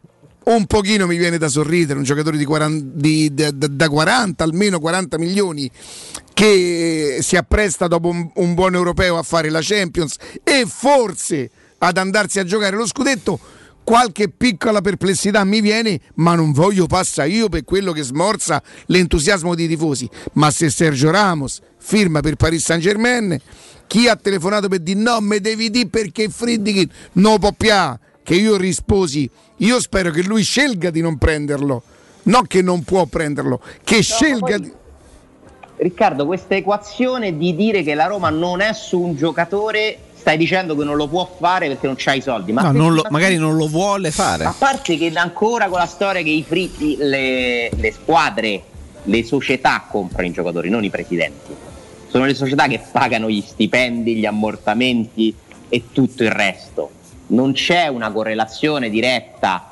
un pochino mi viene da sorridere, un giocatore di 40, di- da- da- da 40, almeno 40 milioni, che si appresta dopo un, un buon europeo a fare la Champions e forse ad andarsi a giocare lo scudetto. Qualche piccola perplessità mi viene, ma non voglio passa io per quello che smorza l'entusiasmo dei tifosi. Ma se Sergio Ramos firma per Paris Saint Germain, chi ha telefonato per dire no, me devi dire perché Friedkin non può più, che io risposi, io spero che lui scelga di non prenderlo, no che non può prenderlo, che scelga di... Riccardo, questa equazione di dire che la Roma non è su un giocatore, stai dicendo che non lo può fare perché non c'ha i soldi. Ma No, non lo- ma- magari non lo vuole fare. A parte che ancora con la storia che i fritti, le, le squadre, le società comprano i giocatori, non i presidenti. Sono le società che pagano gli stipendi, gli ammortamenti e tutto il resto. Non c'è una correlazione diretta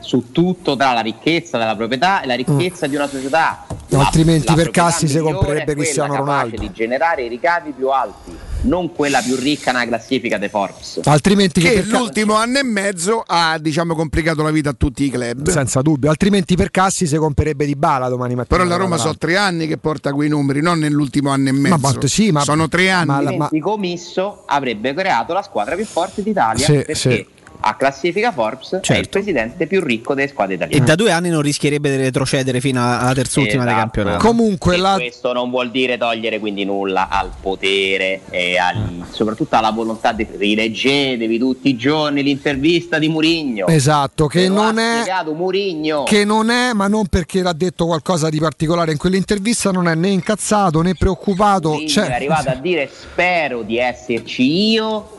su tutto tra la ricchezza della proprietà e la ricchezza di una società. La- Altrimenti la per Cassi si comprerebbe Cristiano Ronaldo. di generare i ricavi più alti, non quella più ricca nella classifica dei Forbes. Altrimenti che che per ca- l'ultimo anno e mezzo ha diciamo complicato la vita a tutti i club. senza dubbio, altrimenti per Cassi si comprerebbe di bala domani mattina. Però la Roma sono tre anni che porta quei numeri, non nell'ultimo anno e mezzo. ma- sì, ma- sono tre anni. ma Altrimenti Commisso avrebbe creato la squadra più forte d'Italia Sì, perché sì. A classifica Forbes è il Certo. presidente più ricco delle squadre E italiane. da due anni non rischierebbe di retrocedere fino alla terzultima del Esatto. campionato. Comunque E la- questo non vuol dire togliere quindi nulla al potere e al- soprattutto alla volontà di rileggetevi tutti i giorni l'intervista di Murigno. Esatto, che non è Murigno. che non è, ma non perché l'ha detto qualcosa di particolare in quell'intervista, non è né incazzato né preoccupato. Mourinho Cioè, è arrivato a dire spero di esserci io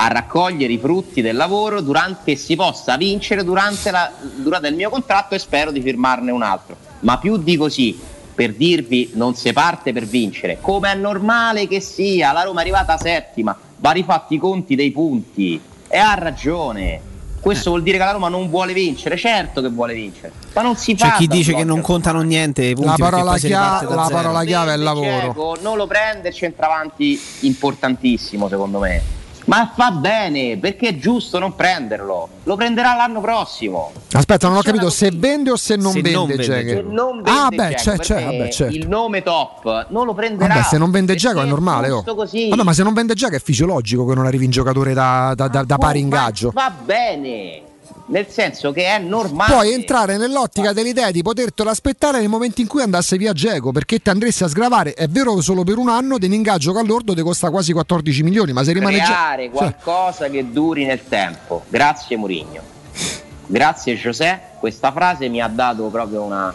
a raccogliere i frutti del lavoro durante che si possa vincere durante la durata del mio contratto e spero di firmarne un altro. Ma più di così, per dirvi non si parte per vincere, come è normale che sia, la Roma è arrivata settima, va rifatti i conti dei punti e ha ragione. Questo vuol dire che la Roma non vuole vincere, certo che vuole vincere, ma non si fa. C'è chi dice che non contano niente i punti La parola chia- la parola chiave è il lavoro. Non lo prende il centravanti importantissimo secondo me. Ma fa bene, perché è giusto non prenderlo. Lo prenderà l'anno prossimo. aspetta, non ho capito se vende o se non Se vende non vende. Se non vende Ah, beh, c'è, c'è, vabbè, certo. il nome top non lo prenderà. Vabbè, se non vende Dzeko è normale. Oh. giusto così. Vabbè, ma se non vende Dzeko è fisiologico che non arrivi in giocatore da, da- da- da pari ingaggio. Va bene, nel senso che è normale. Puoi entrare nell'ottica dell'idea di potertelo aspettare nel momento in cui andasse via Geco, perché ti andresti a sgravare, è vero che solo per un anno, di un ingaggio che all'ordo ti costa quasi 14 milioni, ma se rimane Dzeko... creare qualcosa che duri nel tempo. Grazie Murigno. Grazie José, questa frase mi ha dato proprio una,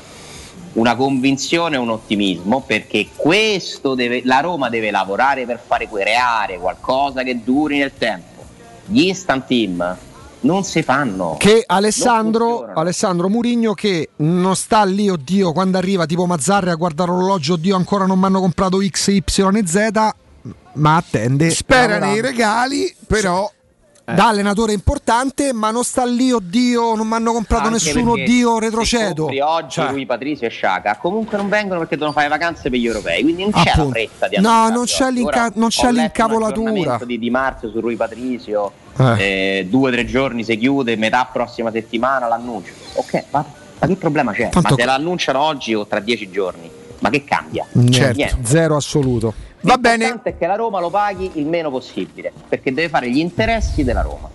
una convinzione un ottimismo perché questo deve, la Roma deve lavorare per fare creare qualcosa che duri nel tempo. Gli instant team non si fanno. Che Alessandro, Alessandro Murigno che non sta lì, oddio, quando arriva tipo Mazzarri a guardare l'orologio, oddio, ancora non mi hanno comprato X, Y e Z, ma attende. Spera nei regali, però Da allenatore importante, ma non sta lì, oddio, non mi hanno comprato Anche nessuno, oddio, retrocedo. oggi Cioè. lui, Patrizio e Sciaca comunque non vengono perché devono fare vacanze per gli europei, quindi non c'è Appunto. la fretta di No, non c'è l'inca- non c'è l'incavolatura. di Di Marzio su Rui Patrizio, Eh. eh, due o tre giorni si chiude, metà prossima settimana l'annuncio. Ok, ma, ma che problema c'è? Tanto- Ma se l'annunciano oggi o tra dieci giorni, ma che cambia? Niente. zero assoluto. Va bene. L'importante è che la Roma lo paghi il meno possibile, perché deve fare gli interessi della Roma.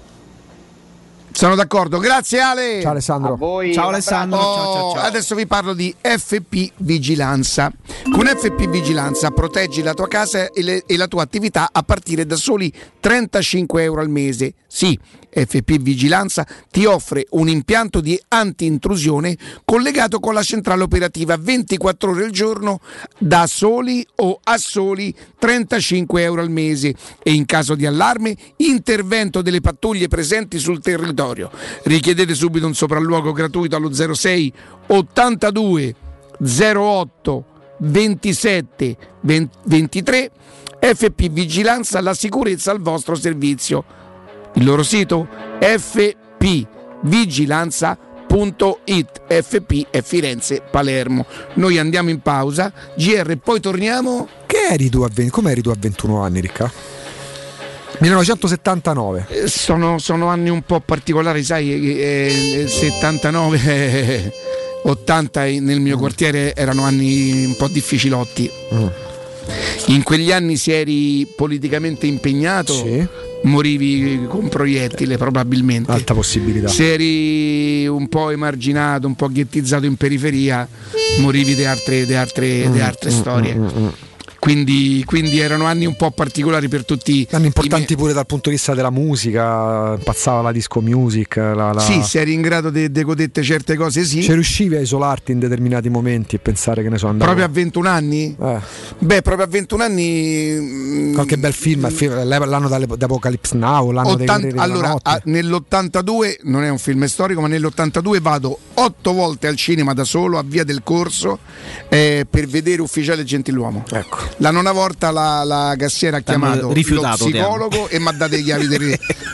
Sono d'accordo, grazie Ale. Ciao Alessandro. A voi, Ciao Alessandro, ciao, ciao, ciao. Adesso vi parlo di FP Vigilanza. Con FP Vigilanza proteggi la tua casa e, le- e la tua attività a partire da soli 35 euro al mese. Sì, FP Vigilanza ti offre un impianto di anti-intrusione collegato con la centrale operativa 24 ore al giorno da soli o a soli 35 euro al mese e in caso di allarme intervento delle pattuglie presenti sul territorio. Richiedete subito un sopralluogo gratuito allo 06 82 08 27 23 FP Vigilanza la sicurezza al vostro servizio. Il loro sito fpvigilanza.it FP è Firenze Palermo. Noi andiamo in pausa, GR, poi torniamo. Che eri tu a 20, come eri tu a 21 anni, Ricca? 1979. Eh, Sono, sono anni un po' particolari, sai, eh, eh, 79, eh, 80 nel mio quartiere erano anni un po' difficilotti. In quegli anni se eri politicamente impegnato, morivi con proiettile probabilmente. Alta possibilità. Se eri un po' emarginato, un po' ghettizzato in periferia, morivi di altre, altre, di altre storie. Quindi, quindi erano anni un po' particolari per tutti. Anni importanti pure dal punto di vista della musica, impazzava la disco music. La, la... Sì, se eri in grado di de godette certe cose, sì. Ci riuscivi a isolarti in determinati momenti e pensare che ne so andavo. Proprio a 21 anni? Eh. Beh, proprio a 21 anni. mm, Qualche bel film, il film- l'anno di Apocalypse Now, l'anno dei 80 Guerrieri della allora, a- nell'82 non è un film storico, ma nell'82 vado otto volte al cinema da solo a Via del Corso eh, per vedere Ufficiale Gentiluomo. Ecco. La nona volta la, la cassiera ha chiamato rifiutato, lo psicologo e mi ha dato le chiavi del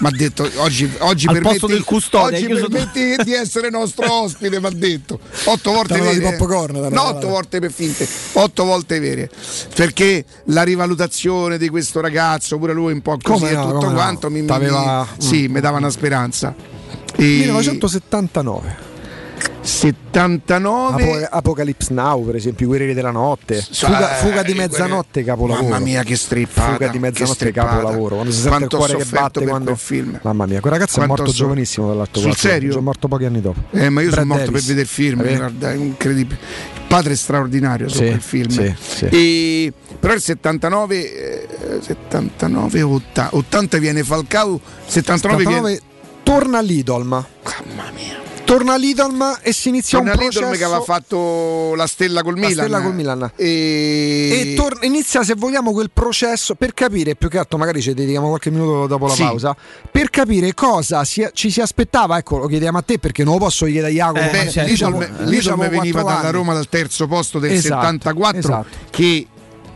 mi ha detto oggi, oggi Al permetti, posto del custode, oggi permetti di essere nostro ospite, mi ha detto. Otto volte vere. popcorn, No, otto volte per finte, otto volte vere. Perché la rivalutazione di questo ragazzo, pure lui un po' così Come e no, tutto come no. quanto mi, mi- sì, Mm. mi dava una speranza. E- 1979. 79 Apo- Apocalypse Now, per esempio, Guerrieri della Notte. Fuga, Eh, fuga di mezzanotte, capolavoro. Mamma mia, che strippata, Fuga di mezzanotte, capolavoro. Quando si sente il Quanto ho cuore che batte. Quando... film. Mamma mia, quel ragazzo Quanto è morto so- giovanissimo dall'alto Sul serio? È morto pochi anni dopo. Eh, ma io Brad sono morto Davis. per vedere il film, Eh? guarda, è incredibile. Il padre è straordinario su Sì, quel film. sì, sì. E- però il 79, eh, 79 80, 80 viene Falcao, 79, 79 viene torna all'Idolm. Mamma mia. Torna all'Idolm e si inizia Torna un processo. che aveva fatto la stella col La Milan. stella col Milan. E, E tor- inizia, se vogliamo, quel processo per capire, più che altro, magari ci dedichiamo qualche minuto dopo la Sì. pausa, per capire cosa si- ci si aspettava. Ecco, lo chiediamo a te perché non lo posso chiedere a Jacopo. Eh, beh, siamo- Lidl noi siamo veniva dalla. Roma dal terzo posto del Esatto, 74 esatto. che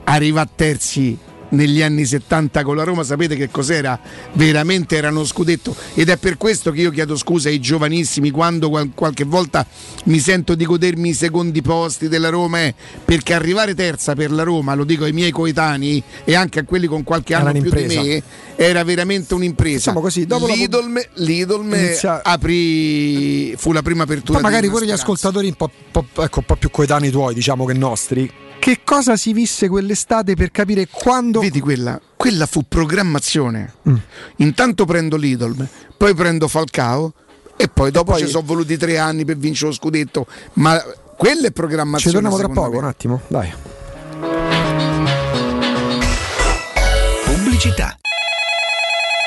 arriva a terzi negli anni 70 con la Roma, sapete che cos'era? Veramente era uno scudetto ed è per questo che io chiedo scusa ai giovanissimi quando qual- qualche volta mi sento di godermi i secondi posti della Roma eh, perché arrivare terza per la Roma, lo dico ai miei coetanei e anche a quelli con qualche anno più di me, era veramente un'impresa. Insomma, così, dopo Lidl, Lidl Inizia- aprì fu la prima apertura Poi magari pure gli ascoltatori un po', po- ecco, un po' più coetanei tuoi, diciamo che nostri. Che cosa si visse quell'estate per capire quando. Vedi quella? Quella fu programmazione. Mm. Intanto prendo Lidl, poi prendo Falcao e poi dopo poi- ci sono voluti tre anni per vincere lo scudetto. Ma quella è programmazione. Ci torniamo tra poco, me. un attimo, dai. Pubblicità.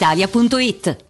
brispalitalia.it.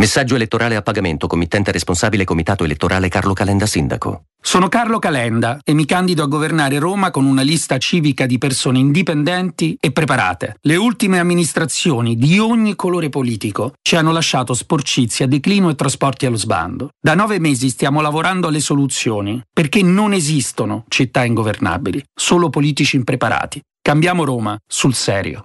Messaggio elettorale a pagamento, committente responsabile Comitato elettorale Carlo Calenda Sindaco. Sono Carlo Calenda e mi candido a governare Roma con una lista civica di persone indipendenti e preparate. Le ultime amministrazioni di ogni colore politico ci hanno lasciato sporcizia, declino e trasporti allo sbando. Da nove mesi stiamo lavorando alle soluzioni perché non esistono città ingovernabili, solo politici impreparati. Cambiamo Roma sul serio.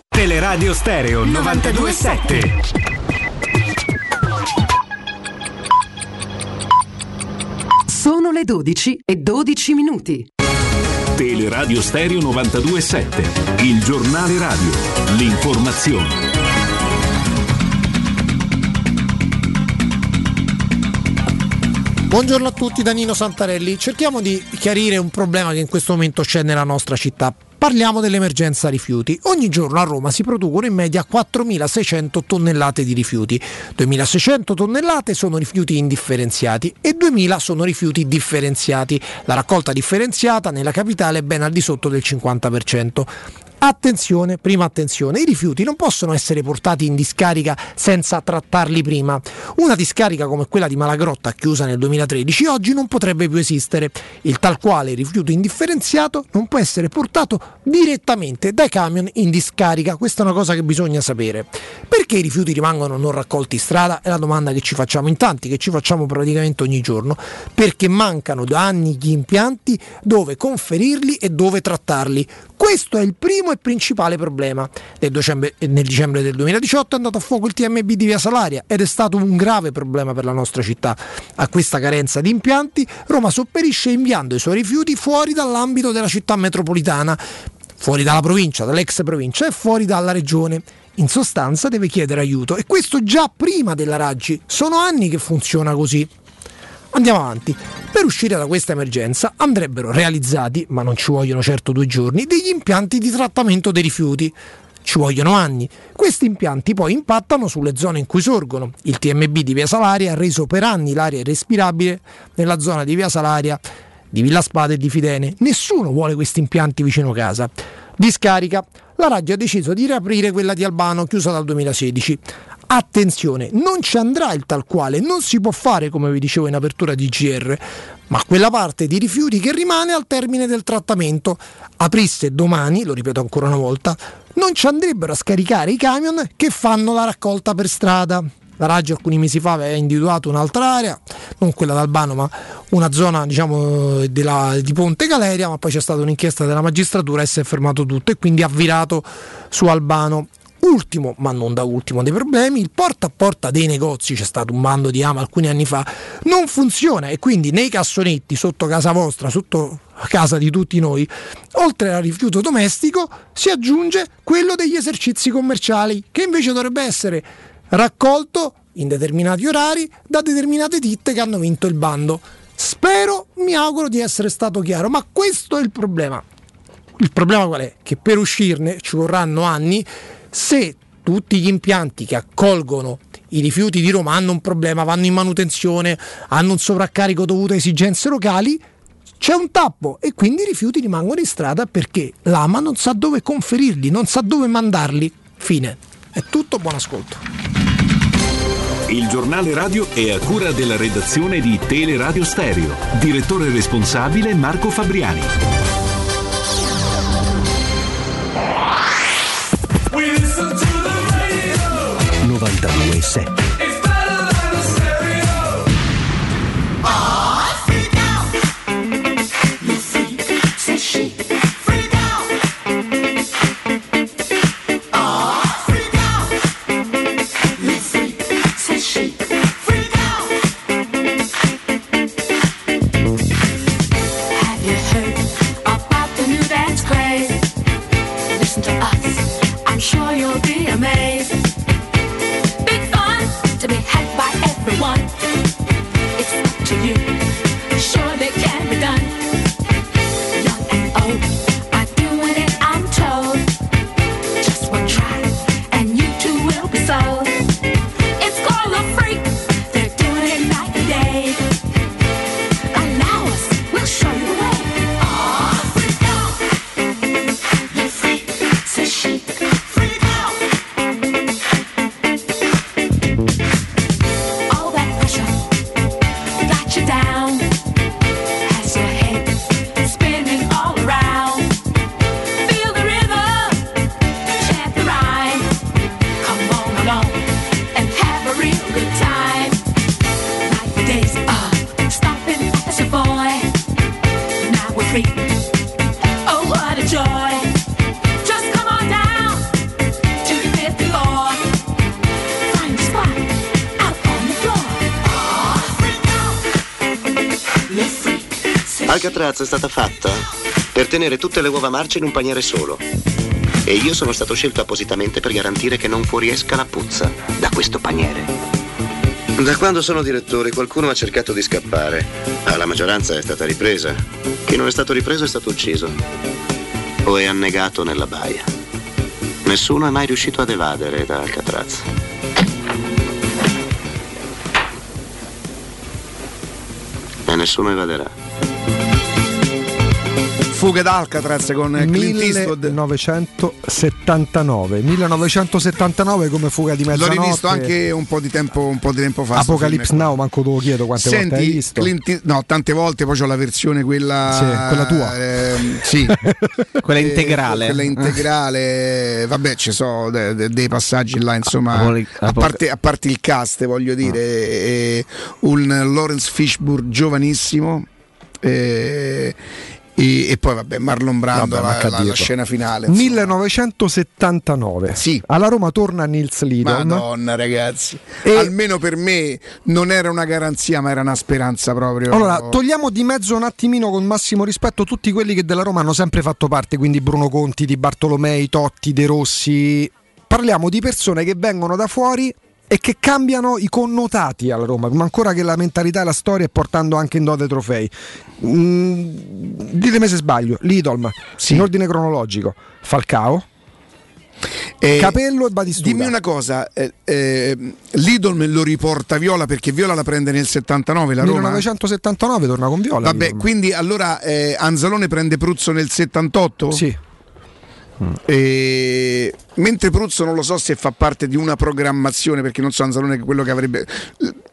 Teleradio Stereo 927. Sono le 12 e 12 minuti. Teleradio Stereo 927, il giornale radio, l'informazione. Buongiorno a tutti da Nino Santarelli. Cerchiamo di chiarire un problema che in questo momento c'è nella nostra città. Parliamo dell'emergenza rifiuti. Ogni giorno a Roma si producono in media 4.600 tonnellate di rifiuti. 2.600 tonnellate sono rifiuti indifferenziati e 2.000 sono rifiuti differenziati. La raccolta differenziata nella capitale è ben al di sotto del 50%. Attenzione, prima attenzione, i rifiuti non possono essere portati in discarica senza trattarli prima. Una discarica come quella di Malagrotta, chiusa nel 2013, oggi non potrebbe più esistere. Il tal quale rifiuto indifferenziato non può essere portato direttamente dai camion in discarica. Questa è una cosa che bisogna sapere. Perché i rifiuti rimangono non raccolti in strada? È la domanda che ci facciamo in tanti, che ci facciamo praticamente ogni giorno. Perché mancano da anni gli impianti dove conferirli e dove trattarli. Questo è il primo e principale problema. Nel dicembre, nel dicembre, del 2018 è andato a fuoco il TMB di Via Salaria ed è stato un grave problema per la nostra città. A questa carenza di impianti Roma sopperisce inviando i suoi rifiuti fuori dall'ambito della città metropolitana, fuori dalla provincia, dall'ex provincia e fuori dalla regione. In sostanza deve chiedere aiuto e questo già prima della Raggi. Sono anni che funziona così. Andiamo avanti. Per uscire da questa emergenza andrebbero realizzati, ma non ci vogliono certo due giorni, degli impianti di trattamento dei rifiuti. Ci vogliono anni. Questi impianti poi impattano sulle zone in cui sorgono. Il TMB di Via Salaria ha reso per anni l'aria irrespirabile nella zona di Via Salaria, di Villa Spada e di Fidene. Nessuno vuole questi impianti vicino casa. Discarica. La Raggi ha deciso di riaprire quella di Albano, chiusa dal 2016. Attenzione, non ci andrà il tal quale, non si può fare come vi dicevo in apertura di GR, ma quella parte di rifiuti che rimane al termine del trattamento. Aprisse domani, lo ripeto ancora una volta, non ci andrebbero a scaricare i camion che fanno la raccolta per strada. La Raggi alcuni mesi fa aveva individuato un'altra area, non quella d'Albano, ma una zona diciamo, della, di Ponte Galeria, ma poi c'è stata un'inchiesta della magistratura e si è fermato tutto e quindi ha virato su Albano. Ultimo, ma non da ultimo dei problemi, il porta a porta dei negozi, c'è stato un bando di ama alcuni anni fa, non funziona e quindi nei cassonetti sotto casa vostra, sotto casa di tutti noi, oltre al rifiuto domestico si aggiunge quello degli esercizi commerciali, che invece dovrebbe essere raccolto in determinati orari da determinate ditte che hanno vinto il bando. Spero, mi auguro di essere stato chiaro, ma questo è il problema. Il problema qual è? Che per uscirne ci vorranno anni se tutti gli impianti che accolgono i rifiuti di Roma hanno un problema, vanno in manutenzione, hanno un sovraccarico dovuto a esigenze locali, c'è un tappo e quindi i rifiuti rimangono in strada perché l'AMA non sa dove conferirli, non sa dove mandarli. Fine. È tutto, buon ascolto. Il giornale radio è a cura della redazione di Teleradio Stereo. Direttore responsabile Marco Fabriani. 92.7 Alcatraz è stata fatta per tenere tutte le uova marce in un paniere solo. E io sono stato scelto appositamente per garantire che non fuoriesca la puzza da questo paniere. Da quando sono direttore qualcuno ha cercato di scappare, ma la maggioranza è stata ripresa. Chi non è stato ripreso è stato ucciso o è annegato nella baia. Nessuno è mai riuscito ad evadere da Alcatraz. E nessuno evaderà. Fuga d'Alcatraz con Clint Eastwood. 1979 1979 come fuga di L'ho mezzanotte rivisto anche un po' di tempo, un po' di tempo fa. Apocalypse. Now manco te lo chiedo quante volte hai Senti, visto Clint no, tante volte, poi c'ho la versione quella. Sì, quella tua. ehm, sì. Quella Eh, integrale. quella integrale. Vabbè, ci sono de- de- dei passaggi là, insomma. Apoli- a, parte, a parte il cast, voglio dire, Ah. eh, un Lawrence Fishburne giovanissimo. eh, e, e poi vabbè Marlon Brando Vabbè, la, la- la scena finale insomma. 1979 alla Roma torna Nils Lidl. Madonna ragazzi. Almeno per me non era una garanzia ma era una speranza proprio. Allora, togliamo di mezzo un attimino con massimo rispetto tutti quelli che della Roma hanno sempre fatto parte, quindi Bruno Conti, Di Bartolomei, Totti, De Rossi. Parliamo di persone che vengono da fuori e che cambiano i connotati alla Roma, ma ancora che la mentalità e la storia e portando anche in dote trofei. Mm, ditemi se sbaglio, Lidolm, in ordine cronologico, Falcao, Capello e Batistuta. Dimmi una cosa, eh, eh, Lidl lo riporta Viola perché Viola la prende nel 79 la Roma. 1979 torna con Viola. Vabbè, Lidolm. quindi allora eh, Anzalone prende Pruzzo nel 78? Sì. E... Mentre Pruzzo non lo so se fa parte di una programmazione, perché non so Anzalone quello che avrebbe.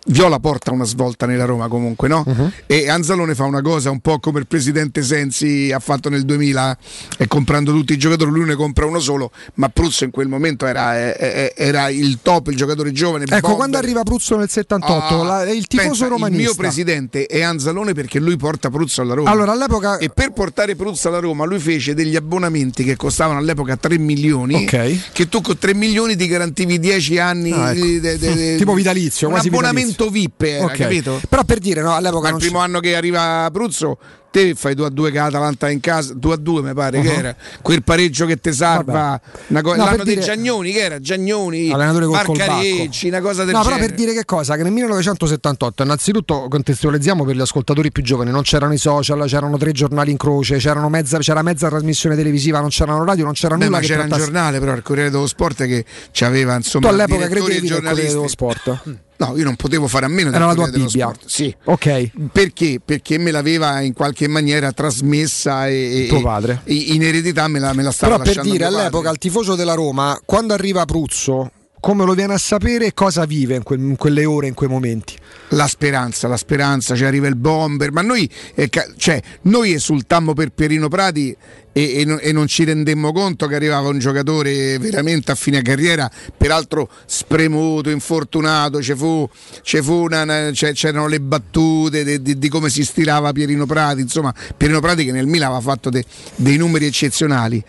Viola porta una svolta nella Roma comunque, no? Mhm. E Anzalone fa una cosa un po' come il presidente Sensi ha fatto nel 2000, e comprando tutti i giocatori, lui ne compra uno solo, ma Pruzzo in quel momento era, eh, eh, era il top, il giocatore giovane. Ecco, bomber. quando arriva Pruzzo nel 78, Ah, la- il tifoso pensa, romanista. Il mio presidente è Anzalone perché lui porta Pruzzo alla Roma. Allora, all'epoca- E per portare Pruzzo alla Roma lui fece degli abbonamenti che costavano all'epoca 3 milioni. Ok. Che tu con 3 milioni ti garantivi 10 anni Ah, ecco. di- de- de- de- Tipo vitalizio, un abbonamento VIP era, Ok. capito? Però per dire, no, all'epoca il primo anno che arriva Pruzzo te fai 2 a 2 che l'Atalanta in casa, 2 a 2 mi pare che Uh-huh. era, quel pareggio che ti salva, una co- No, l'anno dei dire- Giagnoni che era, Giagnoni, Marcarecci, una cosa del no, genere. però per dire che cosa? Che nel 1978, innanzitutto contestualizziamo per gli ascoltatori più giovani, non c'erano i social, c'erano tre giornali in croce, c'erano mezza, c'era mezza trasmissione televisiva, non c'erano radio, non c'era Beh, nulla ma che c'era un trattasse- giornale però il Corriere dello Sport che ci aveva insomma Tu all'epoca credevi nel Corriere dello. Sport? No, io non potevo fare a meno del Era la tua dello Bibbia. Sport. Sì. Ok. Perché? Perché me l'aveva in qualche maniera trasmessa e, Tuo padre. e in eredità me la, me la stava Però per lasciando dire all'epoca al tifoso della Roma, quando arriva Pruzzo, come lo viene a sapere e cosa vive in, quel- in quelle ore, in quei momenti? La speranza, la speranza, ci arriva il bomber, ma noi, eh, ca- cioè, noi esultammo per Pierino Prati e, e non- e non ci rendemmo conto che arrivava un giocatore veramente a fine carriera, peraltro spremuto, infortunato, ci fu, ci fu una- una- c'è- c'erano le battute de- di, di come si stirava Pierino Prati, insomma Pierino Prati che nel Milan aveva fatto de- dei numeri eccezionali.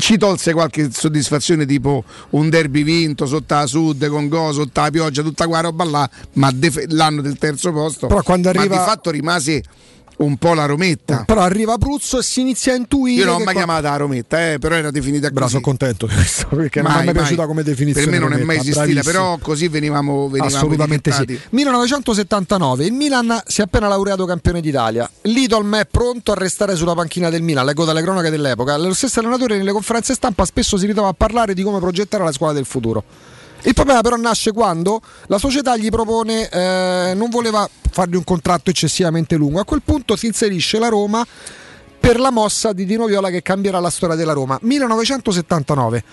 Ci tolse qualche soddisfazione tipo un derby vinto sotto la sud con go, sotto la pioggia, tutta quella roba là, ma def- l'anno del terzo posto. Però quando ma arriva- di fatto rimase un po' la Rometta. Però arriva Pruzzo e si inizia a intuire. Io non ho che mai qua- chiamata la Rometta, eh, però era definita così. sono contento di questo perché non Mai, mi è piaciuta come definizione. Per me non è mai Rometta, esistita, bravissimo. però così venivamo, venivamo Assolutamente sì. etichettati. 1979, il Milan si è appena laureato campione d'Italia. Lidolm è pronto a restare sulla panchina del Milan, leggo dalle cronache dell'epoca. Lo stesso allenatore nelle conferenze stampa spesso si ritrova a parlare di come progettare la squadra del futuro. Il problema però nasce quando la società gli propone, eh, non voleva fargli un contratto eccessivamente lungo. A quel punto si inserisce la Roma per la mossa di Dino Viola che cambierà la storia della Roma. 1979.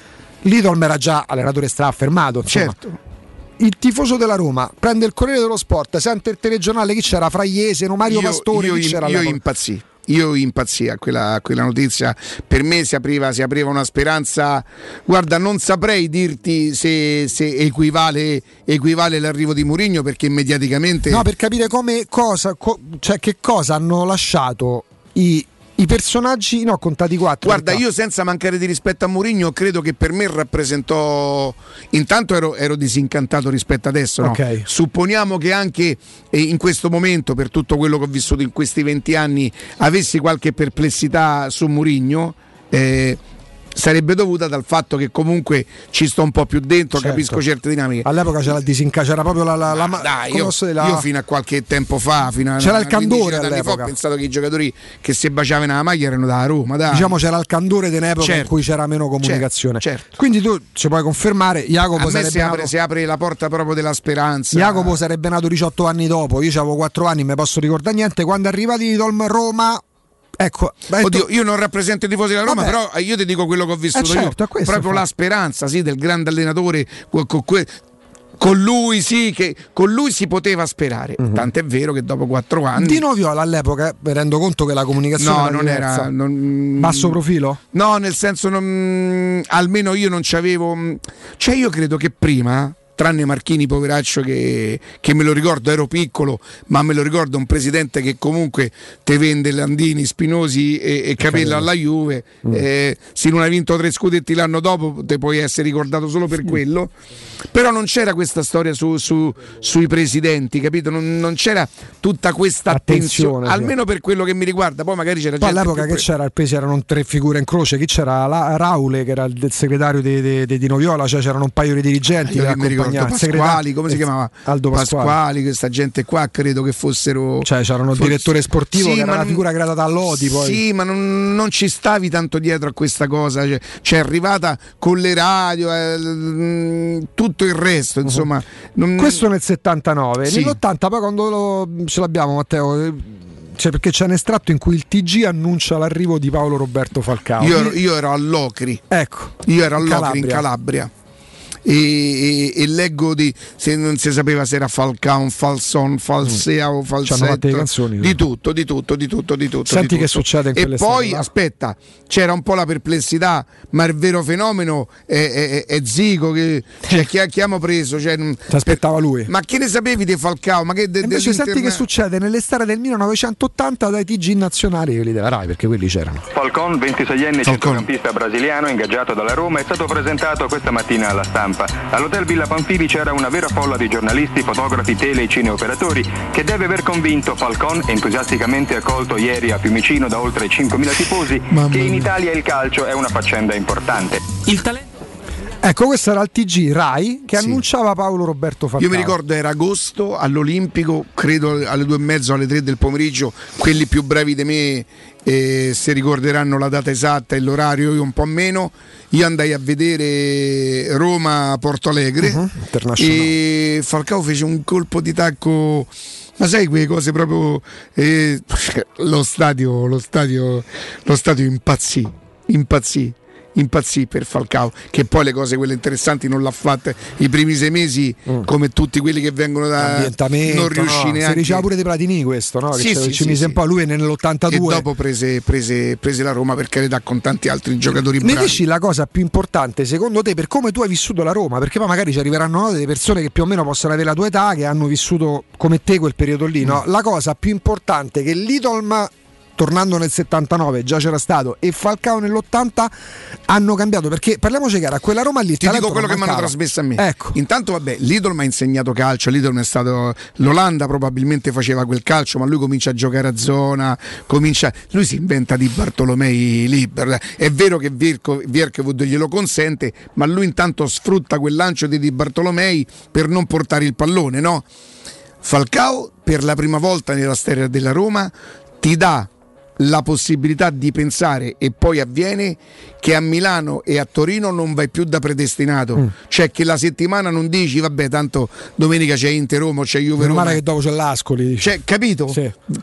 Lidolm era già allenatore straaffermato. insomma. Certo. Il tifoso della Roma prende il Corriere dello Sport, sente il telegiornale, chi c'era? Fraiese, no Mario io, Pastore, io, chi c'era io impazzì. Io impazzì a quella, quella notizia, per me si apriva, si apriva una speranza, guarda non saprei dirti se, se equivale, equivale l'arrivo di Mourinho perché mediaticamente... No, per capire come cosa, co- cioè che cosa hanno lasciato i, i personaggi, no, contati quattro. Guarda, io senza mancare di rispetto a Mourinho, credo che per me rappresentò. Intanto ero, ero disincantato rispetto adesso. no? Ok. Supponiamo che anche eh, in questo momento, per tutto quello che ho vissuto in questi 20 anni, avessi qualche perplessità su Mourinho. eh, sarebbe dovuta dal fatto che comunque ci sto un po' più dentro, Certo. capisco certe dinamiche. All'epoca c'era il disinca, c'era proprio la. la, la- Dai, come io, posso dire, la- io fino a qualche tempo fa, fino a C'era il candore d'anni fa, all'epoca. ho pensato che i giocatori che si baciavano nella maglia erano da Roma. Dai. Diciamo c'era il candore dell'epoca in Certo. cui c'era meno comunicazione. certo. Quindi tu ci puoi confermare, Jacopo a sarebbe si apre, nato- si apre la porta proprio della speranza. Jacopo sarebbe nato 18 anni dopo, io avevo 4 anni, mi posso ricordare niente. Quando è di Dolm Roma, ecco, Oddio, io non rappresento i tifosi della Roma, Vabbè. però eh, io ti dico quello che ho vissuto Eh, certo, io. Proprio il la speranza, sì, del grande allenatore. Con lui, sì, che con lui si poteva sperare. Mhm. Tant'è vero che dopo quattro anni. Dino Viola all'epoca, mi rendo conto che la comunicazione No, era non era. non- Basso profilo? No, nel senso, non- almeno io non c'avevo. Cioè, io credo che prima. Tranne Marchini, poveraccio, che, che me lo ricordo, ero piccolo, ma me lo ricordo un presidente che comunque te vende Landini, Spinosi e, e Capello alla Juve. Mm. Eh, se non hai vinto tre scudetti l'anno dopo, te puoi essere ricordato solo per quello. Però non c'era questa storia su- su- sui presidenti, capito? Non, non c'era tutta questa attenzione, Attenzione, almeno per quello che mi riguarda. Poi magari c'era Poi all'epoca che pre- c'era il peso erano tre figure in croce, chi c'era? La, Raule che era il segretario di, di- di Dino Viola, cioè c'erano un paio di dirigenti Io il Pasquali, come si chiamava? Aldo Pasquali. questa gente qua credo che fossero. Cioè c'erano fosse- direttore sportivo Sì, che era una figura creata da Lodi poi. Sì, ma non, non ci stavi tanto dietro a questa cosa. Cioè, c'è arrivata con le radio, eh, mm, tutto il resto, insomma. non- Questo nel 79, Sì. nell'80 poi quando lo- ce l'abbiamo Matteo, eh, cioè perché c'è un estratto in cui il TG annuncia l'arrivo di Paolo Roberto Falcao. Io ero, io ero all'Ocri. Ecco. Io ero In all'Ocri in Calabria. Calabria. E, e- e leggo di se non si sapeva se era Falcao, Falson, Falsea o Falsetto Mm. canzoni, di no? tutto, di tutto, di tutto, di tutto. Senti di che tutto. succede in E quelle poi là. aspetta, c'era un po' la perplessità, ma il vero fenomeno è, è- è Zico che cioè, chi, chi abbiamo preso? Cioè, Ti aspettava lui. ma che ne sapevi di Falcao? Ma che de- Invece senti che succede nell'estate del 1980 dai TG nazionali, quelli della Rai, perché quelli c'erano. Falcon, 26enne centrocampista brasiliano ingaggiato dalla Roma, è stato presentato questa mattina alla stampa. Stampa. All'hotel Villa Pamphili c'era una vera folla di giornalisti, fotografi, tele e cineoperatori che deve aver convinto Falcon, entusiasticamente accolto ieri a Fiumicino da oltre 5.000 tifosi, che in Italia il calcio è una faccenda importante. Il talento Ecco, questo era il TG Rai che annunciava Paolo Roberto Falcao. Io mi ricordo era agosto all'Olimpico, credo alle due e mezzo, alle tre del pomeriggio, quelli più bravi di me eh, si ricorderanno la data esatta e l'orario, io un po' meno. Io andai a vedere Roma-Porto Alegre Mhm, e Falcao fece un colpo di tacco. Ma sai quelle cose proprio. eh, lo stadio, lo stadio, lo stadio impazzì, impazzì, impazzì per Falcao, che poi le cose quelle interessanti non l'ha fatte i primi sei mesi, come tutti quelli che vengono da non riuscì no? neanche. Si diceva pure dei Platini questo, no? Che Sì, sì, ci sì, mise un po'. Lui è nell'82. E dopo prese, prese- prese la Roma per carità con tanti altri giocatori Mi bravi. dici la cosa più importante secondo te per come tu hai vissuto la Roma? Perché poi magari ci arriveranno no, delle persone che più o meno possono avere la tua età, che hanno vissuto come te quel periodo lì. no? La cosa più importante che l'Idolm, tornando nel 79, già c'era stato, e Falcao nell'80 hanno cambiato. Perché parliamoci chiaro, a quella Roma lì Ti dico quello che mi hanno trasmesso a me. Ecco. Intanto, vabbè, l'Idol mi ha insegnato calcio. L'Idol è stato. L'Olanda probabilmente faceva quel calcio, ma lui comincia a giocare a zona. Comincia... Lui si inventa di Bartolomei libero. È vero che Vierkevood glielo consente, ma lui intanto sfrutta quel lancio di Di Bartolomei per non portare il pallone, no? Falcao, per la prima volta nella storia della Roma, ti dà la possibilità di pensare e poi avviene che a Milano e a Torino non vai più da predestinato, Mm. cioè che la settimana non dici vabbè tanto domenica c'è Inter Roma, c'è Juve Roma, male che dopo c'è l'Ascoli. cioè, capito?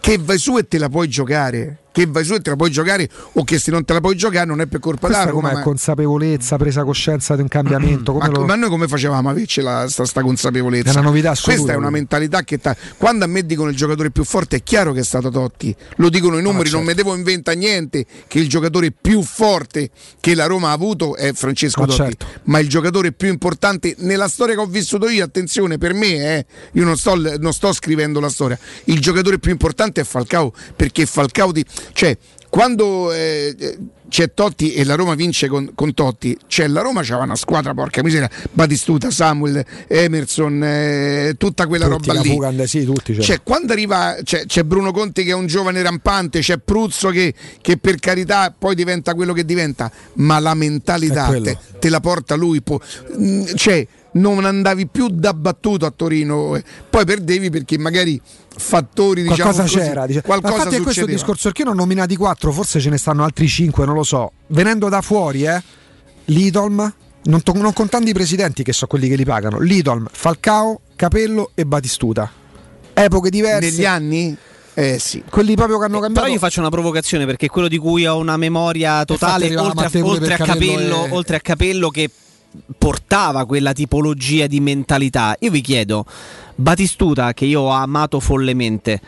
Che vai su e te la puoi giocare, che vai su e te la puoi giocare o che se non te la puoi giocare non è per colpa Roma, com'è ma- consapevolezza, presa coscienza di un cambiamento? Come ma, lo- ma noi come facevamo a averci la, sta, sta consapevolezza? È una novità assoluta, Questa è una mentalità che ta- quando a me dicono il giocatore più forte è chiaro che è stato Totti, lo dicono i numeri, non certo. mi devo inventare niente che il giocatore più forte che la Roma ha avuto è Francesco Ma Totti, certo. ma il giocatore più importante nella storia che ho vissuto io, attenzione per me, eh, io non sto, non sto scrivendo la storia, il giocatore più importante è Falcao perché Falcao di... Cioè, quando eh, c'è Totti e la Roma vince con, con Totti, cioè la Roma c'aveva una squadra, porca miseria, Batistuta, Samuel, Emerson, eh, tutta quella Tutti, roba lì. Cafugande, sì, tutti. cioè. Cioè, quando arriva, c'è, c'è Bruno Conti che è un giovane rampante, c'è Pruzzo che, che per carità poi diventa quello che diventa, ma la mentalità te, te la porta lui. può- mm, cioè, non andavi più da battuto a Torino, eh. poi perdevi perché magari fattori diciamo qualcosa così, c'era. Dice. Qualcosa infatti è questo discorso perché io ho nominati quattro, forse ce ne stanno altri cinque, non lo so. Venendo da fuori, eh, Lidolm, non, to- non contando i presidenti che sono quelli che li pagano, Lidolm, Falcao, Capello e Batistuta. Epoche diverse. Negli anni? Eh sì. Quelli proprio che hanno cambiato. Però io faccio una provocazione perché quello di cui ho una memoria totale, oltre, a, oltre a capello, e- oltre a Capello che portava quella tipologia di mentalità. Io vi chiedo, Batistuta, che io ho amato follemente,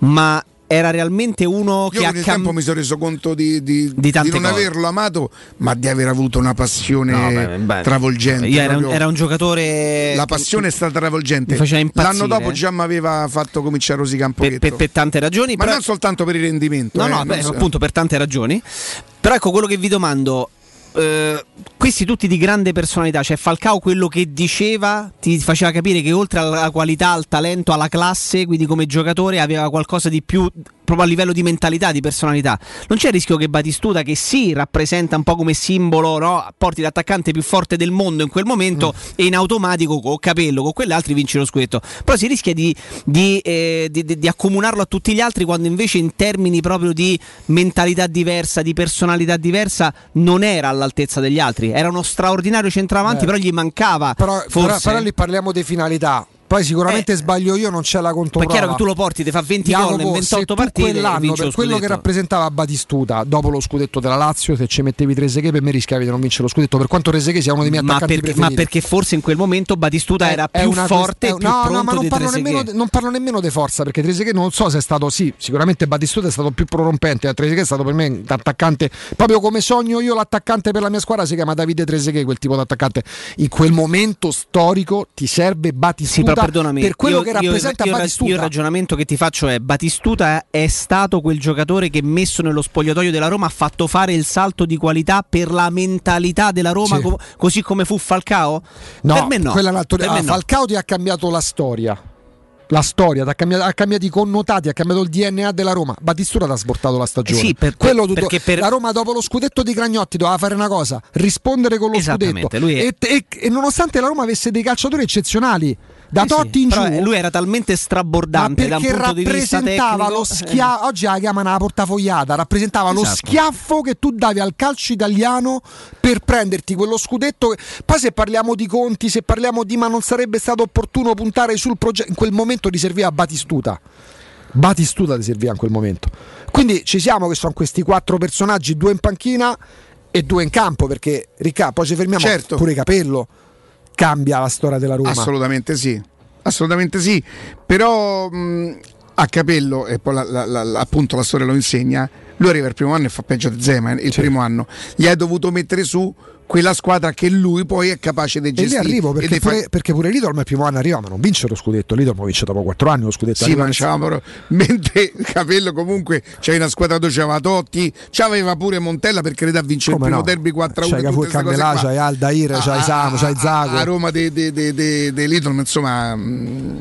ma era realmente uno Io che ha il tempo mi sono reso conto di, di- Di di non cose. averlo amato, ma di aver avuto una passione No, beh, beh. travolgente. Io era un- era un giocatore La passione è stata travolgente. mi faceva impazzire. L'anno dopo già mi aveva fatto cominciare a rosicare un per, per- per tante ragioni. ma però- non soltanto per il rendimento. No, eh, no, beh, so- appunto per tante ragioni. Però ecco quello che vi domando. Eh, questi tutti di grande personalità, cioè Falcao quello che diceva ti faceva capire che oltre alla qualità, al talento, alla classe, quindi come giocatore aveva qualcosa di più proprio a livello di mentalità, di personalità. Non c'è il rischio che Batistuta, che sì, rappresenta un po' come simbolo, no? porti l'attaccante più forte del mondo in quel momento e in automatico con Capello, con quell'altro vince lo scudetto. Però si rischia di, di, eh, di- di- di accomunarlo a tutti gli altri quando invece in termini proprio di mentalità diversa, di personalità diversa, non era all'altezza degli altri. Era uno straordinario centravanti, Beh. però gli mancava. Però, forse. però- però lì parliamo di finalità. Poi sicuramente sbaglio io, non c'è la Ma è controprova. chiaro che tu lo porti, ti fa 20 Jacopo, gol in se 28 tu partite quell'anno, per lo quello che rappresentava Batistuta dopo lo scudetto della Lazio, se ci mettevi Trezeguet per me rischiavi di non vincere lo scudetto, per quanto Trezeguet sia uno dei miei ma, attaccanti perché, ma perché forse in quel momento Batistuta era È più una forte e quest- più no, no, ma non parlo, nemmeno, non parlo nemmeno di forza perché Trezeguet non so se è stato sì, sicuramente Batistuta è stato più prorompente, eh, Trezeguet è stato per me un attaccante proprio come sogno io l'attaccante per la mia squadra si chiama Davide Trezeguet, quel tipo di attaccante. In quel momento storico ti serve Batistuta Batistuta per quello io- che io- rappresenta io, Batistuta. Io il ragionamento che ti faccio è: Batistuta è stato quel giocatore che messo nello spogliatoio della Roma ha fatto fare il salto di qualità per la mentalità della Roma, Sì. co- così come fu Falcao? No, per me no. Per me ah, no. Falcao ti ha cambiato la storia. La storia, ha cambiato, ha cambiato i connotati, ha cambiato il DNA della Roma. Batistuta ti ha sbortato la stagione. Sì, per- Quello tutto- perché per- La Roma dopo lo scudetto di Cragnotti doveva fare una cosa, rispondere con lo scudetto. È- E, e- e nonostante la Roma avesse dei calciatori eccezionali, da Totti in giù, eh, lui era talmente strabordante da un perché punto di vista rappresentava tecnico. lo schiaffo, oggi la chiamano la portafogliata, rappresentava lo Esatto. schiaffo che tu davi al calcio italiano per prenderti quello scudetto. che- Poi se parliamo di conti, se parliamo di ma non sarebbe stato opportuno puntare sul progetto, in quel momento ti serviva Batistuta. Batistuta ti serviva in quel momento. Quindi ci siamo che sono questi quattro personaggi, due in panchina e due in campo, perché Ricca, poi ci fermiamo, Certo. pure Capello cambia la storia della Roma. Assolutamente sì, assolutamente sì. Però mh, a capello, e poi la- la- la- appunto la storia lo insegna, lui arriva il primo anno e fa peggio di Zema il primo anno. Gli hai dovuto mettere su quella squadra che lui poi è capace di E lì gestire. arrivo e perché di fa- pure, perché pure il primo anno arriva ma non vince lo scudetto Lidl lo vince dopo quattro anni lo scudetto Sì, ma però- mentre Capello comunque c'è una squadra dove c'aveva Totti, c'aveva pure Montella per carità vince il Come primo no? derby 4 a 1 C'hai Cafu e Cannelà, c'hai Aldair, c'hai Samu, c'hai Zago. A Roma dei de, Lidl, insomma, mh,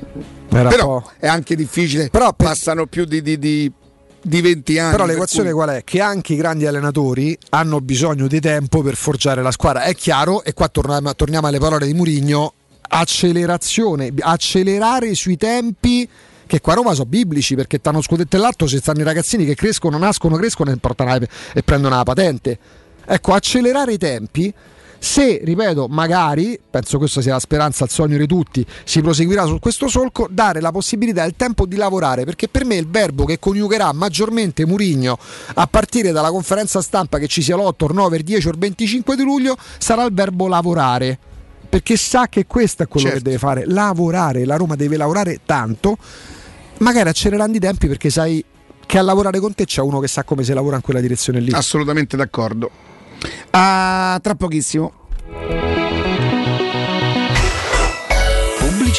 Era però è anche difficile. Passano più di, di, di, di 20 anni. Però per l'equazione cui- qual è? Che anche i grandi allenatori hanno bisogno di tempo per forgiare la squadra. È chiaro, e qua torniamo, torniamo alle parole di Murigno, accelerazione, accelerare sui tempi che qua a Roma sono biblici perché t'hanno scudettellato se stanno i ragazzini che crescono, nascono, crescono e, portano e prendono la patente. Ecco, accelerare i tempi se, ripeto, magari, penso questa sia la speranza, il sogno di tutti, si proseguirà su questo solco, dare la possibilità e il tempo di lavorare, perché per me il verbo che coniugherà maggiormente Murigno a partire dalla conferenza stampa che ci sia l'8, il 9, il 10 o il 25 di luglio sarà il verbo lavorare. Perché sa che questo è quello Certo. che deve fare, lavorare, la Roma deve lavorare tanto, magari accelerando i tempi perché sai che a lavorare con te c'è uno che sa come si lavora in quella direzione lì. Assolutamente d'accordo. Ah, tra pochissimo.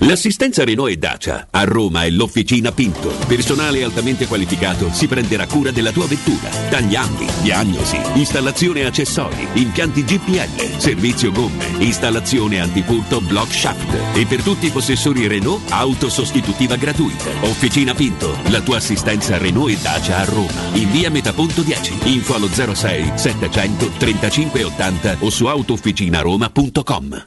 L'assistenza Renault e Dacia a Roma è l'Officina Pinto. Personale altamente qualificato si prenderà cura della tua vettura. Tagliandi, diagnosi, installazione accessori, impianti GPL, servizio gomme, installazione antifurto block shaft. E per tutti i possessori Renault, auto sostitutiva gratuita. Officina Pinto, la tua assistenza Renault e Dacia a Roma. In via Metaponto 10. Info allo 06 700 35 80 o su autofficinaroma.com.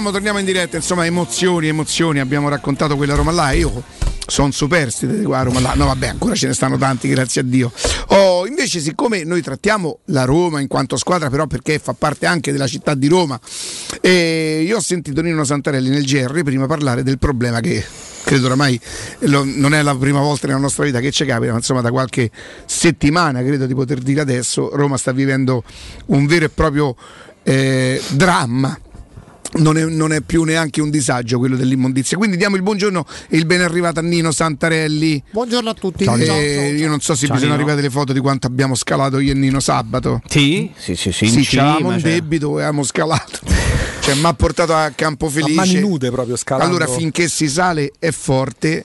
Torniamo, torniamo in diretta, insomma, emozioni, emozioni, abbiamo raccontato quella Roma là, io sono superstite di qua Roma là, no vabbè ancora ce ne stanno tanti grazie a Dio. Oh, invece siccome noi trattiamo la Roma in quanto squadra però perché fa parte anche della città di Roma, e io ho sentito Nino Santarelli nel GR prima parlare del problema che credo oramai non è la prima volta nella nostra vita che ci capita, ma insomma da qualche settimana credo di poter dire adesso Roma sta vivendo un vero e proprio eh, dramma non è, non è più neanche un disagio quello dell'immondizia. Quindi diamo il buongiorno e il ben arrivato a Nino Santarelli. Buongiorno a tutti. Eh, io non so se Ciao, vi sono Nino. arrivate le foto di quanto abbiamo scalato io e Nino sabato. Sì, sì, sì, sì, in Sì, cima, c'avevamo un cioè. debito e abbiamo scalato. Cioè, mi ha portato a Campo Felice. mani nude proprio, scalando. Allora, finché si sale è forte,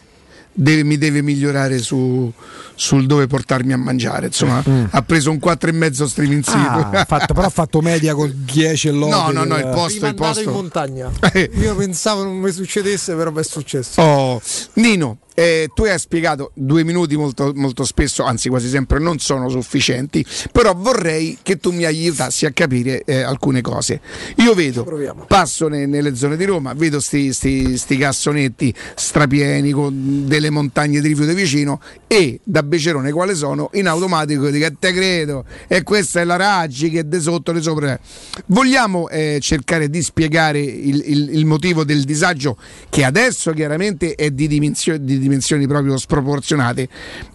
deve- mi deve migliorare su- sul dove portarmi a mangiare. Insomma, ha preso un 4,5 striminzito. Mm. Ah, fatto- però ha fatto media col 10 e l'8. No, no, no, il posto, il posto. in montagna. Io pensavo non mi succedesse, però mi è successo. Oh, Nino, eh, tu hai spiegato due minuti molto, molto spesso, anzi quasi sempre non sono sufficienti, però vorrei che tu mi aiutassi a capire eh, alcune cose. Io vedo, passo ne- nelle zone di Roma, vedo sti, sti- sti cassonetti strapieni con delle montagne di rifiuti vicino e da Becerone quale sono, in automatico dico te credo e questa è la Raggi che de sotto di sopra. Vogliamo eh, cercare di spiegare il, il- il motivo del disagio che adesso chiaramente è di, dimensio- di dimensioni proprio sproporzionate,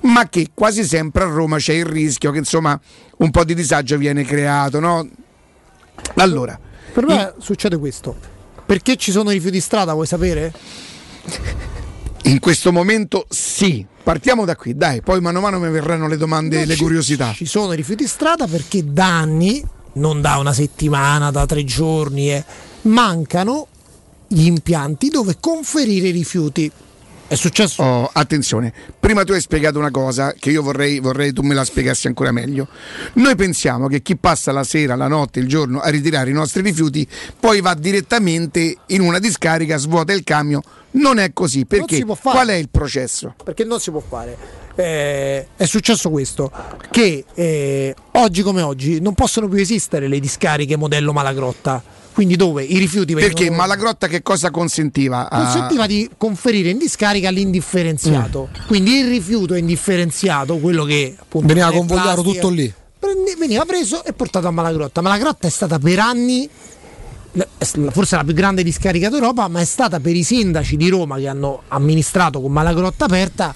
ma che quasi sempre a Roma c'è il rischio che insomma un po' di disagio viene creato, no? Allora, Per me succede questo. Perché ci sono rifiuti in strada, vuoi sapere? in questo momento sì. Partiamo da qui, dai, poi mano a mano mi verranno le domande, No, le ci- curiosità. Ci sono rifiuti in strada perché da anni, non da una settimana, da tre giorni, eh, mancano gli impianti dove conferire i rifiuti. È successo? Oh, attenzione, prima tu hai spiegato una cosa che io vorrei, vorrei tu me la spiegassi ancora meglio. Noi pensiamo che chi passa la sera, la notte, il giorno a ritirare i nostri rifiuti, poi va direttamente in una discarica, svuota il camion. Non è così, perché qual è il processo? Perché non si può fare. eh, è successo questo, che eh, oggi come oggi non possono più esistere le discariche modello Malagrotta. Quindi dove i rifiuti vengono... Perché Malagrotta che cosa consentiva? a- consentiva di conferire in discarica l'indifferenziato. Quindi il rifiuto indifferenziato, quello che appunto Veniva convogliato tutto lì. prende- veniva preso e portato a Malagrotta. Malagrotta è stata per anni la- forse la più grande discarica d'Europa, ma è stata per i sindaci di Roma che hanno amministrato con Malagrotta aperta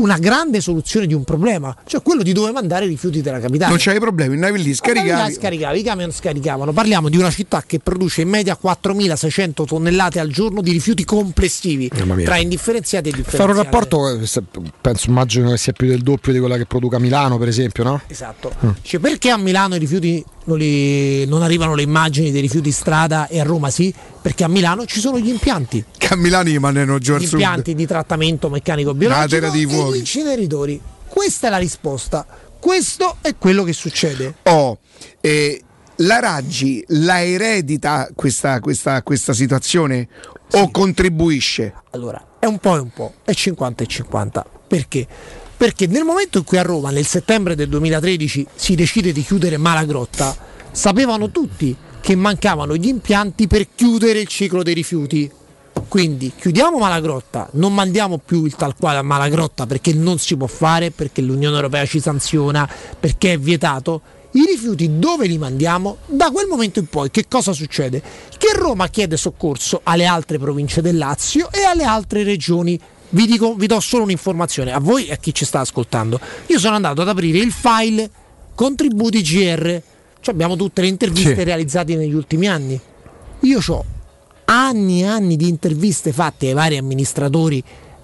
una grande soluzione di un problema, cioè quello di dove mandare i rifiuti della capitale. Non c'avevi problemi, andavi lì, Scaricavi. scaricavi. scaricavi, i camion scaricavano. Parliamo di una città che produce in media 4.600 tonnellate al giorno di rifiuti complessivi mia. tra indifferenziati e Fare differenziati. un rapporto, eh, penso, immagino che sia più del doppio di quella che produca Milano, per esempio, no? Esatto. Mm. Cioè, perché a Milano i rifiuti non, li- non arrivano le immagini dei rifiuti strada e a Roma sì? Perché a Milano ci sono gli impianti. Che a Milano gli mandano giù al Gli sud. impianti di trattamento meccanico biologico terra dei e fuochi. Gli inceneritori. Questa è la risposta. Questo è quello che succede. Oh, eh, la Raggi la eredita questa, questa- questa situazione o contribuisce? Allora, è un po' e un po', è 50 e 50. Perché? Perché nel momento in cui a Roma, nel settembre del 2013, si decide di chiudere Malagrotta, sapevano tutti che mancavano gli impianti per chiudere il ciclo dei rifiuti. Quindi chiudiamo Malagrotta, non mandiamo più il tal quale a Malagrotta perché non si può fare, perché l'Unione Europea ci sanziona, perché è vietato. I rifiuti dove li mandiamo? Da quel momento in poi che cosa succede? Che Roma chiede soccorso alle altre province del Lazio e alle altre regioni. Vi, dico, vi do solo un'informazione a voi e a chi ci sta ascoltando. Io sono andato ad aprire il file contributi GR. Cioè abbiamo tutte le interviste Sì. realizzate negli ultimi anni. Io ho anni e anni di interviste fatte ai vari amministratori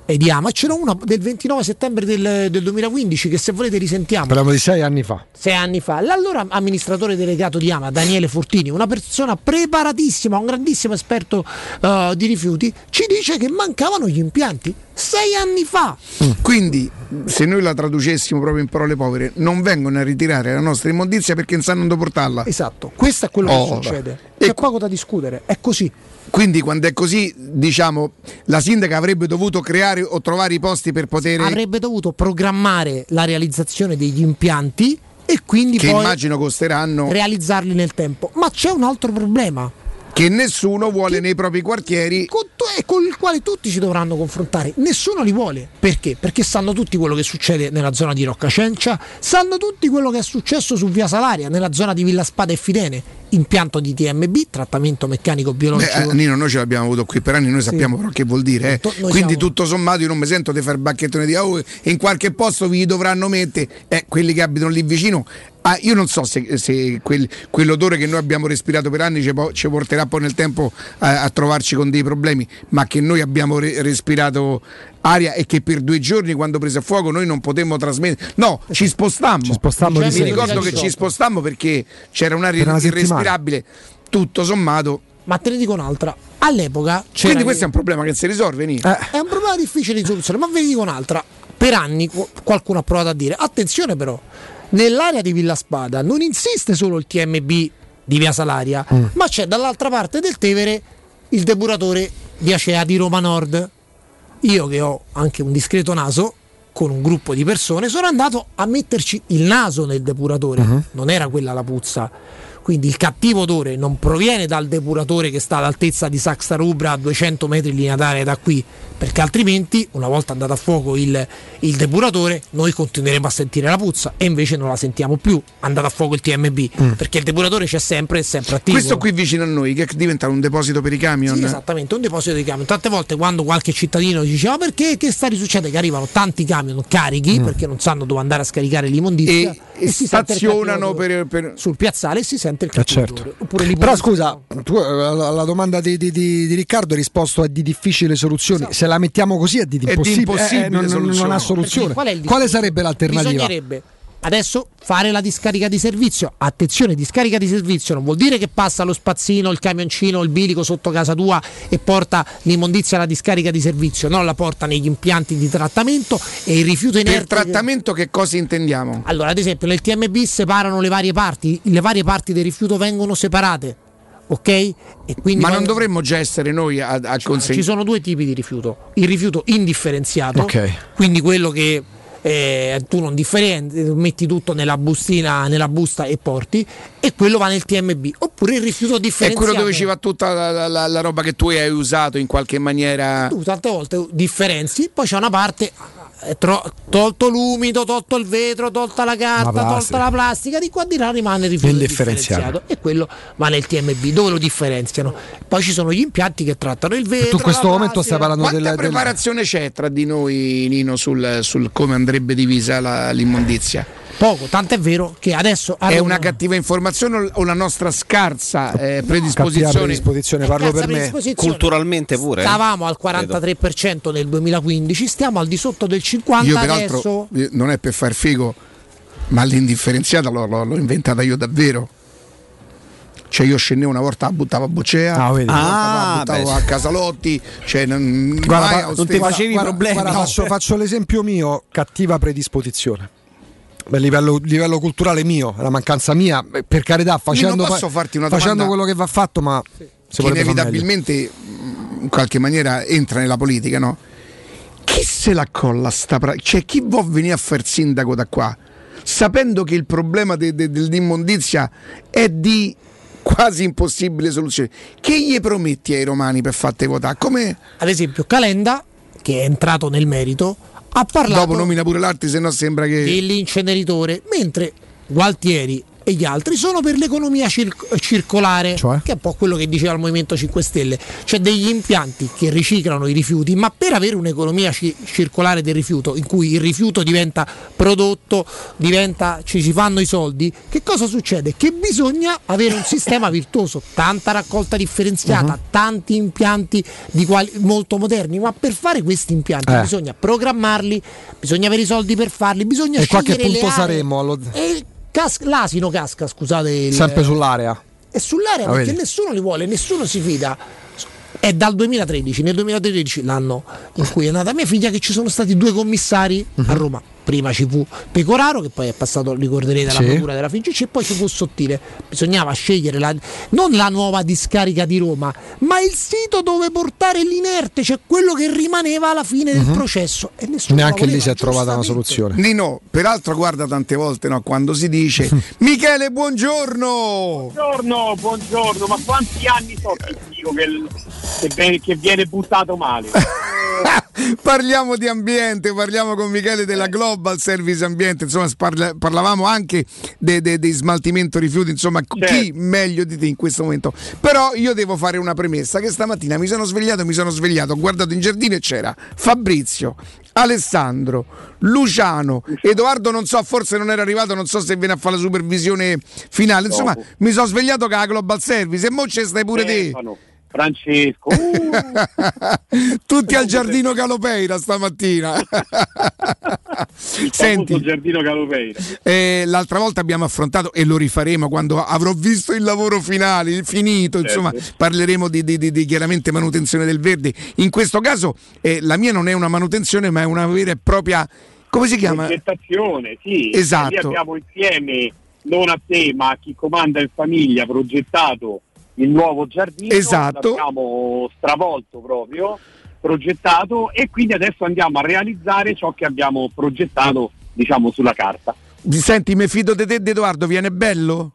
e di AMA. C'era una del 29 settembre del, del 2015 che se volete risentiamo. Parliamo di sei anni fa. Sei anni fa, l'allora amministratore delegato di AMA, Daniele Fortini, una persona preparatissima, un grandissimo esperto eh, di rifiuti, ci dice che mancavano gli impianti. Sei anni fa! Quindi, se noi la traducessimo proprio in parole povere, non vengono a ritirare la nostra immondizia perché non sanno dove portarla. Esatto, questo è quello Oh, che succede. C'è poco da discutere, è così. Quindi, quando è così, diciamo, la sindaca avrebbe dovuto creare o trovare i posti per poter. Avrebbe dovuto programmare la realizzazione degli impianti e quindi che poi immagino costeranno. realizzarli nel tempo. Ma c'è un altro problema. Che nessuno vuole nei propri quartieri. Con, e con il quale tutti ci dovranno confrontare. Nessuno li vuole. Perché? Perché sanno tutti quello che succede nella zona di Roccacencia, sanno tutti quello che è successo su Via Salaria, nella zona di Villa Spada e Fidene. Impianto di TMB, trattamento meccanico Beh, biologico. eh, Nino, noi ce l'abbiamo avuto qui per anni, noi sappiamo però che vuol dire. eh. Quindi siamo- tutto sommato io non mi sento di fare bacchettone di oh, in qualche posto vi dovranno mettere eh, quelli che abitano lì vicino. Ah, io non so se, se quel- quell'odore che noi abbiamo respirato per anni ci, po- ci porterà poi nel tempo a, a trovarci con dei problemi, ma che noi abbiamo re- respirato aria e che per due giorni quando prese a fuoco noi non potemmo trasmettere. No, ci spostammo. Ci spostammo Mi di sera. ricordo che ci spostammo perché c'era un'aria Per irrespirabile. Tutto sommato. Ma te ne dico un'altra. All'epoca c'era Quindi questo è un problema che si risolve, Nino. È un problema difficile di soluzione, ma ve ne dico un'altra. Per anni qu- qualcuno ha provato a dire, attenzione però, nell'area di Villa Spada non insiste solo il TMB di Via Salaria, ma c'è dall'altra parte del Tevere il depuratore di Acea di Roma Nord. Io che ho anche un discreto naso, con un gruppo di persone, sono andato a metterci il naso nel depuratore, non era quella la puzza. Quindi il cattivo odore non proviene dal depuratore che sta all'altezza di Saxa Rubra a 200 metri lineari da qui, perché altrimenti, una volta andato a fuoco il, il depuratore, noi continueremo a sentire la puzza e invece non la sentiamo più andato a fuoco il TMB, perché il depuratore c'è sempre e sempre attivo. Questo qui vicino a noi che diventa un deposito per i camion. Sì, esattamente, un deposito di camion. Tante volte quando qualche cittadino dice ma perché che sta risuccedendo? Che arrivano tanti camion carichi perché non sanno dove andare a scaricare l'immondizia Mm. E- e si stazionano cattivo odore. sul piazzale e si sente il Eh, certo. odore. Oppure lì Però scusa, tu eh, alla, alla domanda di, di- di- Riccardo hai risposto a di difficile soluzioni. Se la mettiamo così è di È di impossibile, impossibile eh, non, non- ha soluzione. Qual è Quale sarebbe l'alternativa? Bisognerebbe adesso fare la discarica di servizio. Attenzione, discarica di servizio non vuol dire che passa lo spazzino, il camioncino, il bilico sotto casa tua e porta l'immondizia alla discarica di servizio, no, la porta negli impianti di trattamento e il rifiuto inerte. Per trattamento che cosa intendiamo? Allora, ad esempio, nel TMB separano le varie parti, le varie parti del rifiuto vengono separate. Ok? E quindi Ma non dovremmo già essere noi a, a ci consegnare. sono due tipi di rifiuto. Il rifiuto indifferenziato, Ok. quindi quello che eh, tu non differenzi, metti tutto nella bustina, nella busta e porti, e quello va nel TMB. Oppure il rifiuto È differenziato. quello dove ci va tutta la, la- la- la roba che tu hai usato in qualche maniera. Tu tante volte differenzi, poi c'è una parte. eh, tro- tolto l'umido, tolto il vetro, tolta la carta, La tolta la plastica, di qua di là rimane il rifiuto differenziato e quello va nel TMB dove lo differenziano. Poi ci sono gli impianti che trattano il vetro. tu in questo momento stai plastica. parlando Quanta del- del- preparazione c'è tra di noi, Nino, sul, sul come andrebbe divisa la- l'immondizia? Poco, tant'è vero che adesso È Roma- una cattiva informazione o la nostra scarsa eh, predisposizione? predisposizione, parlo per me. Culturalmente pure. eh? Stavamo al 43% nel 2015, stiamo al di sotto del 50% Io adesso. peraltro eh, non è per far figo, ma l'indifferenziata l'ho- l'ho inventata io davvero. Cioè io scendevo una volta buttavo a Boccea, Ah, Ah, buttavo beh, a Casalotti, cioè non, Guarda, non ti facevi Guarda- problemi. guarda, No. faccio, faccio l'esempio mio, cattiva predisposizione. A livello, livello culturale mio, la mancanza mia, beh, per carità, facendo, Io posso fa- farti una facendo quello che va fatto, ma meglio. inevitabilmente mh, in qualche maniera entra nella politica, no? Chi se la colla sta pra- Cioè chi vuol venire a far sindaco da qua? Sapendo che il problema de- de- dell'immondizia è di quasi impossibile soluzione. Che gli prometti ai romani per farti votare? Come Ad esempio, Calenda, che è entrato nel merito, ha parlato dopo nomina pure l'altro, se no sembra che dell'inceneritore, mentre Gualtieri e gli altri sono per l'economia cir- circolare, Cioè? che è un po' quello che diceva il Movimento 5 Stelle, cioè degli impianti che riciclano i rifiuti, ma per avere un'economia ci- circolare del rifiuto, in cui il rifiuto diventa prodotto, diventa, ci si fanno i soldi, che cosa succede? Che bisogna avere un sistema virtuoso, tanta raccolta differenziata, Mhm. tanti impianti di quali- molto moderni, ma per fare questi impianti Eh. bisogna programmarli, bisogna avere i soldi per farli, bisogna E scegliere le punto aree. saremmo? Allo- E cas- l'asino casca, scusate. Il, Sempre sull'area. È sull'area Ah, perché vedi? nessuno li vuole, nessuno si fida. È dal 2013, nel 2013 l'anno in cui è nata mia figlia, che ci sono stati due commissari Mhm. a Roma. Prima ci fu Pecoraro, che poi è passato, ricorderete, alla Sì. procura della FIGC, e poi ci fu Sottile. Bisognava scegliere la- non la nuova discarica di Roma, ma il sito dove portare l'inerte, cioè quello che rimaneva alla fine del processo. E nessuno Neanche la lì voleva, si è trovata una soluzione. Nino, peraltro guarda tante volte no, quando si dice Michele buongiorno Buongiorno, buongiorno, ma quanti anni so che dico che, che viene buttato male? Parliamo di ambiente, parliamo con Michele della Global Service Ambiente, insomma parla- parlavamo anche de- de- di smaltimento rifiuti, insomma chi meglio di te in questo momento. Però io devo fare una premessa che stamattina mi sono svegliato, mi sono svegliato, ho guardato in giardino e c'era Fabrizio, Alessandro, Luciano, Edoardo non so, forse non era arrivato, non so se viene a fare la supervisione finale, insomma Dopo. mi sono svegliato con la Global Service e mo ci stai pure te. Stefano, Francesco, uh, Tutti al giardino Calopeira stamattina. Senti. giardino Calopeira. Eh, l'altra volta abbiamo affrontato e lo rifaremo quando avrò visto il lavoro finale, finito, insomma Certo. parleremo di, di- di- di chiaramente manutenzione del verde. In questo caso eh, la mia non è una manutenzione ma è una vera e propria, come si chiama? Progettazione, sì. Esatto. Lì abbiamo insieme, non a te, ma a chi comanda in famiglia, progettato il nuovo giardino. Esatto. L'abbiamo stravolto proprio, progettato e quindi adesso andiamo a realizzare ciò che abbiamo progettato, diciamo, sulla carta. Senti, mi fido di te, Edoardo, viene bello?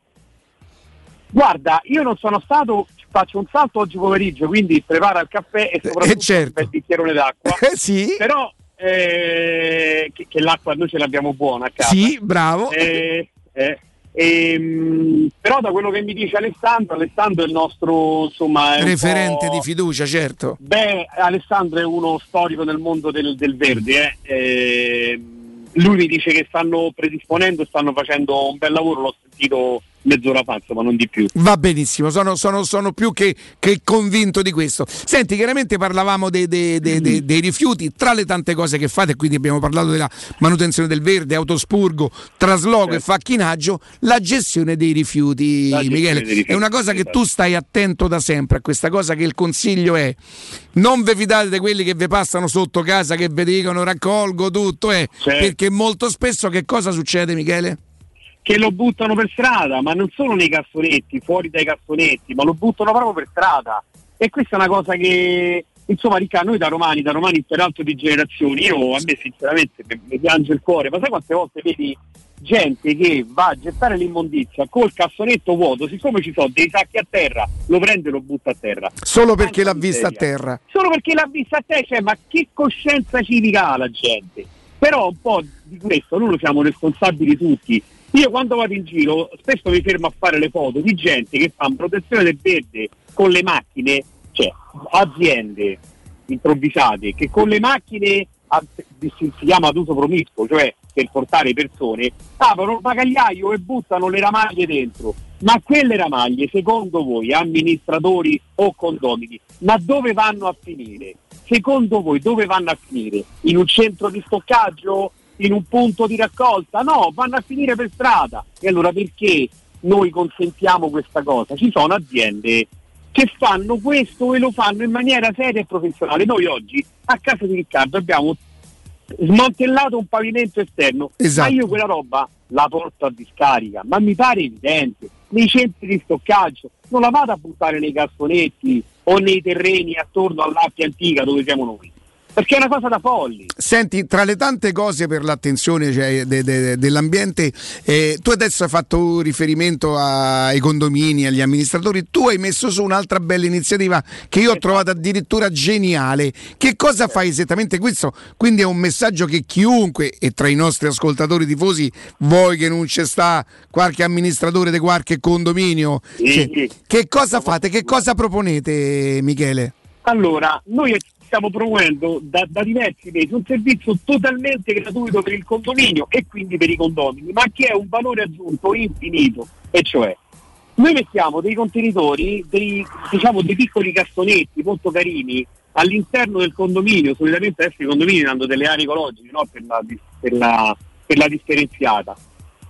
Guarda, io non sono stato, faccio un salto oggi pomeriggio, quindi prepara il caffè e soprattutto certo. un bel bicchierone d'acqua. sì. Però eh, che, che l'acqua noi ce l'abbiamo buona a casa. Sì, bravo. Eh, eh, ehm, però da quello che mi dice Alessandro, Alessandro è il nostro insomma è Referente di fiducia, certo. Beh, Alessandro è uno storico nel mondo del, del verde. eh. Ehm, lui mi dice che stanno predisponendo, stanno facendo un bel lavoro, l'ho sentito mezz'ora fa, ma non di più. Va benissimo, sono, sono- sono più che, che convinto di questo. Senti, chiaramente parlavamo dei, dei- dei- dei- rifiuti, tra le tante cose che fate, quindi abbiamo parlato della manutenzione del verde, autospurgo, trasloco e facchinaggio, la gestione dei rifiuti, gestione Michele. rifiuti, è una cosa che esatto. tu stai attento da sempre, a questa cosa che il consiglio è non vi fidate di quelli che vi passano sotto casa, che vi dicono raccolgo tutto, eh, Certo. perché molto spesso che cosa succede Michele? Che lo buttano per strada, ma non solo nei cassonetti, fuori dai cassonetti, ma lo buttano proprio per strada. E questa è una cosa che insomma Riccardo, noi da romani, da romani peraltro di generazioni, io a me sinceramente mi, piange il cuore, ma sai quante volte vedi gente che va a gettare l'immondizia col cassonetto vuoto, siccome ci sono dei sacchi a terra, lo prende e lo butta a terra. Solo perché l'ha vista a terra. Solo perché l'ha vista a terra, cioè, ma che coscienza civica ha la gente? Però un po' di questo noi lo siamo responsabili tutti. Io quando vado in giro spesso mi fermo a fare le foto di gente che fa protezione del verde con le macchine, cioè aziende improvvisate che con le macchine si, chiama ad uso promiscuo, cioè per portare persone, aprono il bagagliaio e buttano le ramaglie dentro. Ma quelle ramaglie, secondo voi, amministratori o condomini, ma dove vanno a finire? Secondo voi dove vanno a finire? In un centro di stoccaggio? In un punto di raccolta? No, vanno a finire per strada. E allora perché noi consentiamo questa cosa? Ci sono aziende che fanno questo e lo fanno in maniera seria e professionale. Noi oggi a casa di Riccardo abbiamo smantellato un pavimento esterno, Esatto. ma io quella roba la porto a discarica, ma mi pare evidente, nei centri di stoccaggio, non la vado a buttare nei cassonetti o nei terreni attorno all'Appia antica dove siamo noi, perché è una cosa da folli. Senti, tra le tante cose per l'attenzione cioè, de- de- dell'ambiente, eh, tu adesso hai fatto riferimento ai condomini, agli amministratori, tu hai messo su un'altra bella iniziativa che io ho trovato addirittura geniale. Che cosa fai esattamente questo? Quindi è un messaggio che chiunque, e tra i nostri ascoltatori tifosi, vuoi che non c'è sta qualche amministratore di qualche condominio, Sì, che, sì. che cosa fate? Che cosa proponete, Michele? Allora, noi stiamo promuovendo da, da diversi mesi un servizio totalmente gratuito per il condominio e quindi per i condomini, ma che è un valore aggiunto infinito, e cioè noi mettiamo dei contenitori, dei, diciamo dei piccoli cassonetti molto carini all'interno del condominio, solitamente adesso i condomini hanno delle aree ecologiche no? per, la, per, la, per la differenziata.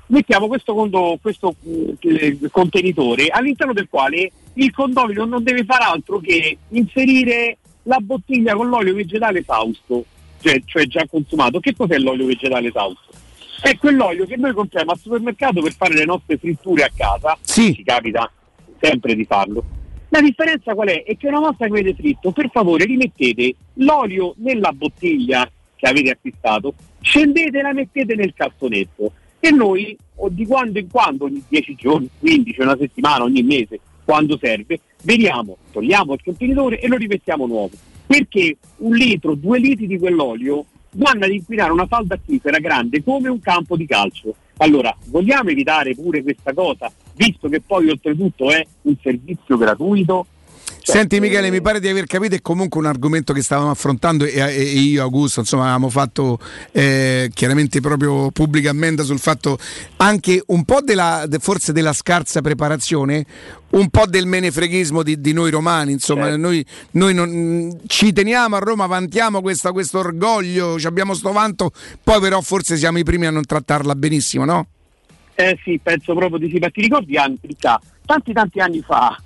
Mettiamo questo, condo- questo eh, contenitore all'interno del quale il condomino non deve fare altro che inserire la bottiglia con l'olio vegetale esausto, cioè, cioè già consumato. Che cos'è l'olio vegetale esausto? È quell'olio che noi compriamo al supermercato per fare le nostre fritture a casa. Ci capita sempre di farlo. La differenza qual è? È che una volta che avete fritto, per favore rimettete l'olio nella bottiglia che avete acquistato, scendete e la mettete nel cassonetto e noi o di quando in quando, ogni 10 giorni, 15, una settimana, ogni mese, quando serve, veniamo, togliamo il contenitore e lo rimettiamo nuovo. Perché un litro, due litri di quell'olio vanno ad inquinare una falda acquifera grande come un campo di calcio. Allora, vogliamo evitare pure questa cosa, visto che poi oltretutto è un servizio gratuito? Senti Michele, mi pare di aver capito, è comunque un argomento che stavamo affrontando e, e io, Augusto, insomma, avevamo fatto eh, chiaramente proprio pubblica ammenda sul fatto anche un po' della, de- forse della scarsa preparazione, un po' del menefreghismo di, di noi romani, insomma, noi, noi non- ci teniamo a Roma, vantiamo questa- questo orgoglio, ci abbiamo sto vanto, poi però forse siamo i primi a non trattarla benissimo, no? Eh sì, penso proprio di sì, ma ti ricordi anche, tanti tanti anni fa,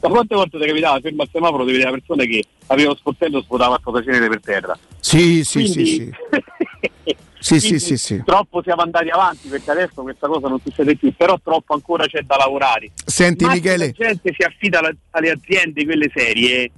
da quante volte ti capitava fermo al semaforo di vedere la persona che aveva lo sportello e svuotava il potacenere per terra? Sì, sì, sì, Quindi- sì. Sì, sì, sì, sì. Troppo siamo andati avanti perché adesso questa cosa non succede più, però troppo ancora c'è da lavorare. Senti, Ma se Michele. La gente si affida alla- alle aziende, quelle serie,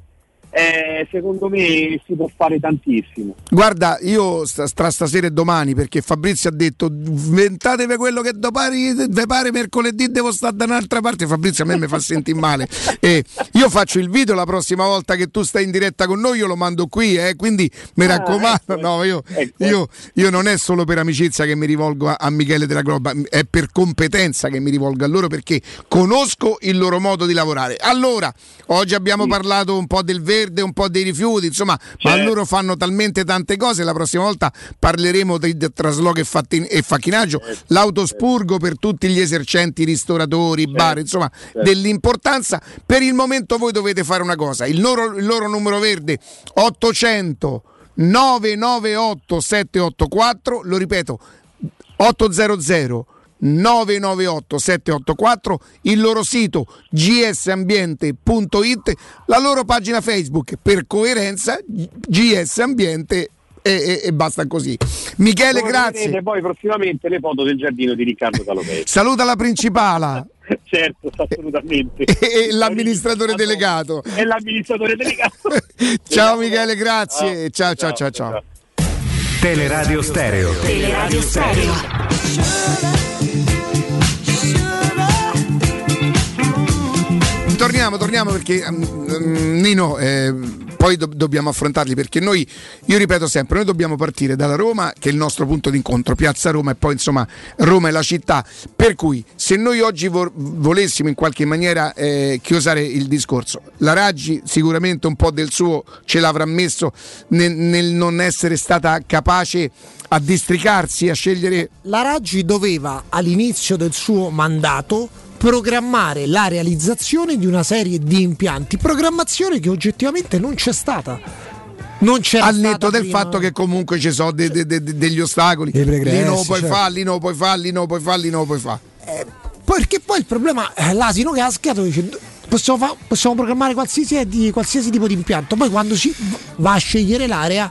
eh, secondo me si può fare tantissimo. Guarda, io sta, tra stasera e domani, perché Fabrizio ha detto inventatevi quello che ve pare mercoledì devo stare da un'altra parte. Fabrizio a me mi fa sentire male. E io faccio il video la prossima volta che tu stai in diretta con noi, io lo mando qui, eh, quindi mi Ah, raccomando. ecco, no, io, ecco. io- io non è solo per amicizia che mi rivolgo a, a Michele della Globa, è per competenza che mi rivolgo a loro perché conosco il loro modo di lavorare. Allora, oggi abbiamo parlato un po' del verde, un po' dei rifiuti, insomma, ma Certo. loro fanno talmente tante cose. La prossima volta parleremo di, trasloco e, fatti- e facchinaggio, Certo. l'autospurgo per tutti gli esercenti, ristoratori, bar, insomma, certo. dell'importanza. Per il momento voi dovete fare una cosa: il loro, il loro numero verde 800 998 784, lo ripeto, 800 998 784 il loro sito gsambiente.it la loro pagina Facebook per coerenza GS Ambiente e, e- e basta così Michele Come grazie vedrete poi prossimamente le foto del giardino di Riccardo Talopei. saluta la principala certo, assolutamente. E l'amministratore delegato. E l'amministratore delegato. Ciao Michele, grazie. Ciao ciao ciao ciao. Teleradio Stereo. Teleradio Stereo. Torniamo, torniamo perché mm, Nino, eh, poi do- dobbiamo affrontarli perché noi, io ripeto sempre, noi dobbiamo partire dalla Roma che è il nostro punto d'incontro, Piazza Roma e poi insomma Roma è la città. Per cui se noi oggi vo- volessimo in qualche maniera eh, chiusare il discorso, la Raggi sicuramente un po' del suo ce l'avrà messo nel, nel non essere stata capace a districarsi, a scegliere La Raggi doveva all'inizio del suo mandato programmare la realizzazione di una serie di impianti, programmazione che oggettivamente non c'è stata. Non c'era al netto stata del prima. fatto che comunque ci sono de- de- de- de- degli ostacoli. Dei pregressi, Lì non lo puoi certo. fare, lì non lo puoi fare, lì non lo puoi fare, lì non lo puoi fare. Perché poi il problema è l'asino che ha schiato dice possiamo, fa- possiamo programmare qualsiasi, di, qualsiasi tipo di impianto, poi quando si va a scegliere l'area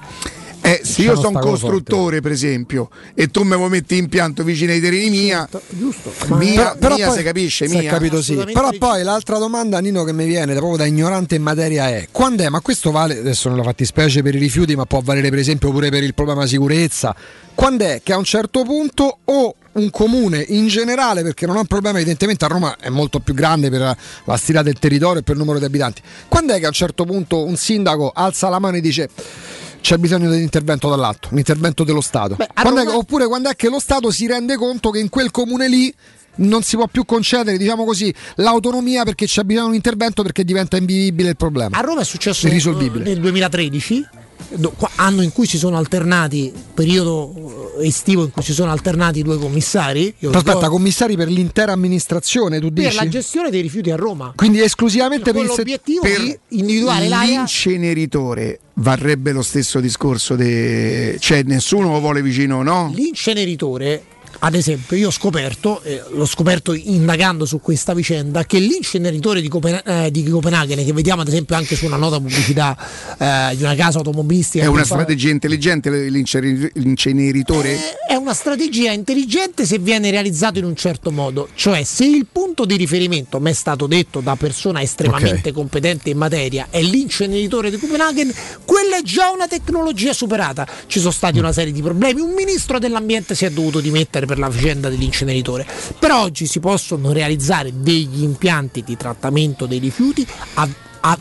Eh, se io sono un costruttore, per esempio, e tu me lo metti impianto vicino ai terreni mia, giusto. mia, Però- però mia poi- se capisce, si è mia. capito sì. Però poi l'altra domanda, Nino, che mi viene da- proprio da ignorante in materia è: quando è? Ma questo vale adesso nella fattispecie per i rifiuti, ma può valere per esempio pure per il problema sicurezza. Quando è che a un certo punto o un comune in generale, perché non è un problema, evidentemente a Roma è molto più grande per la stilata del territorio e per il numero di abitanti. Quando è che a un certo punto un sindaco alza la mano e dice c'è bisogno dell'intervento dall'alto, un intervento dello Stato? a Quando è Roma- che- oppure quando è che lo Stato si rende conto che in quel comune lì non si può più concedere, diciamo così, l'autonomia perché c'è bisogno di un intervento perché diventa invivibile il problema. A Roma è successo Irrisolvibile. nel 2013, do- qua- anno in cui si sono alternati, periodo eh, estivo in cui si sono alternati due commissari. Io Aspetta, ricordo- commissari per l'intera amministrazione, tu per dici? la gestione dei rifiuti a Roma. Quindi esclusivamente per set- l'obiettivo per di individuare l'area. L'inceneritore varrebbe lo stesso discorso, de... cioè nessuno lo vuole vicino, no? L'inceneritore, ad esempio, io ho scoperto, eh, l'ho scoperto indagando su questa vicenda, che l'inceneritore di, Copen- eh, di Copenaghen, che vediamo ad esempio anche su una nota pubblicità eh, di una casa automobilistica, È una fa- strategia intelligente l'incene- l'inceneritore? è una strategia intelligente se viene realizzato in un certo modo, cioè se il punto di riferimento, mi è stato detto da persona estremamente Ok. competente in materia, è l'inceneritore di Copenaghen, quella è già una tecnologia superata. Ci sono stati una serie di problemi, un ministro dell'ambiente si è dovuto dimettere per la vicenda dell'inceneritore, però oggi si possono realizzare degli impianti di trattamento dei rifiuti a, a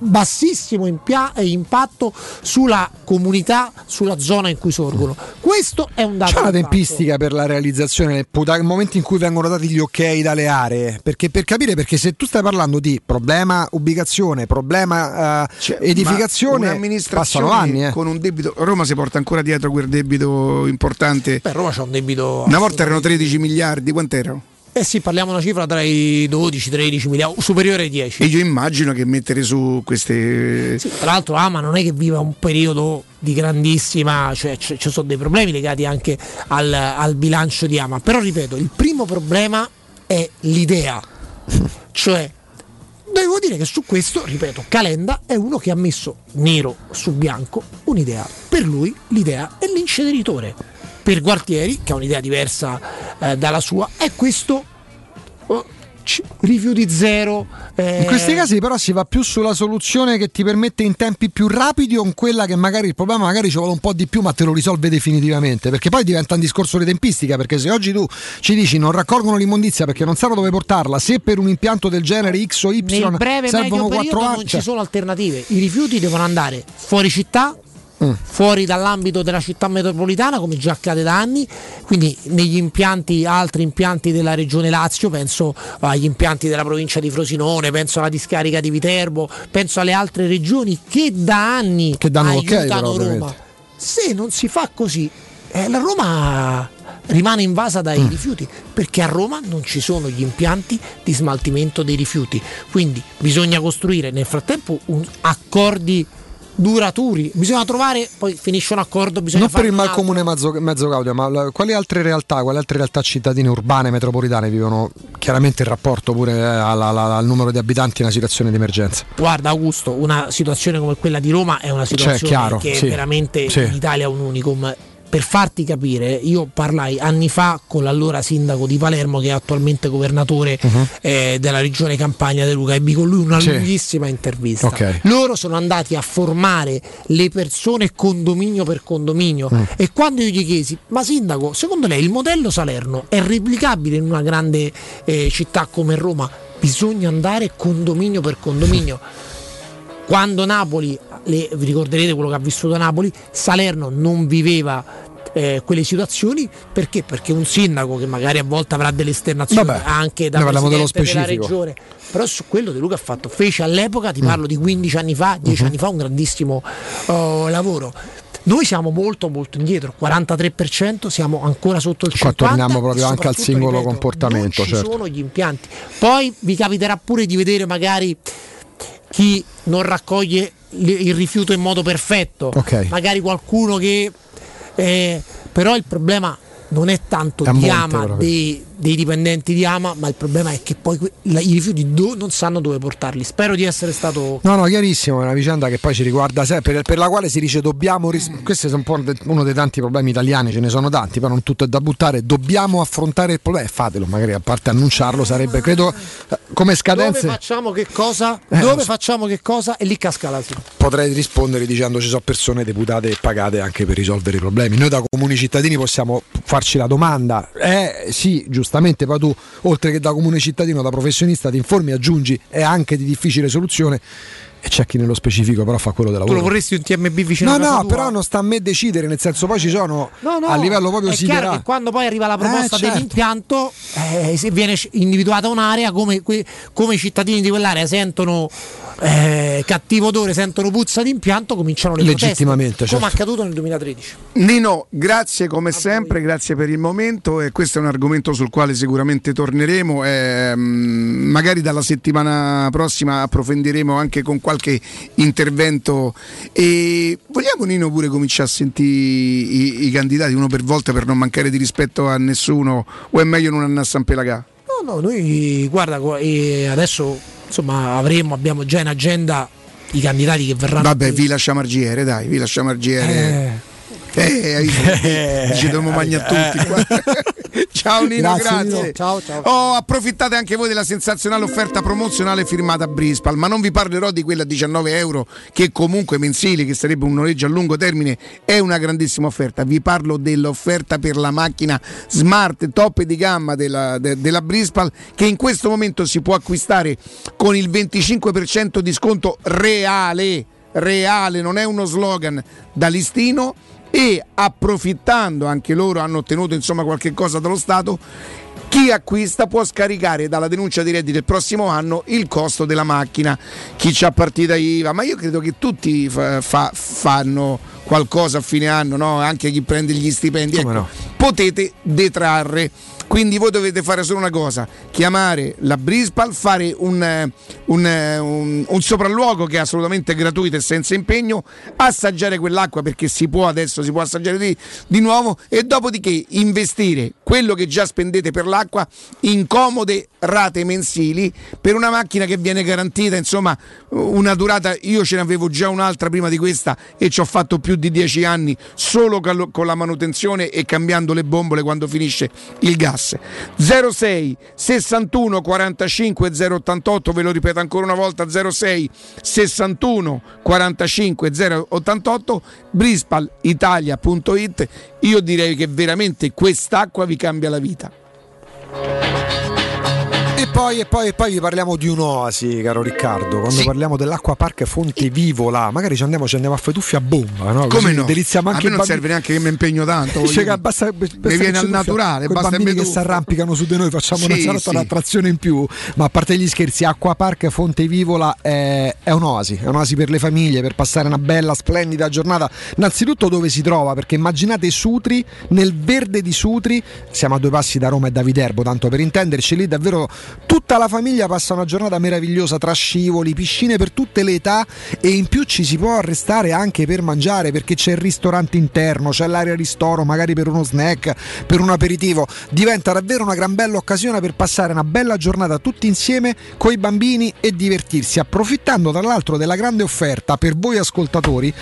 bassissimo impia- eh, impatto sulla comunità, sulla zona in cui sorgono. Questo è un dato. C'è una tempistica per la realizzazione nel momento in cui vengono dati gli ok dalle aree? Perché per capire, perché se tu stai parlando di problema ubicazione, problema eh, Cioè, edificazione, passano anni. Eh. con un debito. Roma si porta ancora dietro quel debito importante. Beh, Roma c'ha un debito. Una volta erano 13 miliardi, quant'erano? Eh sì, parliamo di una cifra tra i 12-13 miliardi, superiore ai 10. E io immagino che mettere su queste. Tra l'altro Ama non è che vive un periodo di grandissima, cioè ci sono dei problemi legati anche al, al bilancio di Ama, però ripeto, il primo problema è l'idea, cioè devo dire che su questo, ripeto, Calenda è uno che ha messo nero su bianco un'idea, per lui l'idea è l'inceneritore, per Gualtieri, che ha un'idea diversa eh, dalla sua, è questo oh, c- rifiuti zero. eh, In questi casi però si va più sulla soluzione che ti permette in tempi più rapidi o in quella che magari il problema magari ci vuole un po' di più ma te lo risolve definitivamente perché poi diventa un discorso di tempistica perché se oggi tu ci dici non raccolgono l'immondizia perché non sanno dove portarla se per un impianto del genere X o Y nel breve servono medio 4 periodo anni non ci sono alternative. I rifiuti devono andare fuori città, Mm. fuori dall'ambito della città metropolitana, come già accade da anni, quindi negli impianti, altri impianti della regione Lazio, penso agli impianti della provincia di Frosinone, penso alla discarica di Viterbo, penso alle altre regioni che da anni Che danno aiutano però, Roma. Se non si fa così, eh, la Roma rimane invasa dai Mm. rifiuti perché a Roma non ci sono gli impianti di smaltimento dei rifiuti quindi bisogna costruire nel frattempo un- accordi duraturi bisogna trovare poi finisce un accordo bisogna non per il malcomune mezzo, mezzo Gaudio, ma quali altre realtà, quali altre realtà cittadine urbane, metropolitane vivono chiaramente in rapporto pure eh, alla- alla- al numero di abitanti in una situazione di emergenza? guarda Augusto una situazione come quella di Roma è una situazione chiaro, che sì, è veramente sì. in Italia un unicum per farti capire, io parlai anni fa con l'allora sindaco di Palermo che è attualmente governatore Mhm. eh, della regione Campania De Luca, ebbi con lui una Sì. lunghissima intervista. Ok. Loro sono andati a formare le persone condominio per condominio Mm. e quando io gli chiesi, ma sindaco, secondo lei il modello Salerno è replicabile in una grande eh, città come Roma? Bisogna andare condominio per condominio. Quando Napoli, le- vi ricorderete quello che ha vissuto Napoli, Salerno non viveva eh, quelle situazioni. Perché? Perché un sindaco che magari a volte avrà delle esternazioni Vabbè, anche da presidente della regione. Però su quello De Luca ha fatto fece all'epoca ti parlo di 15 anni fa 10 Mhm. anni fa un grandissimo oh, lavoro. Noi siamo molto molto indietro 43% siamo ancora sotto il 50% Qua torniamo proprio anche al singolo ripeto, comportamento, ci certo. sono gli impianti. Poi vi capiterà pure di vedere magari chi non raccoglie li- il rifiuto in modo perfetto Ok. magari qualcuno che eh, però il problema non è tanto È di monte Ama proprio. Dei, dipendenti di Ama ma il problema è che poi i rifiuti do- non sanno dove portarli spero di essere stato No, no, chiarissimo, è una vicenda che poi ci riguarda sempre, per, la quale si dice dobbiamo, ris- questo è un po' uno dei tanti problemi italiani, ce ne sono tanti, però non tutto è da buttare, dobbiamo affrontare il problema, e fatelo, magari a parte annunciarlo sarebbe, credo, eh, come dove scadenze facciamo che cosa Eh, dove so. facciamo che cosa e lì casca l'asilo potrei rispondere dicendo ci sono persone deputate e pagate anche per risolvere i problemi. Noi da comuni cittadini possiamo farci la domanda, eh sì, giustamente, poi tu oltre che da comune cittadino, da professionista ti informi, aggiungi, è anche di difficile soluzione. E c'è chi nello specifico però fa quello della tu lo lavoro. vorresti un TMB vicino No, a no, tua? però non sta a me decidere, nel senso poi ci sono No, no, a livello proprio è chiaro siderale. che quando poi arriva la proposta Eh, certo. dell'impianto eh, se viene individuata un'area come, come i cittadini di quell'area sentono eh, cattivo odore sentono puzza di impianto cominciano le Legittimamente, proteste come certo. accaduto nel 2013 Nino, grazie come sempre, grazie per il momento e questo è un argomento sul quale sicuramente torneremo. e, mm, magari dalla settimana prossima approfondiremo anche con qualche intervento. E vogliamo Nino pure cominciare a sentire i, i candidati uno per volta per non mancare di rispetto a nessuno o è meglio non andare a San Pelagà? no no noi guarda qua- e adesso insomma avremo abbiamo già in agenda i candidati che verranno Vabbè, vi lasciamo Argiere, dai, vi lasciamo Argiere. Eh, hai visto? ci dobbiamo mangiare tutti qua. ciao Nino, Grazie, grazie. Nino. Ciao, ciao. Oh, approfittate anche voi della sensazionale offerta promozionale firmata a Brispal, ma non vi parlerò di quella a 19 euro che comunque mensili, che sarebbe un noleggio a lungo termine, è una grandissima offerta. Vi parlo dell'offerta per la macchina smart top di gamma della, de- della Brispal che in questo momento si può acquistare con il 25% di sconto reale, reale, non è uno slogan da listino e approfittando anche loro hanno ottenuto insomma qualche cosa dallo Stato chi acquista può scaricare dalla denuncia di reddito del prossimo anno il costo della macchina. Chi c'ha partita IVA? Ma io credo che tutti fa- fa- fanno qualcosa a fine anno no? anche chi prende gli stipendi ecco, potete detrarre quindi voi dovete fare solo una cosa, chiamare la Brispal, fare un, eh, un, eh, un- un sopralluogo che è assolutamente gratuito e senza impegno, assaggiare quell'acqua perché si può adesso, si può assaggiare di, di nuovo e dopodiché investire quello che già spendete per l'acqua in comode rate mensili per una macchina che viene garantita, insomma una durata, io ce ne avevo già un'altra prima di questa e ci ho fatto più di 10 anni solo con con la manutenzione e cambiando le bombole quando finisce il gas. 06 61 45 088, ve lo ripeto ancora una volta 06 61 45 088 brispalitalia.it io direi che veramente quest'acqua vi cambia la vita. E poi, e poi, e poi vi parliamo di un'oasi, caro Riccardo. Quando parliamo dell'acqua park Fonte Vivola, magari ci andiamo, ci andiamo a fare tuffi a bomba, no? Come Così no? delizziamo A anche me i non serve neanche che mi impegno tanto. Cioè, che basta, dire. mi viene al naturale, Con i basta bambini me che si arrampicano su di noi, facciamo una Sì, salata, sì. un'attrazione in più. Ma a parte gli scherzi, Acqua Park Fonte Vivola è, è un'oasi, è un'oasi per le famiglie, per passare una bella, splendida giornata. Innanzitutto dove si trova, perché immaginate Sutri, nel verde di Sutri, siamo a due passi da Roma e da Viterbo, tanto per intenderci, lì davvero tutta la famiglia passa una giornata meravigliosa tra scivoli, piscine per tutte le età e in più ci si può arrestare anche per mangiare perché c'è il ristorante interno, c'è l'area ristoro, magari per uno snack, per un aperitivo. Diventa davvero una gran bella occasione per passare una bella giornata tutti insieme con i bambini e divertirsi, approfittando tra l'altro della grande offerta per voi ascoltatori.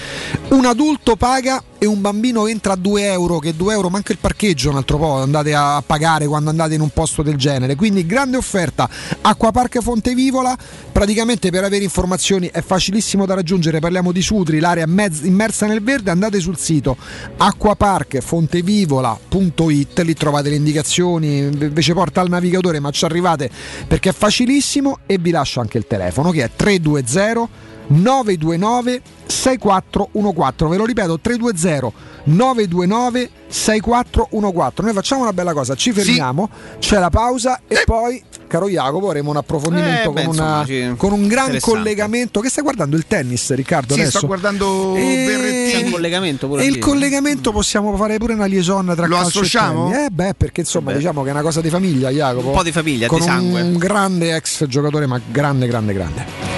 Un adulto paga e un bambino entra a 2 euro, che 2 euro manca il parcheggio un altro po', andate a pagare quando andate in un posto del genere. Quindi grande offerta, Acquapark Fontevivola, praticamente per avere informazioni è facilissimo da raggiungere, parliamo di Sutri, l'area mezz- immersa nel verde, andate sul sito acquaparkfontevivola.it, lì trovate le indicazioni, invece porta al navigatore ma ci arrivate perché è facilissimo e vi lascio anche il telefono che è 320 929 6414 ve lo ripeto 320 929 6414 noi facciamo una bella cosa ci fermiamo c'è la pausa e poi caro Jacopo avremo un approfondimento Eh, beh, con, una- insomma, con un gran collegamento. Che stai guardando? Il tennis Riccardo Sì, adesso? sto guardando E- Berrettini. il collegamento pure e il collegamento possiamo fare pure una liaison tra Lo associamo? Eh beh, perché insomma diciamo che è una cosa di famiglia, Jacopo. Un po' di famiglia, con di sangue. un grande ex giocatore, ma grande, grande, grande.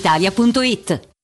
brispalitalia.it.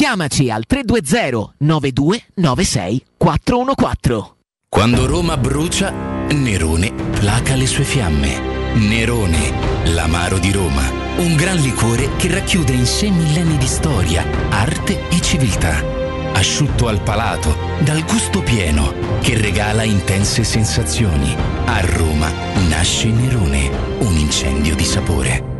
Chiamaci al 320 9296 414. Quando Roma brucia, Nerone placa le sue fiamme. Nerone, l'amaro di Roma. Un gran liquore che racchiude in sé millenni di storia, arte e civiltà. Asciutto al palato, dal gusto pieno, che regala intense sensazioni. A Roma nasce Nerone, un incendio di sapore.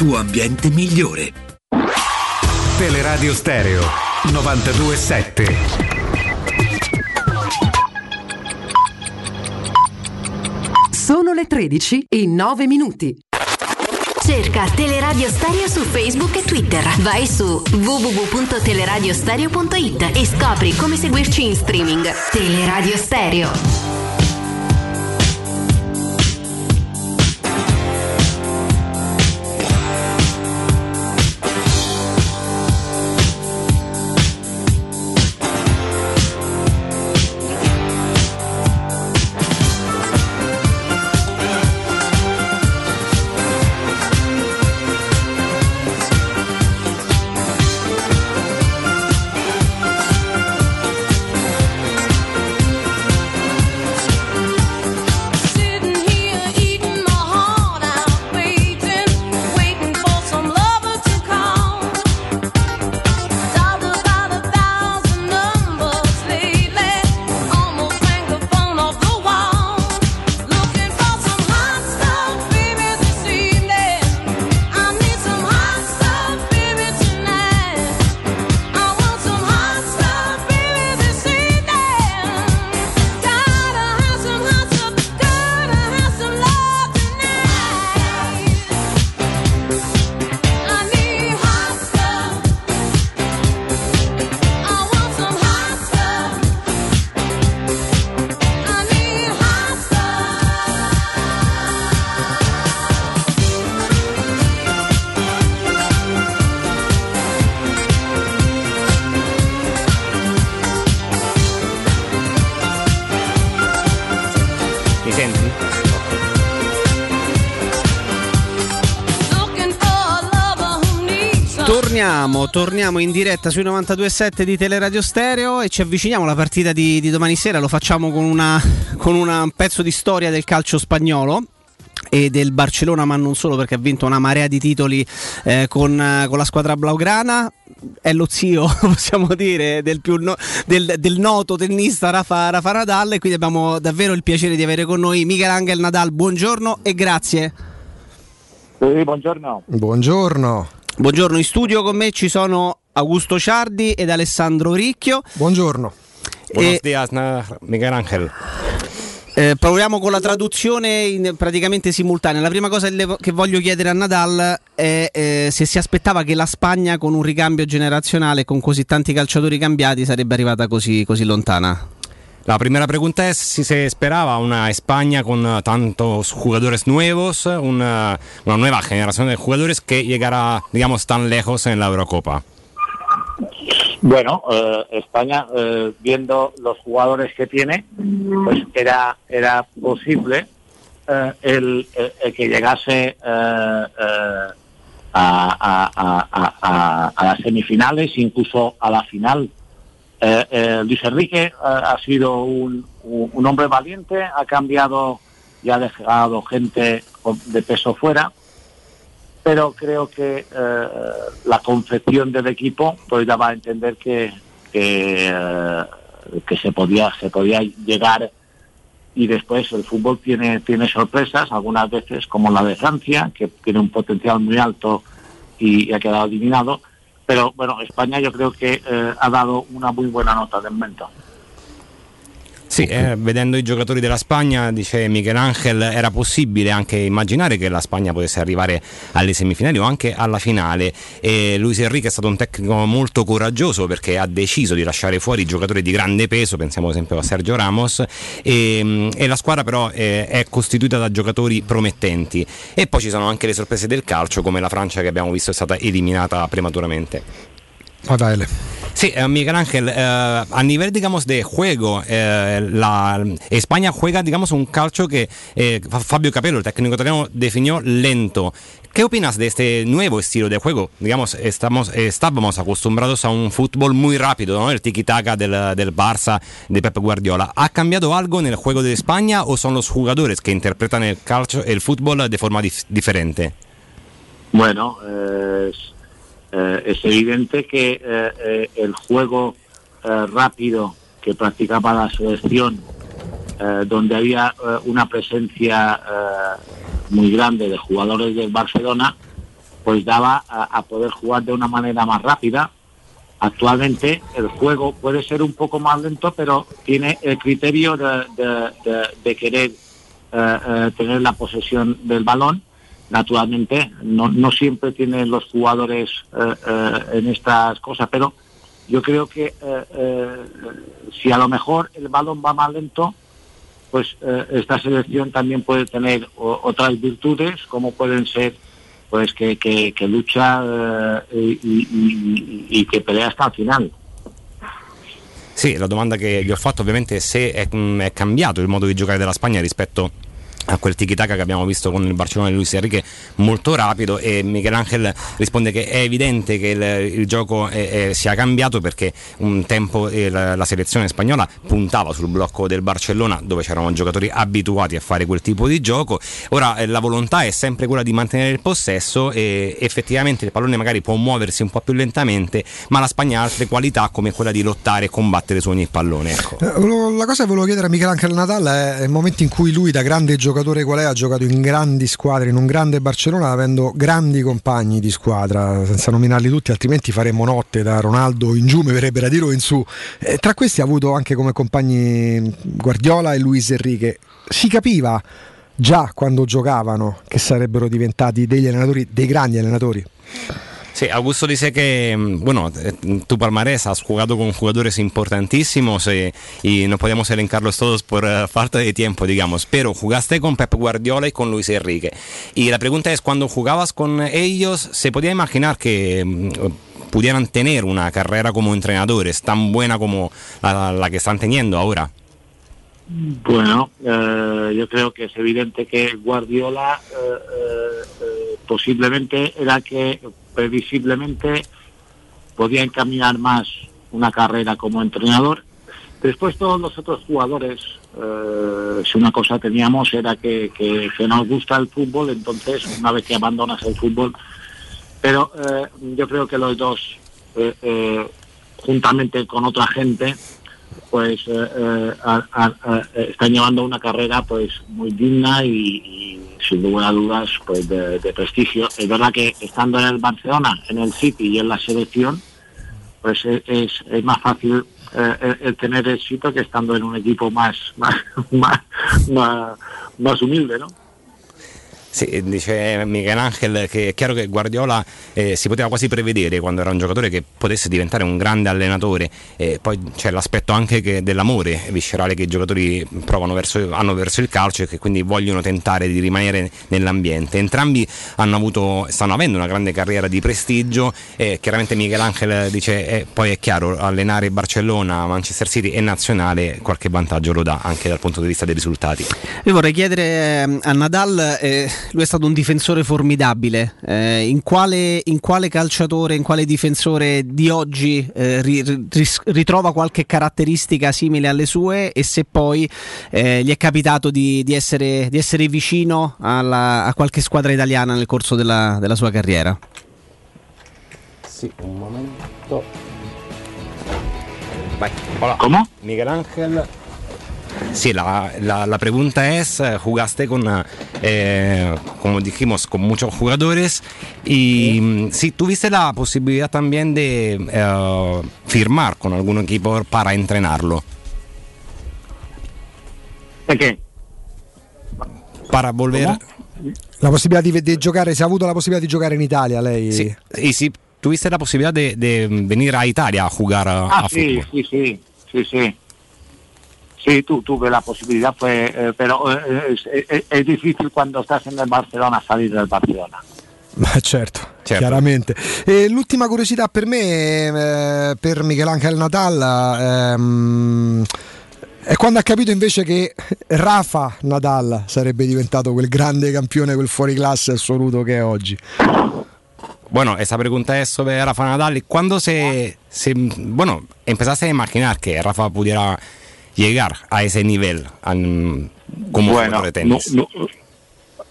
tuo ambiente migliore. Teleradio Stereo 927. Sono le 13 e 9 minuti. Cerca Teleradio Stereo su Facebook e Twitter. Vai su www.teleradiostereo.it e scopri come seguirci in streaming. Teleradio Stereo. Torniamo, torniamo in diretta sui 92.7 di Teleradio Stereo e ci avviciniamo alla partita di, di domani sera, lo facciamo con, una, con una- un pezzo di storia del calcio spagnolo e del Barcellona, ma non solo perché ha vinto una marea di titoli eh, con, eh, con la squadra blaugrana. È lo zio, possiamo dire, del, più no- del- del noto tennista Rafa, Rafa Nadal. E quindi abbiamo davvero il piacere di avere con noi Michelangelo Nadal. Buongiorno e grazie. buongiorno. Buongiorno. Buongiorno, in studio con me ci sono Augusto Ciardi ed Alessandro Ricchio. Buongiorno. Buenos E- Miguel Ángel. Eh, proviamo con la traduzione in- praticamente simultanea. La prima cosa che voglio chiedere a Nadal è eh, se si aspettava che la Spagna con un ricambio generazionale, con così tanti calciatori cambiati, sarebbe arrivata così, così lontana. La primera pregunta es si se esperaba una España con uh, tantos jugadores nuevos, una, una nueva generación de jugadores que llegara, digamos, tan lejos en la Eurocopa. Bueno, eh, España, eh, viendo los jugadores que tiene, pues era, era posible eh, el, el- que llegase eh, eh, a- a las semifinales, incluso a la final. Eh, eh, Luis Enrique eh, ha sido un, un- hombre valiente, ha cambiado y ha dejado gente de peso fuera pero creo que eh, la concepción del equipo pues daba a entender que que, que se podía se podía llegar y después el fútbol tiene tiene sorpresas algunas veces como la de Francia que tiene un potencial muy alto y ha quedado eliminado pero bueno España yo creo que eh, ha dado una muy buena nota de momento Sì, eh, vedendo i giocatori della Spagna, dice Michelangelo, era possibile anche immaginare che la Spagna potesse arrivare alle semifinali o anche alla finale. E Luis Enrique è stato un tecnico molto coraggioso perché ha deciso di lasciare fuori giocatori di grande peso, pensiamo ad esempio a Sergio Ramos, e, e la squadra però eh, è costituita da giocatori promettenti. E poi ci sono anche le sorprese del calcio, come la Francia che abbiamo visto è stata eliminata prematuramente. Ale. Sí, eh, Miguel Ángel, eh, a nivel, digamos, de juego, eh, la, España juega, digamos, un calcio que eh, Fa- Fabio Capello, el técnico italiano, definió lento. ¿Qué opinas de este nuevo estilo de juego? Digamos, estamos, estábamos acostumbrados a un fútbol muy rápido, ¿no? El tiki-taka del, del Barça, de Pep Guardiola. ¿Ha cambiado algo en el juego de España o son los jugadores que interpretan el calcio, el fútbol de forma dif- diferente? Bueno, eh, es, evidente que eh, eh, el juego rápido que practicaba la selección, donde había una presencia muy grande de jugadores del Barcelona, pues daba a, poder jugar de una manera más rápida. Actualmente el juego puede ser un poco más lento, pero tiene el criterio de, de- querer eh, tener la posesión del balón naturalmente no, no siempre tienen los jugadores eh, eh, en estas cosas, pero yo creo que eh, eh, si a lo mejor el balón va más lento, pues eh, esta selección también puede tener o- otras virtudes, como pueden ser pues que, que- que lucha eh, y, y- y- che pelea hasta il finale. Sì, la domanda che gli ho fatto ovviamente è se è, mm, è modo di giocare della Spagna rispetto a quel tiki-taka che abbiamo visto con il Barcellona di Luis Enrique molto rapido e Miguel Angel risponde che è evidente che il, il gioco è- è- sia cambiato perché un tempo eh, la, la selezione spagnola puntava sul blocco del Barcellona dove c'erano giocatori abituati a fare quel tipo di gioco ora eh, la volontà è sempre quella di mantenere il possesso e effettivamente il pallone magari può muoversi un po' più lentamente ma la Spagna ha altre qualità come quella di lottare e combattere su ogni pallone ecco. Eh, La cosa che volevo chiedere a Michelangelo Natal è il momento in cui lui, da grande giocatore qual è, ha giocato in grandi squadre, in un grande Barcellona, avendo grandi compagni di squadra, senza nominarli tutti, altrimenti faremmo notte da Ronaldo in giù, mi verrebbe da dire in su. Eh, tra questi ha avuto anche come compagni Guardiola e Luis Enrique. Si capiva già quando giocavano che sarebbero diventati degli allenatori, dei grandi allenatori. Sí, Augusto dice que, mm, bueno, eh, tu palmarés has jugado con jugadores importantísimos eh, y no podemos elencarlos todos por eh, falta de tiempo, digamos, pero jugaste con Pep Guardiola y con Luis Enrique. Y la pregunta es, cuando jugabas con ellos, ¿se podía imaginar que mm, pudieran tener una carrera como entrenadores tan buena como la, que están teniendo ahora? Bueno, yo creo que es evidente que Guardiola posiblemente era que previsiblemente podía encaminar más una carrera como entrenador. Después todos los otros jugadores, eh, si una cosa teníamos era que, que- nos gusta el fútbol, entonces una vez que abandonas el fútbol, pero eh, yo creo que los dos, eh, eh, juntamente con otra gente, pues eh, eh, a- están llevando una carrera pues muy digna y, sin lugar a dudas pues de, prestigio. Es verdad que estando en el Barcelona, en el City y en la selección, pues e- es, es más fácil eh, el- el tener éxito que estando en un equipo más más más, más, más humilde, ¿no? Sì, dice Miguel Angel che è chiaro che Guardiola eh, si poteva quasi prevedere quando era un giocatore che potesse diventare un grande allenatore, Eh, poi c'è l'aspetto anche che dell'amore viscerale che i giocatori verso, hanno verso il calcio e che quindi vogliono tentare di rimanere nell'ambiente. Entrambi avuto, stanno avendo una grande carriera di prestigio e chiaramente Miguel Angel dice eh, poi è chiaro allenare Barcellona, Manchester City e Nazionale qualche vantaggio lo dà anche dal punto di vista dei risultati. Io vorrei chiedere ehm, a Nadal, eh, lui è stato un difensore formidabile, eh, in, quale, in quale calciatore, in quale difensore di oggi eh, ri- ri- ritrova qualche caratteristica simile alle sue e se poi eh, gli è capitato di, di essere, di essere vicino alla- a qualche squadra italiana nel corso della, della sua carriera? Sì, un momento. Vai, hola. ¿Cómo? Miguel Ángel. Sí, la, la- la pregunta es, eh, jugaste con, eh, como dijimos, con muchos jugadores y mm, si tuviste la posibilidad también de eh, firmar con algún equipo para entrenarlo, ¿De qué? para volver... La possibilità di, di giocare, se ha avuto la possibilità di giocare in Italia lei? Sí, y si tuviste la posibilidad de, de venir a Italia a jugar a, Ah, a sí, fútbol. sí, sí, sí, sí. Sí, tu- tuve la posibilidad, fue, eh, pero eh, es, es- es difícil cuando estás en el Barcelona salir del Barcelona. Ma certo, chiaramente. E l'ultima curiosità per me, eh, per Michelangelo Nadal, ehm, è quando ha capito invece che Rafa Nadal sarebbe diventato quel grande campione, quel fuoriclasse assoluto che è oggi. Bueno, esa pregunta es sobre Rafa Nadal. ¿Y ¿Cuándo se, se- bueno, empezaste a imaginar que Rafa pudiera llegar a ese nivel an- como Bueno, jugador de tenis? no- no-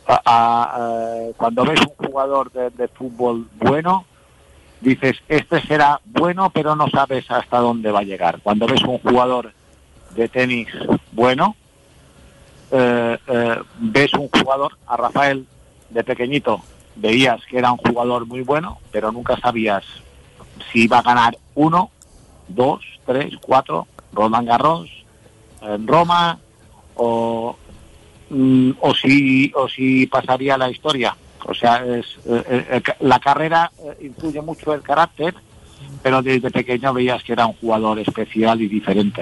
a- a- cuando ves un jugador de, de fútbol bueno, dices, este será bueno, pero no sabes hasta dónde va a llegar. Cuando ves un jugador de tenis bueno, eh, eh, ves un jugador, a Rafael de pequeñito, veías que era un jugador muy bueno, pero nunca sabías si iba a ganar uno, dos, tres, cuatro, Roland Garros, Roma, o, mm, o si o si pasaría la historia. O sea, es, eh, eh, eh, la carrera eh, influye mucho el carácter, pero desde pequeño veías que era un jugador especial y diferente.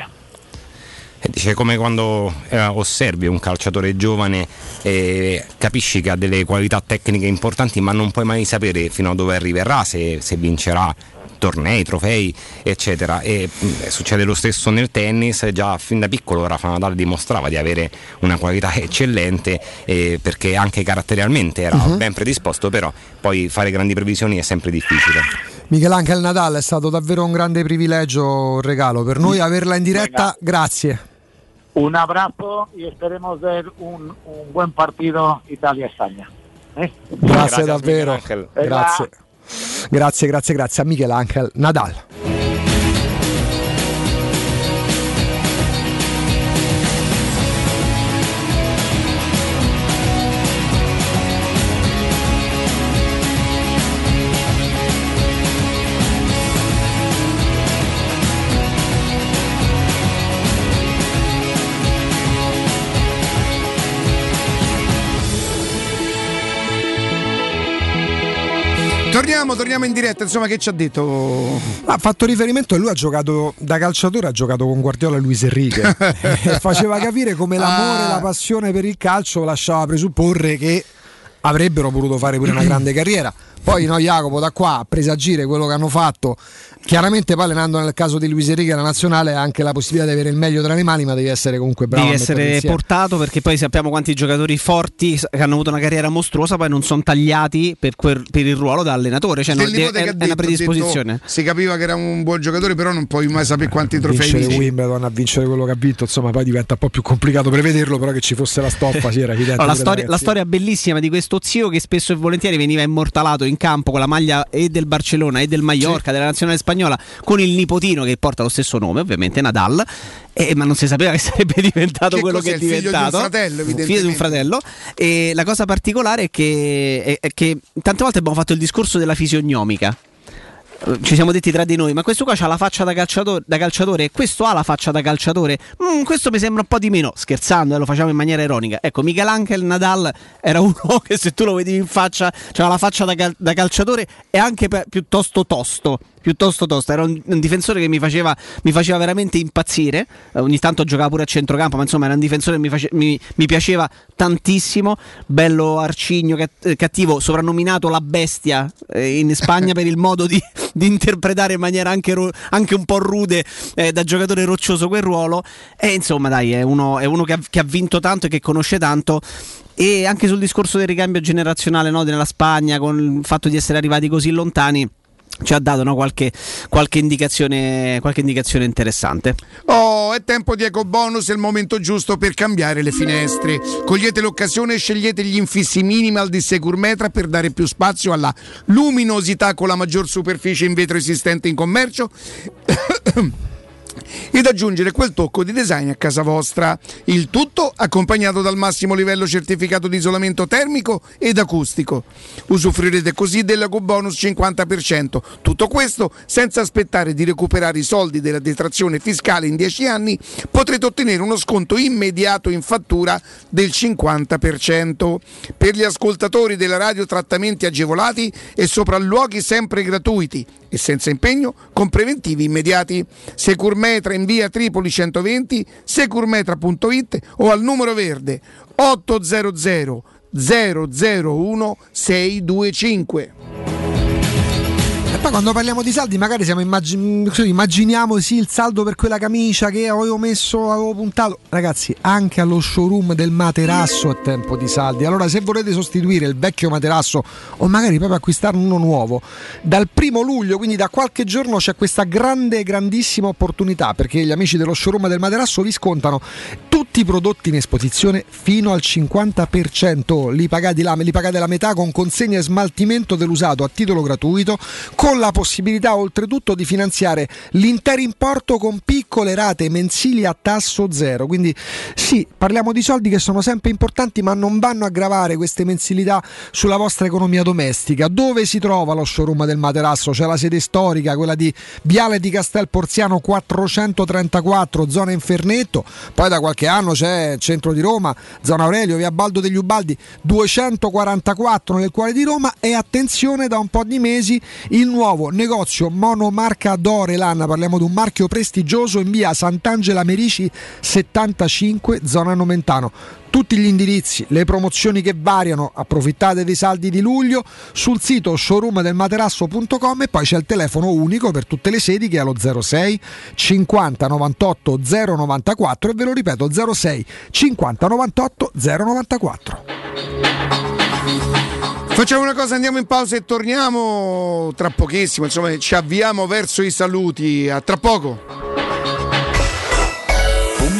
Eh, Dice come quando eh, osservi un calciatore giovane e capisci che ha delle qualità tecniche importanti ma non puoi mai sapere fino a dove arriverà, se, se vincerà tornei, trofei eccetera e mh, succede lo stesso nel tennis, già fin da piccolo Rafa Nadal dimostrava di avere una qualità eccellente eh, perché anche caratterialmente era Mhm. ben predisposto però poi fare grandi previsioni è sempre difficile. Michelangelo Nadal è stato davvero un grande privilegio, un regalo per noi averla in diretta. Grazie. Un abrazo y esperemos ver un, un buen partido Italia-España. ¿eh? Grazie davvero. Venga. Grazie. Grazie, grazie, grazie a Michelangelo Nadal. Torniamo, torniamo in diretta, insomma che ci ha detto? Ha fatto riferimento e lui ha giocato da calciatore, ha giocato con Guardiola e Luis Enrique. faceva capire come l'amore e la passione per il calcio lasciava presupporre che avrebbero potuto fare pure una grande carriera. Poi no, Jacopo da qua a presagire quello che hanno fatto. Chiaramente poi allenando nel caso di Luis Enrique la nazionale ha anche la possibilità di avere il meglio tra le mani, ma devi essere comunque bravo. Devi essere insieme. portato perché poi sappiamo quanti giocatori forti che hanno avuto una carriera mostruosa poi non sono tagliati per, quel- per il ruolo da allenatore, cioè no, Del nipote è, è detto, una predisposizione. detto, si capiva che era un buon giocatore, però non puoi mai sapere quanti trofei vincere vince. Wimbledon a vincere quello che ha vinto, insomma, poi diventa un po' più complicato prevederlo, però che ci fosse la stoffa, sì, era evidente. Allora, la, storia, la storia bellissima di questo zio che spesso e volentieri veniva immortalato in campo con la maglia e del Barcellona e del Mallorca, della nazionale spagnola, con il nipotino che porta lo stesso nome, ovviamente Nadal, eh, ma non si sapeva che sarebbe diventato Che quello che è il figlio di un diventato. fratello, figlio di un fratello. E la cosa particolare è che, è- è che tante volte abbiamo fatto il discorso della fisiognomica. Eh, Ci siamo detti tra di noi, ma questo qua ha la faccia da calciatore, da calciatore e questo ha la faccia da calciatore. Mm, questo mi sembra un po' di meno, scherzando, eh, lo facciamo in maniera ironica. Ecco, Michelangelo Nadal era uno che se tu lo vedevi in faccia, aveva la faccia da, cal- da calciatore e anche pe- piuttosto tosto. Piuttosto tosto, era un, un difensore che mi faceva, mi faceva veramente impazzire. Eh, ogni tanto giocava pure a centrocampo, ma insomma era un difensore che mi, face- mi- mi piaceva tantissimo. Bello arcigno, cat- eh, cattivo, soprannominato la bestia eh, in Spagna per il modo di, di interpretare in maniera anche, ru- anche un po' rude eh, da giocatore roccioso quel ruolo. E insomma, dai, è uno, è uno che, ha, che ha vinto tanto e che conosce tanto. E anche sul discorso del ricambio generazionale no, nella Spagna, con il fatto di essere arrivati così lontani. Ci ha dato no, qualche, qualche, indicazione, qualche indicazione interessante. Oh, è tempo di Eco Bonus, è il momento giusto per cambiare le finestre. Cogliete l'occasione e scegliete gli infissi minimal di Securmetra per dare più spazio alla luminosità con la maggior superficie in vetro esistente in commercio. ed aggiungere quel tocco di design a casa vostra. Il tutto accompagnato dal massimo livello certificato di isolamento termico ed acustico. Usufruirete così dell'Eco Bonus 50%. Tutto questo senza aspettare di recuperare i soldi della detrazione fiscale in 10 anni, potrete ottenere uno sconto immediato in fattura del 50%. Per gli ascoltatori della radio trattamenti agevolati e sopralluoghi sempre gratuiti e senza impegno con preventivi immediati. Securmetra in via Tripoli 120, securmetra.it o al numero verde 800 001 625. Poi quando parliamo di saldi, magari siamo immagin- così, immaginiamo sì il saldo per quella camicia che avevo messo, avevo puntato. Ragazzi, anche allo showroom del materasso è tempo di saldi. Allora, se volete sostituire il vecchio materasso o magari proprio acquistare uno nuovo, dal primo luglio, quindi da qualche giorno, c'è questa grande, grandissima opportunità perché gli amici dello showroom del materasso vi scontano tutti i prodotti in esposizione fino al 50%. Li pagate, la, li pagate la metà con consegna e smaltimento dell'usato a titolo gratuito con la possibilità oltretutto di finanziare l'intero importo con piccole rate mensili a tasso zero. Quindi sì, parliamo di soldi che sono sempre importanti ma non vanno a gravare queste mensilità sulla vostra economia domestica. Dove si trova lo showroom del materasso? C'è la sede storica, quella di Viale di Castel Porziano 434, zona Infernetto. Poi da qualche anno c'è centro di Roma, zona Aurelio, via Baldo degli Ubaldi 244 nel cuore di Roma e attenzione da un po' di mesi il nuovo negozio monomarca Dorelan, parliamo di un marchio prestigioso in via Sant'Angela Merici 75 zona Nomentano. Tutti gli indirizzi, le promozioni che variano, approfittate dei saldi di luglio sul sito showroomdelmaterasso.com e poi c'è il telefono unico per tutte le sedi che è lo 06 50 98 094 e ve lo ripeto 06 50 98 094. Facciamo una cosa, andiamo in pausa e torniamo tra pochissimo, insomma ci avviamo verso i saluti, a tra poco.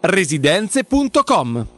residenze.com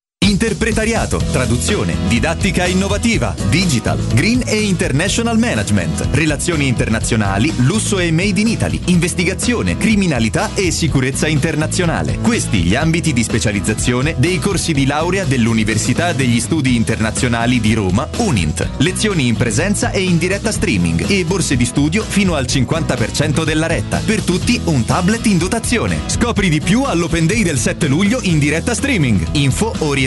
Interpretariato, traduzione, didattica innovativa, digital, green e international management, relazioni internazionali, lusso e made in Italy, investigazione, criminalità e sicurezza internazionale. Questi gli ambiti di specializzazione dei corsi di laurea dell'Università degli Studi Internazionali di Roma, UNINT. Lezioni in presenza e in diretta streaming e borse di studio fino al 50% della retta. Per tutti un tablet in dotazione. Scopri di più all'Open Day del 7 luglio in diretta streaming. Info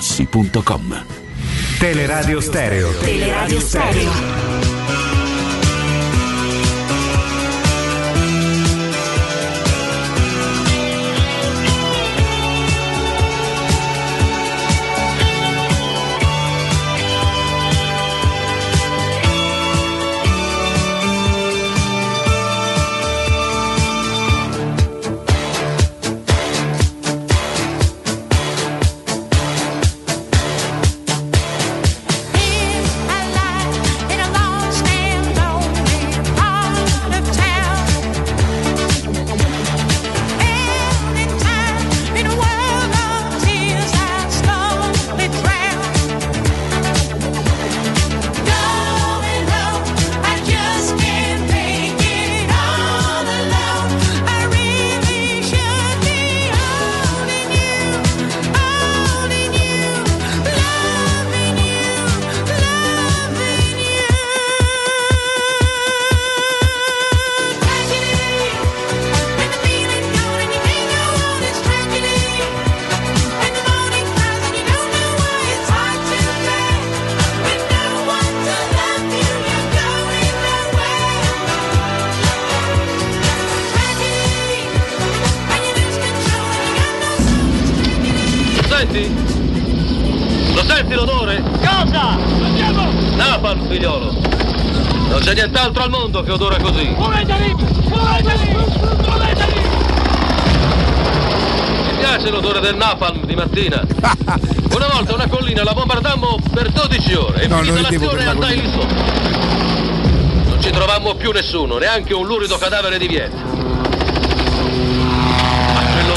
artigianamaterassi.com. Teleradio Stereo. Teleradio Stereo. Una volta una collina la bombardammo per 12 ore e No, finita l'azione la andai lì sotto. Non ci trovammo più nessuno, neanche un lurido cadavere di Vietnam.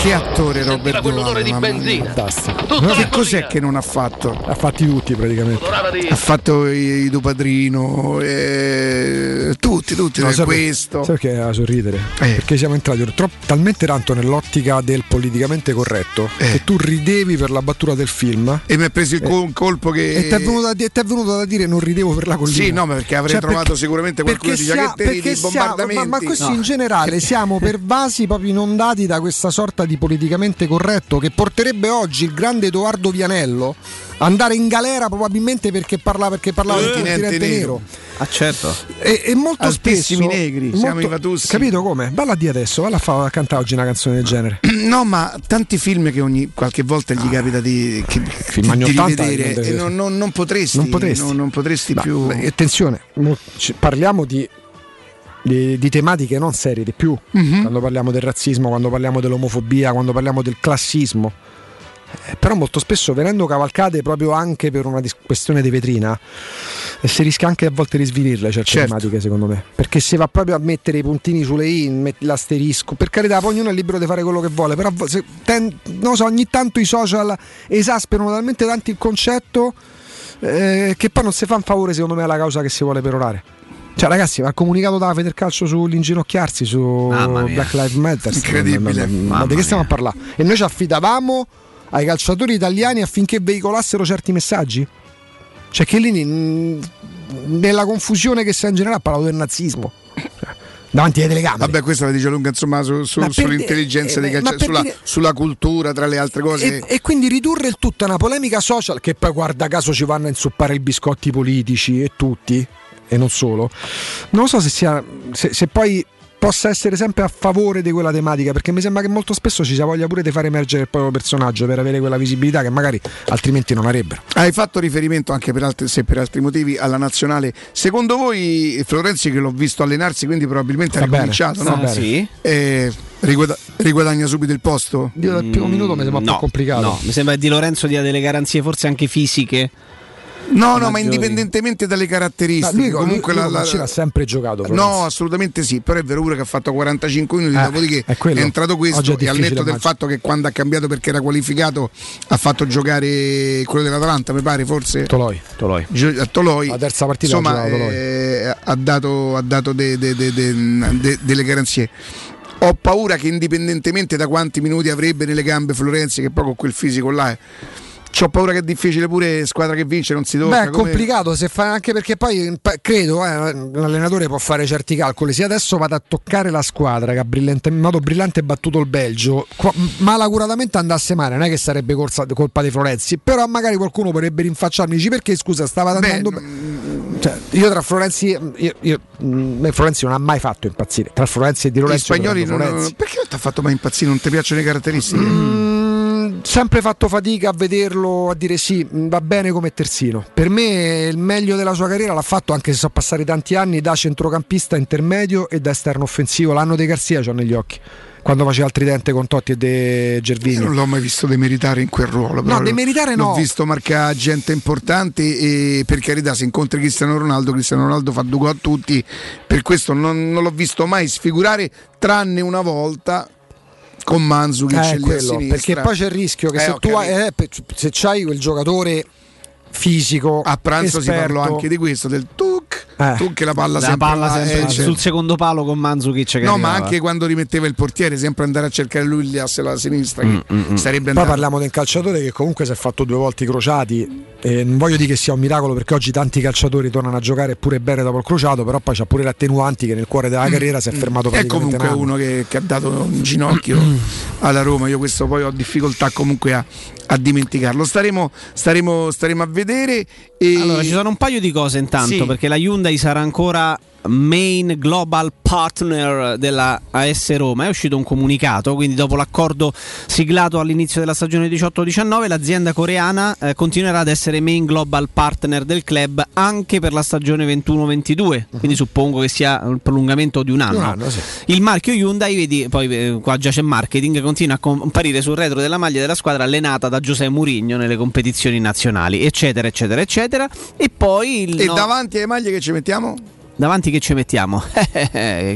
Che attore Robert Duvall, di benzina. Fantastico. La che cos'è che non ha fatto? Ha fatti tutti praticamente. Ha fatto i, i tuo padrino, eh, tutti, tutti, No, eh, sai questo. sai perché a sorridere? Eh. Perché siamo entrati troppo- talmente tanto nell'ottica del politicamente corretto che tu ridevi per la battuta del film. E mi ha preso il col- colpo che. E ti è venuto, venuto da dire non ridevo per la collina. Sì, no, perché avrei trovato sicuramente qualcuno perché di giacchetteri perché di siamo- bombardamenti. Ma, ma questi No. in generale siamo pervasi, proprio inondati da questa sorta di politicamente corretto che porterebbe oggi il grande Edoardo Vianello andare in galera probabilmente perché parlava, perché parlava del Continente continente nero. nero. Ah, certo. E, e molto Altissimi spesso negri, molto- siamo i Vatussi. Capito come? Balla di adesso, valla a, cantare oggi una canzone del genere. No, ma tanti film che ogni qualche volta gli capita di, che, Film di 80 rivedere e non, non- non potresti, Non potresti. non- non potresti No, più. beh, attenzione, parliamo di, di- di tematiche non serie, di più. Mhm. Quando parliamo del razzismo, quando parliamo dell'omofobia, quando parliamo del classismo. Eh, però molto spesso venendo cavalcate proprio anche per una dis- questione di vetrina eh, si rischia anche a volte di svilirle certe Certo. tematiche secondo me perché si va proprio a mettere i puntini sulle i met- l'asterisco per carità poi ognuno è libero di fare quello che vuole però se- ten- non so, ogni tanto i social esasperano talmente tanto il concetto eh, che poi non si fa un favore secondo me alla causa che si vuole perorare cioè ragazzi ma il comunicato da Federcalcio sull'inginocchiarsi su. Black Lives Matter Incredibile. ma, ma- ma Mamma di che stiamo a parlare? e noi ci affidavamo ai calciatori italiani affinché veicolassero certi messaggi Cioè Chiellini nella confusione che si è in generale ha parlato del nazismo. Cioè, Davanti alle telecamere. Vabbè, questa la dice lunga insomma su- su- sull'intelligenza eh, calciatori, per sulla, dire- sulla cultura, tra le altre cose. E, e quindi ridurre il tutto a una polemica social che poi guarda caso ci vanno a inzuppare i biscotti politici e tutti, e non solo. Non so se sia. se, se poi possa essere sempre a favore di quella tematica, perché mi sembra che molto spesso ci sia voglia pure di far emergere il proprio personaggio per avere quella visibilità che magari altrimenti non avrebbero. Hai fatto riferimento anche per altri, se per altri motivi alla nazionale. Secondo voi Florenzi che l'ho visto allenarsi, quindi probabilmente ha ricominciato, no? Sì. Eh, riguada- riguadagna subito il posto? Io dal primo minuto mi sembra un po' no, complicato. No, mi sembra che Di Lorenzo dia delle garanzie forse anche fisiche. No, no, ma indipendentemente dalle caratteristiche. Ma lui, comunque lui, la- la- con Ciro ha sempre giocato. Florenzi. No, assolutamente sì, però è vero pure che ha fatto 45 minuti, Eh, dopodiché è è, entrato questo è e al netto del fatto che quando ha cambiato perché era qualificato ha fatto giocare quello dell'Atalanta, mi pare, forse Toloi. Toloi. Gio- Toloi. La terza partita Insomma, l'ha eh, ha dato, ha dato de- de- de- de- de- delle garanzie. Ho paura che indipendentemente da quanti minuti avrebbe nelle gambe Florenzi, che poi con quel fisico là è. C'ho paura che è difficile pure squadra che vince, non si tocca. Beh, è come- complicato se fa, anche perché poi credo eh, l'allenatore può fare certi calcoli. Se adesso vado a toccare la squadra che ha brillante- in modo brillante battuto il Belgio, qua- malacuratamente andasse male, non è che sarebbe corsa- colpa dei Florenzi, però magari qualcuno potrebbe rinfacciarmi dici perché scusa, stava Beh, andando cioè, io tra Florenzi io, io- mh, me Florenzi non ha mai fatto impazzire. Tra Florenzi e Di Gli Lorenzo spagnoli io prendo non, Florenzi. perché non ti ha fatto mai impazzire? Non ti piacciono le caratteristiche? Mm, sempre fatto fatica a vederlo, a dire sì, mm, va bene come terzino. Per me il meglio della sua carriera l'ha fatto anche se sono passati tanti anni da centrocampista intermedio e da esterno offensivo. L'anno di Garzia c'ho negli occhi. Quando faceva il tridente con Totti e De Gervini. Io non l'ho mai visto demeritare in quel ruolo. No, demeritare l'ho no. visto marcare gente importante e per carità se incontri Cristiano Ronaldo, Cristiano Ronaldo fa due gol a tutti, per questo non, non l'ho visto mai sfigurare tranne una volta con Manzukic Eh, quello, perché poi c'è il rischio che Eh, se ho tu hai, eh, se c'hai quel giocatore fisico a pranzo si esperto, parlò anche di questo, del tuc, Eh. tuc che la palla La sempre palla là, sempre eh, cioè- sul secondo palo con Manzukic che No, ma arrivava. anche quando rimetteva il portiere, sempre andare a cercare lui lì a la sinistra, che Mm, sarebbe Poi parliamo del calciatore che comunque si è fatto due volte i crociati. E non voglio dire che sia un miracolo perché oggi tanti calciatori tornano a giocare pure bene dopo il crociato, però poi c'ha pure le attenuanti che nel cuore della carriera si è fermato È praticamente comunque un uno che, che ha dato un ginocchio alla Roma. Io questo poi ho difficoltà comunque a, a dimenticarlo. Staremo, staremo, staremo a vedere vedere e... Allora, ci sono un paio di cose intanto, Sì. perché la Hyundai sarà ancora main global partner della AS Roma. È uscito un comunicato, quindi dopo l'accordo siglato all'inizio della stagione 18-19, l'azienda coreana eh, continuerà ad essere main global partner del club anche per la stagione 21-22. Quindi suppongo che sia un prolungamento di un anno. Un anno, sì. Il marchio Hyundai, vedi, poi eh, qua già c'è marketing, continua a comparire sul retro della maglia della squadra allenata da Giuseppe Mourinho nelle competizioni nazionali, eccetera, eccetera, eccetera. E poi il E no- davanti alle maglie che ci mettiamo? davanti che ci mettiamo?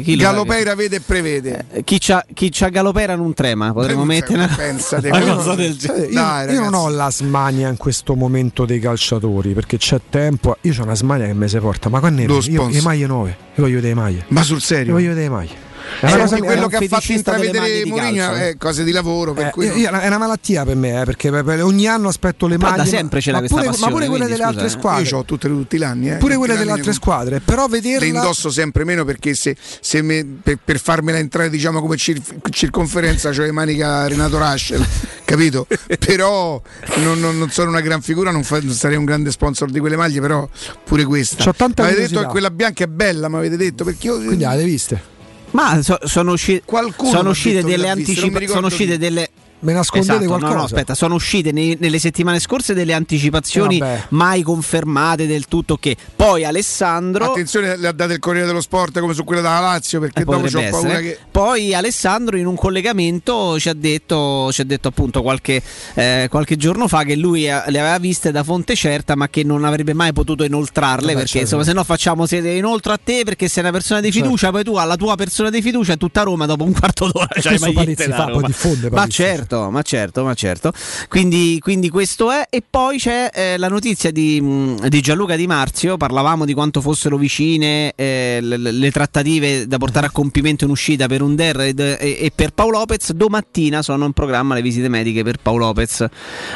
Chi lo- Galopera vede e prevede. eh, chi c'ha, chi c'ha Galopera non trema, potremmo mettere una, Pensate, una cosa del genere. Io, Dai, io non ho la smania in questo momento dei calciatori perché c'è tempo. Io ho una smania che mi si porta, ma quando ne Lo io, sponsor. le maglie nuove, io voglio vedere le maglie. Ma sul Io serio? voglio vedere le maglie. È una Senti, cosa- è quello che ha fatto intravedere Mourinho è cose di lavoro. Per Eh, cui io- io- è una malattia per me, eh, perché per- per- ogni anno aspetto le maglie. sempre c'è ma, questa pure, ma passione, pure quelle delle scusa, altre eh. squadre. io ho tutte, tutti gli anni. Eh. Pure Tutti quelle delle altre ne- squadre, però le vederla indosso sempre meno perché se, se me- per, per farmela entrare diciamo come cir- circonferenza c'ho le maniche a Renato Raschel capito? però non, non- non sono una gran figura non, fa- non sarei un grande sponsor di quelle maglie però pure questa C'ho tanta mi avete detto che quella bianca è bella mi avete detto perché io quindi avete viste. Ma so- sono, usci- sono uscite delle anticipazioni. Sono uscite delle. Me nascondete Esatto, qualcosa. No, no, aspetta, sono uscite nei- nelle settimane scorse delle anticipazioni Eh, mai confermate del tutto che poi Alessandro attenzione le ha date il Corriere dello Sport come su quella della Lazio perché Eh, dopo potrebbe ho paura che Poi Alessandro in un collegamento ci ha detto, ci ha detto appunto qualche, eh, qualche giorno fa che lui eh, le aveva viste da fonte certa ma che non avrebbe mai potuto inoltrarle Vabbè, perché certo. insomma se no facciamo se inoltre a te perché sei una persona di fiducia poi tu alla tua persona di fiducia tutta Roma dopo un quarto d'ora c'hai Questo magliette Palizzi da fa, poi Roma. diffonde ma certo certo, ma certo, ma certo. Quindi, quindi questo è. E poi c'è eh, la notizia di, mh, di Gianluca Di Marzio. Parlavamo di quanto fossero vicine eh, le, le trattative da portare a compimento in uscita per Under e, e per Paolo Lopez. Domattina sono in programma le visite mediche per Paolo Lopez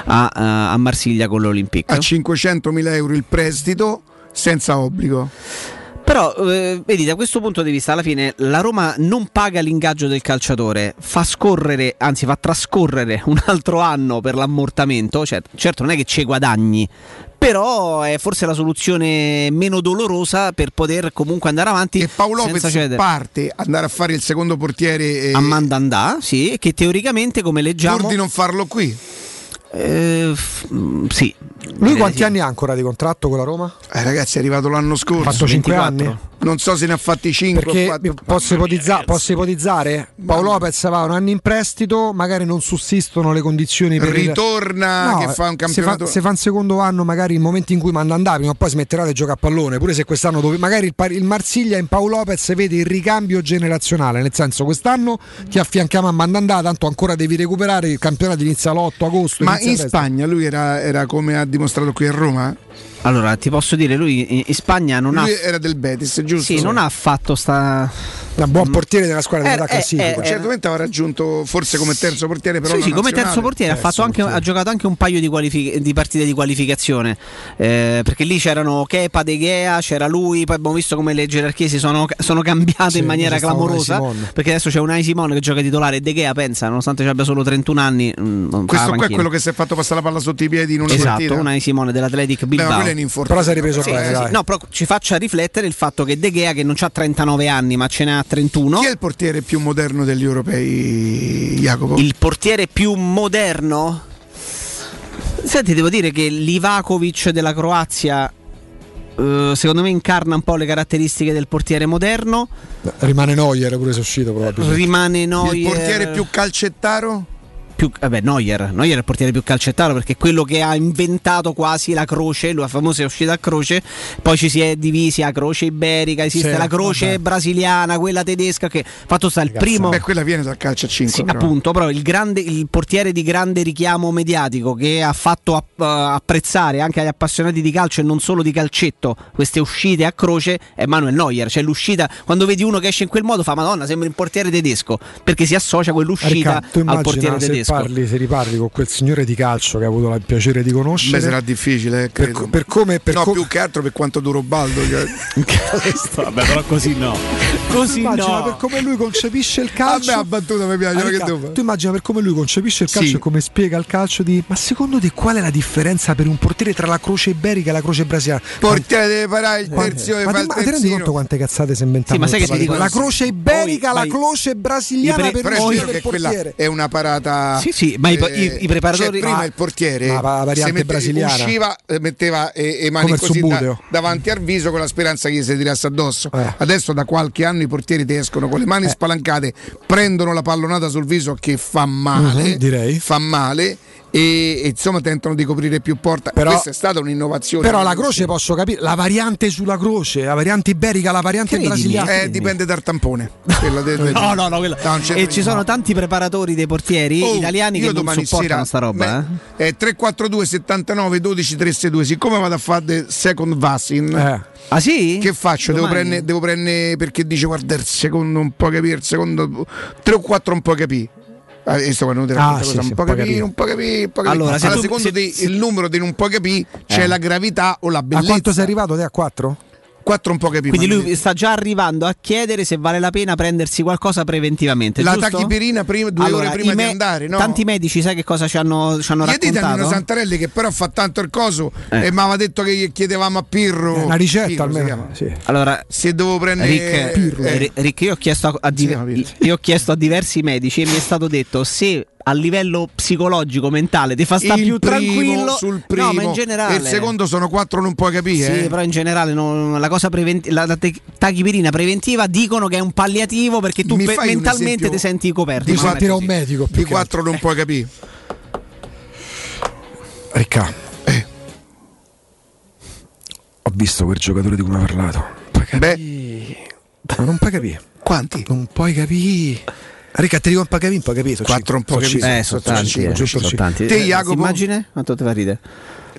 a, a Marsiglia con l'Olympique. A 500.000 euro il prestito senza obbligo. Però, eh, vedi, da questo punto di vista, alla fine la Roma non paga l'ingaggio del calciatore, fa scorrere, anzi fa trascorrere un altro anno per l'ammortamento. Cioè, certo, non è che ci guadagni, però è forse la soluzione meno dolorosa per poter comunque andare avanti. E Paolo senza Lopez cedere. parte andare a fare il secondo portiere e a Mandandà, sì, che teoricamente, come leggiamo. pur di non farlo qui. Eh, f- mm, sì. Lui quanti anni ha ancora di contratto con la Roma? Eh, ragazzi, è arrivato l'anno scorso. Ha fatto 5 anni? Non so se ne ha fatti 5 Perché posso, ipotizza- posso ipotizzare? Paolo Lopez va un anno in prestito, magari non sussistono le condizioni per il- Ritorna che fa un campionato- Se fa, se fa un secondo anno, magari il momento in cui manda andare, prima o poi smetterà di giocare a pallone. Pure se quest'anno dove magari il, par- il Marsiglia in Paolo Lopez vede il ricambio generazionale. Nel senso, quest'anno ti affianchiamo a Mandandà, tanto ancora devi recuperare. Il campionato inizia l'8 agosto. Ma in. Spagna lui era, era come ha dimostrato qui a Roma? Allora, ti posso dire, lui in, Spagna non Lui ha. era del Betis, giusto? Sì, non ha fatto sta. Un buon portiere della squadra Eh, della eh, classifica. eh, Certamente aveva raggiunto forse come terzo portiere, però Sì, sì, come nazionale. terzo portiere ha, fatto anche- ha giocato anche un paio di, qualifi- di partite di qualificazione. eh, perché lì c'erano Kepa, De Gea, c'era lui. Poi abbiamo visto come le gerarchie si sono, sono cambiate Sì, in maniera clamorosa. Simon. Perché adesso c'è un Simone che gioca titolare e De Gea pensa, nonostante abbia solo 31 anni. mm, fa la Questo qua è quello che si è fatto passare la palla sotto i piedi in una Esatto, partita. Unai Simone dell'Athletic Beh, Bilbao. quello è un infortunio. Però si è ripreso Sì, bene, sì. No, però ci faccia riflettere il fatto che De Gea, che non ha 39 anni, ma ce n'ha 31. Chi è il portiere più moderno degli europei, Jacopo? Il portiere più moderno? Senti, devo dire che Livakovic della Croazia. eh, secondo me incarna un po' le caratteristiche del portiere moderno. Rimane Neuer pure se uscito probabilmente. Rimane Neuer. Il portiere più calcettaro? Più, vabbè, Neuer. Neuer è il portiere più calcettaro perché è quello che ha inventato quasi la croce. La famosa uscita a croce. Poi ci si è divisi a croce iberica. Esiste Sì, la croce vabbè. brasiliana, quella tedesca. Che fatto sta il primo. Beh, quella viene dal calcio a 5. Sì, appunto, però il, grande, il portiere di grande richiamo mediatico che ha fatto app- apprezzare anche agli appassionati di calcio e non solo di calcetto queste uscite a croce è Manuel Neuer. Cioè l'uscita, quando vedi uno che esce in quel modo, fa Madonna, sembra un portiere tedesco perché si associa quell'uscita Riccardo, tu al portiere tedesco. Parli, se riparli con quel signore di calcio che ha avuto il piacere di conoscere. Beh, sarà difficile, eh, Per, credo. per come. Per no, com- più che altro per quanto duro Baldo. cioè. Vabbè, però così no. Così immagina no. per come lui concepisce il calcio. Vabbè, battuta mi piace, Ah, ma che Riccardo, devo tu immagina per come lui concepisce il calcio Sì. e come spiega il calcio di ma secondo te qual è la differenza per un portiere tra la croce iberica e la croce brasiliana? Portiere deve parare il terzio e ma ti, il ma ti rendi conto quante cazzate si inventano? Sì, ma sai che ti dico- la croce iberica, Poi, la croce brasiliana per è vero che quella portiere. è una parata. Sì, sì, ma i- eh, i- i preparatori- cioè, prima Ah, il portiere ma la variante mette- brasiliana. usciva, eh, metteva eh, e mani Come il così da- davanti al viso con la speranza che gli si tirasse addosso. Eh. Adesso da qualche anno i portieri ti escono con le mani spalancate, prendono la pallonata sul viso che fa male. Mhm, direi. Fa male. E, e, insomma tentano di coprire più porta. Però- Questa è stata un'innovazione. Però la croce posso capire, la variante sulla croce, la variante iberica, la variante Credimi. brasiliana. Eh, dipende dal tampone. De- de- No, no, no, quella- certo- E ci sono tanti preparatori dei portieri Oh, italiani che non supportano sera- sta roba. beh, eh. eh, 342 79 12 362 siccome vado a fare the second vaccine Eh. Ah sì? che faccio? Devo prendere, devo prendere perché dice guarda il secondo un po' capire il secondo 3 o 4 un po' capire Ah, sto quando ti Ah, racconto sì, cosa, sì, un po' capire. un po' capire, un po' capire. Allora, se Alla tu- secondo se- di- se- il numero di un po' capire c'è Eh. la gravità o la A bellezza. quanto sei arrivato te a 4? 4 un po' capire. Quindi lui sta già arrivando a chiedere se vale la pena prendersi qualcosa preventivamente. la giusto? tachipirina prima, due Allora, ore prima i di me- andare, no? Tanti medici, sai che cosa ci hanno, ci hanno Gli dite a Nino raccontato? Santarelli che però fa tanto il coso Eh. e mi aveva detto che gli chiedevamo a Pirro Una ricetta Pirro almeno. Sì. Allora, se devo prendere Rick, Pirro. eh, Rick, io ho chiesto a, a diver- Pirro. io ho chiesto a diversi medici e mi è stato detto se a livello psicologico, mentale, ti fa sta il più primo tranquillo sul primo No, ma in generale e il secondo sono quattro non puoi capire Sì, eh. però in generale non- la cosa prevent- la, la te- tachipirina preventiva dicono che è un palliativo perché tu pe- mentalmente ti senti coperto. Di è sentire un medico. più di quattro non puoi capire. Ricca. Ho visto quel giocatore di cui mi ha parlato. Puoi beh non puoi capire. quanti? Non puoi capire. Ricca, ti dico un po' capì, un po' capito. Quattro un po' capì. Eh, sono tanti, eh, sono tanti. Te, Eh, Jacopo? Immagine? Quanto te fa ridere?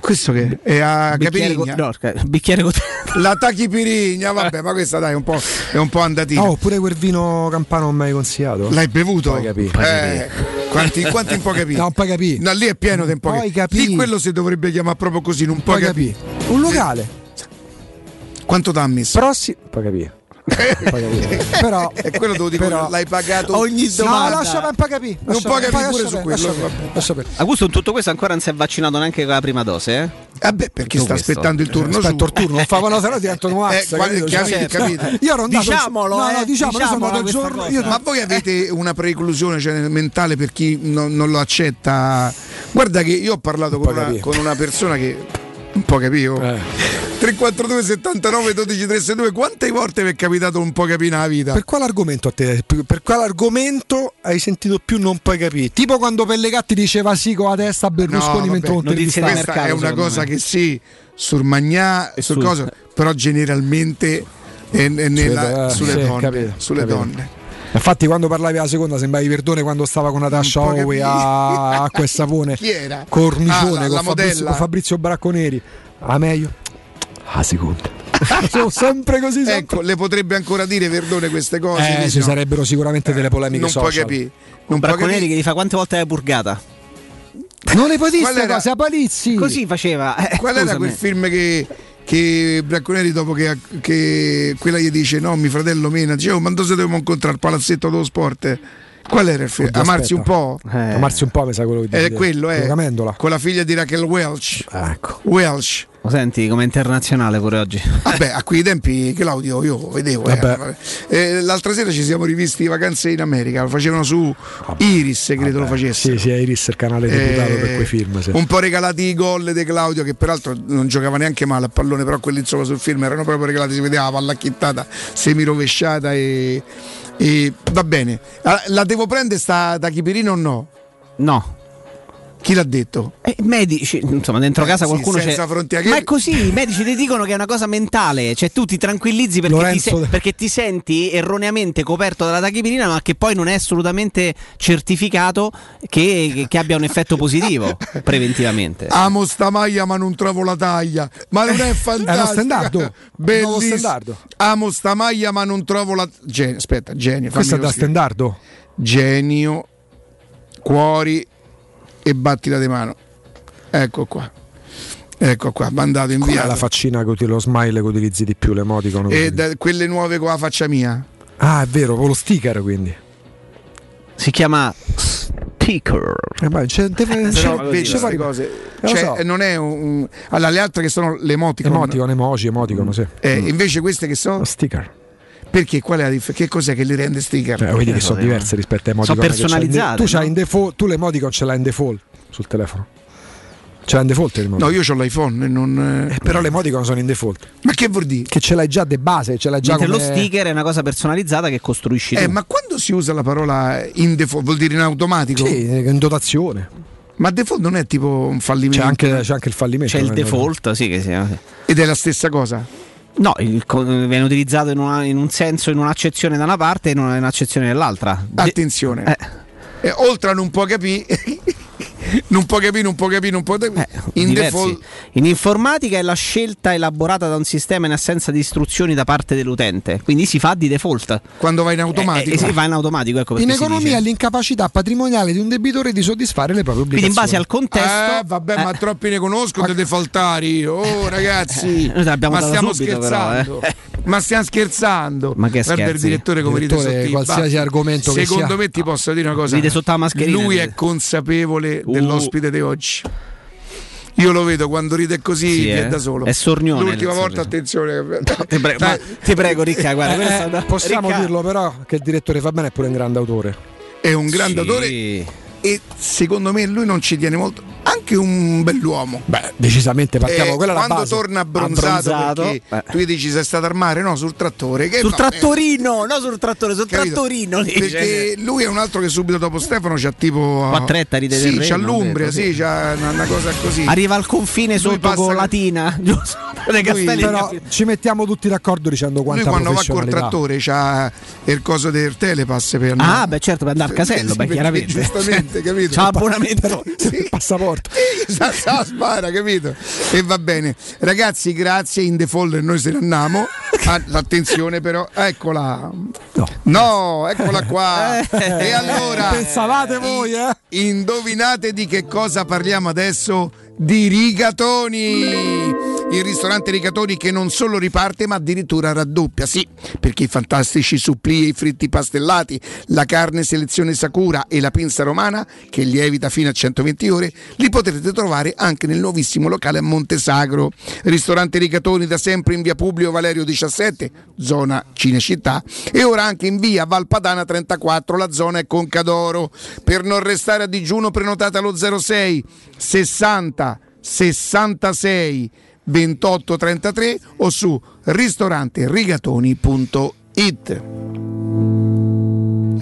Questo che è a Bicchiere Capirigna? co- no, bicchiere con La Tachipirigna, vabbè, ma questa dai è un po', è un po' andatina. Oh, pure quel vino campano non mi hai consigliato. L'hai bevuto? Poi capì. Eh, quanti, quanti un po' capì? No, un po' capì. No, lì è pieno di un po' Poi capì. capì. Lì quello si dovrebbe chiamare proprio così, non può Poi capì. capì. Un locale. Quanto messo? Prossimo. Poi capì. Però, E quello te lo dico, però- l'hai pagato Ogni No, domanda. lascia un po'. Non può capire pure su quello. Augusto in tutto questo ancora non si è vaccinato neanche con la prima dose, eh? Vabbè, perché Tutto sta questo. aspettando il turno Aspetto il suo. turno, non fa una sera divento un Eh, capito, Cioè. Io ero andato Diciamolo, no, no, eh, diciamo, il questa giorno io Ma voi avete una preclusione cioè, mentale per chi non, non lo accetta? Guarda che io ho parlato con una, con una persona che un po' capivo. Eh. 342 79 12 362 quante volte vi è capitato un po' capire nella vita? Per quale argomento a te? Per per quale argomento hai sentito più non puoi capire? Tipo quando Pellegatti diceva sì con la testa a Berlusconi vabbè, mentre di Questa mercato, è una cosa me. che sì, sul Magnà e sul sul- coso, però generalmente è, è nella- eh, sulle sì, donne. capito, sulle capito. donne. Infatti, quando parlavi la seconda, sembravi Verdone quando stava con Natascia Owe a acqua e sapone. Chi era? Cornicione Ah, la- con, la Fabrizio, Fabrizio Bracconeri. A meglio. A seconda. Sono sempre così. sempre. Ecco, le potrebbe ancora dire Verdone queste cose? Eh, ci no? sarebbero sicuramente delle polemiche non puoi social. capire. Non puoi Bracconeri capire. che gli fa quante volte l'hai purgata? Non le puoi dire queste era? cose a palizzi. Così faceva. eh, Qual era scusami. quel film che, che Bracconeri dopo che, che quella gli dice no, mio fratello mena, dice oh, ma dove dobbiamo incontrare al palazzetto dello sport? Qual era il film? Oddio, Amarsi un aspetta. po'? Eh. Amarsi un po' mi sa quello che È dici. quello, eh. Luca Mendola. Con la figlia di Raquel Welch. Ecco. Welch. Lo senti come internazionale pure oggi. Vabbè, a quei tempi Claudio io vedevo. eh. Vabbè. Eh, l'altra sera ci siamo rivisti vacanze in America, lo facevano su Iris, credo lo facesse. Sì, sì, Iris il canale deputato Eh, per quei film. Sì. Un po' regalati i gol di Claudio, che peraltro non giocava neanche male a pallone, però quelli insomma sul film erano proprio regalati, si vedeva la palla acchittata, semirovesciata e, e va bene. Ah, La devo prendere sta da Chipirino o no? No. Chi l'ha detto? Eh, medici, insomma, dentro Eh, casa sì, qualcuno c'è. senza frontiere. Ma è così, i medici ti dicono che è una cosa mentale, cioè tu ti tranquillizzi perché, ti, se- perché ti senti erroneamente coperto dalla tachipirina, ma che poi non è assolutamente certificato che, che- abbia un effetto positivo preventivamente. Amo sta maglia ma non trovo la taglia. Ma non è fantastico. Standardo. Un nuovo Bellissimo. Amo sta maglia ma non trovo la Genio, aspetta, genio. Questo è da scrivere. standardo. Genio, cuori e battita di mano. Ecco qua. Ecco qua, mandato Qual è inviato. la faccina che lo smile che utilizzi di più, l'emoticon? che E utilizzi? da- quelle nuove con la faccia mia. Ah, è vero, con lo sticker quindi. Si chiama sticker. Eh, ma c'è, deve, c'è- Però c'è vedi queste vari- cose. Eh, Cioè, so. non è un, un- Allora, le altre che sono le emoticon. Emoticon, emoji, emoticon, sì. Eh, invece queste che sono. Lo sticker. Perché? Qual è la dif- Che cos'è che li rende sticker? Cioè, vedi che sono diverse rispetto ai emoticon. Sono personalizzate, Tu, c'hai no? in default, tu l'emoticon ce l'hai in default sul telefono. Ce l'hai in default l'emoticon. No, io ho l'iPhone non. Eh, però le emoticon sono in default. Ma che vuol dire? Che ce l'hai già de base, ce l'hai già Mentre come... lo sticker è una cosa personalizzata che costruisci Eh, tu. ma quando si usa la parola in default vuol dire in automatico? Sì, eh, in dotazione. Ma default non è tipo un fallimento. C'è anche, c'è anche il fallimento. C'è il default, sì, che sia. Ed è la stessa cosa. No, il viene utilizzato in, una- in un senso, in un'accezione da una parte e in una- in un'accezione dall'altra. Attenzione. Eh. E oltre a non può capire, non può capire, non può capire, non può capire. in diversi. default. In informatica è la scelta elaborata da un sistema in assenza di istruzioni da parte dell'utente, quindi si fa di default. Quando va in automatico. Eh, eh, va in automatico, ecco In economia l'incapacità patrimoniale di un debitore di soddisfare le proprie Quindi in obbligazioni. base al contesto... Eh, vabbè, ma troppi ne conosco dei defaultari. Oh, ragazzi, Eh, noi ma stiamo subito, però, scherzando. eh. Ma stiamo scherzando. Ma che Guarda il direttore come ride sotto qualsiasi argomento che Secondo me ti posso dire una cosa. Ride sotto la mascherina, Lui è consapevole Uh. Dell'ospite di oggi. Io lo vedo quando ride così Sì, è eh. da solo. È sornione L'ultima volta, sorriso. attenzione. Ti prego, ma- ti prego, Ricca, guarda, Eh, eh, possiamo Ricca- dirlo però che il direttore Fabiano è pure un grande autore. È un grande Sì. autore e secondo me lui non ci tiene molto. Anche che un bell'uomo. Beh, decisamente partiamo. Eh, quella quando base. torna abbronzato, Abbronzato, perché eh. tu gli dici sei stato al mare, no, sul trattore. Che Sul no, trattorino, no sul trattore, sul Capito? trattorino. Perché lui è un altro che subito dopo Stefano c'ha tipo Quattro ettari di Sì, terreno, c'ha l'Umbria, detto, sì, c'ha una, una cosa così. Arriva al confine sotto passa- con Latina, giusto? Però ci mettiamo tutti d'accordo dicendo Lui quanta quando va col trattore c'ha il coso del telepass per. Ah, beh, certo, per andare al casello, beh, chiaramente. Giustamente, capito? C'ha l'abbonamento. Il passaporto. sa, sa, spara, capito? E va bene. Ragazzi, grazie, in default noi se ne andiamo. Ah, attenzione però, eccola. No, eccola qua. Eh, e allora Pensavate voi, eh? Indovinate di che cosa parliamo adesso? Di rigatoni! Il ristorante Rigatoni che non solo riparte ma addirittura raddoppia, sì, perché i fantastici suppli e i fritti pastellati, la carne selezione Sakura e la pinza romana che lievita fino a 120 ore, li potrete trovare anche nel nuovissimo locale a Montesagro. Ristorante Rigatoni da sempre in via Publio Valerio 17, zona Cinecittà, e ora anche in via Valpadana 34, la zona è Concadoro. Per non restare a digiuno prenotate allo 06 60 66 28 33 o su ristoranterigatoni.it.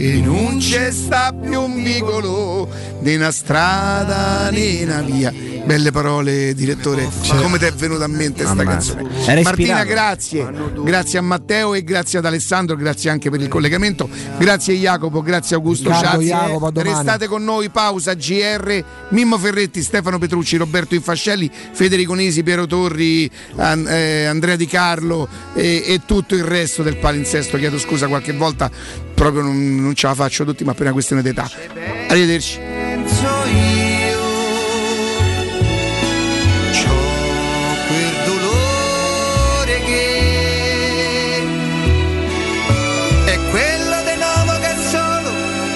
E non c'è sta più un vicolo di una strada né una via. Belle parole, direttore. Come ti è venuta a mente sta Ammazza. canzone? Martina, grazie. Grazie a Matteo e grazie ad Alessandro, grazie anche per il collegamento. Grazie Jacopo, grazie Augusto Ciazzi. Jacopo. Restate con noi, pausa GR, Mimmo Ferretti, Stefano Petrucci, Roberto Infascelli, Federico Nisi, Piero Torri, An- eh, Andrea Di Carlo e, e tutto il resto del palinsesto. Chiedo scusa qualche volta, proprio non, non ce la faccio tutti, ma per una questione d'età. Arrivederci.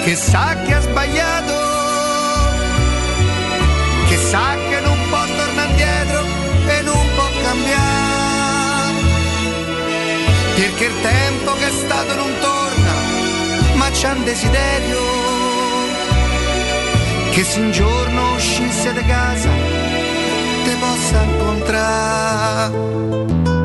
che sa che ha sbagliato che sa che non può tornare indietro e non può cambiare perché il tempo c'è un desiderio che se un giorno uscisse da casa te possa incontrare.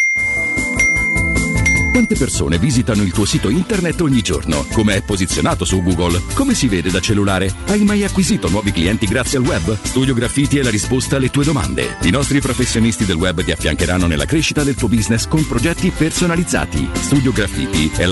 Quante persone visitano il tuo sito internet ogni giorno? Come è posizionato su Google? Come si vede da cellulare? Hai mai acquisito nuovi clienti grazie al web? Studio Graffiti è la risposta alle tue domande. I nostri professionisti del web ti affiancheranno nella crescita del tuo business con progetti personalizzati. Studio Graffiti è la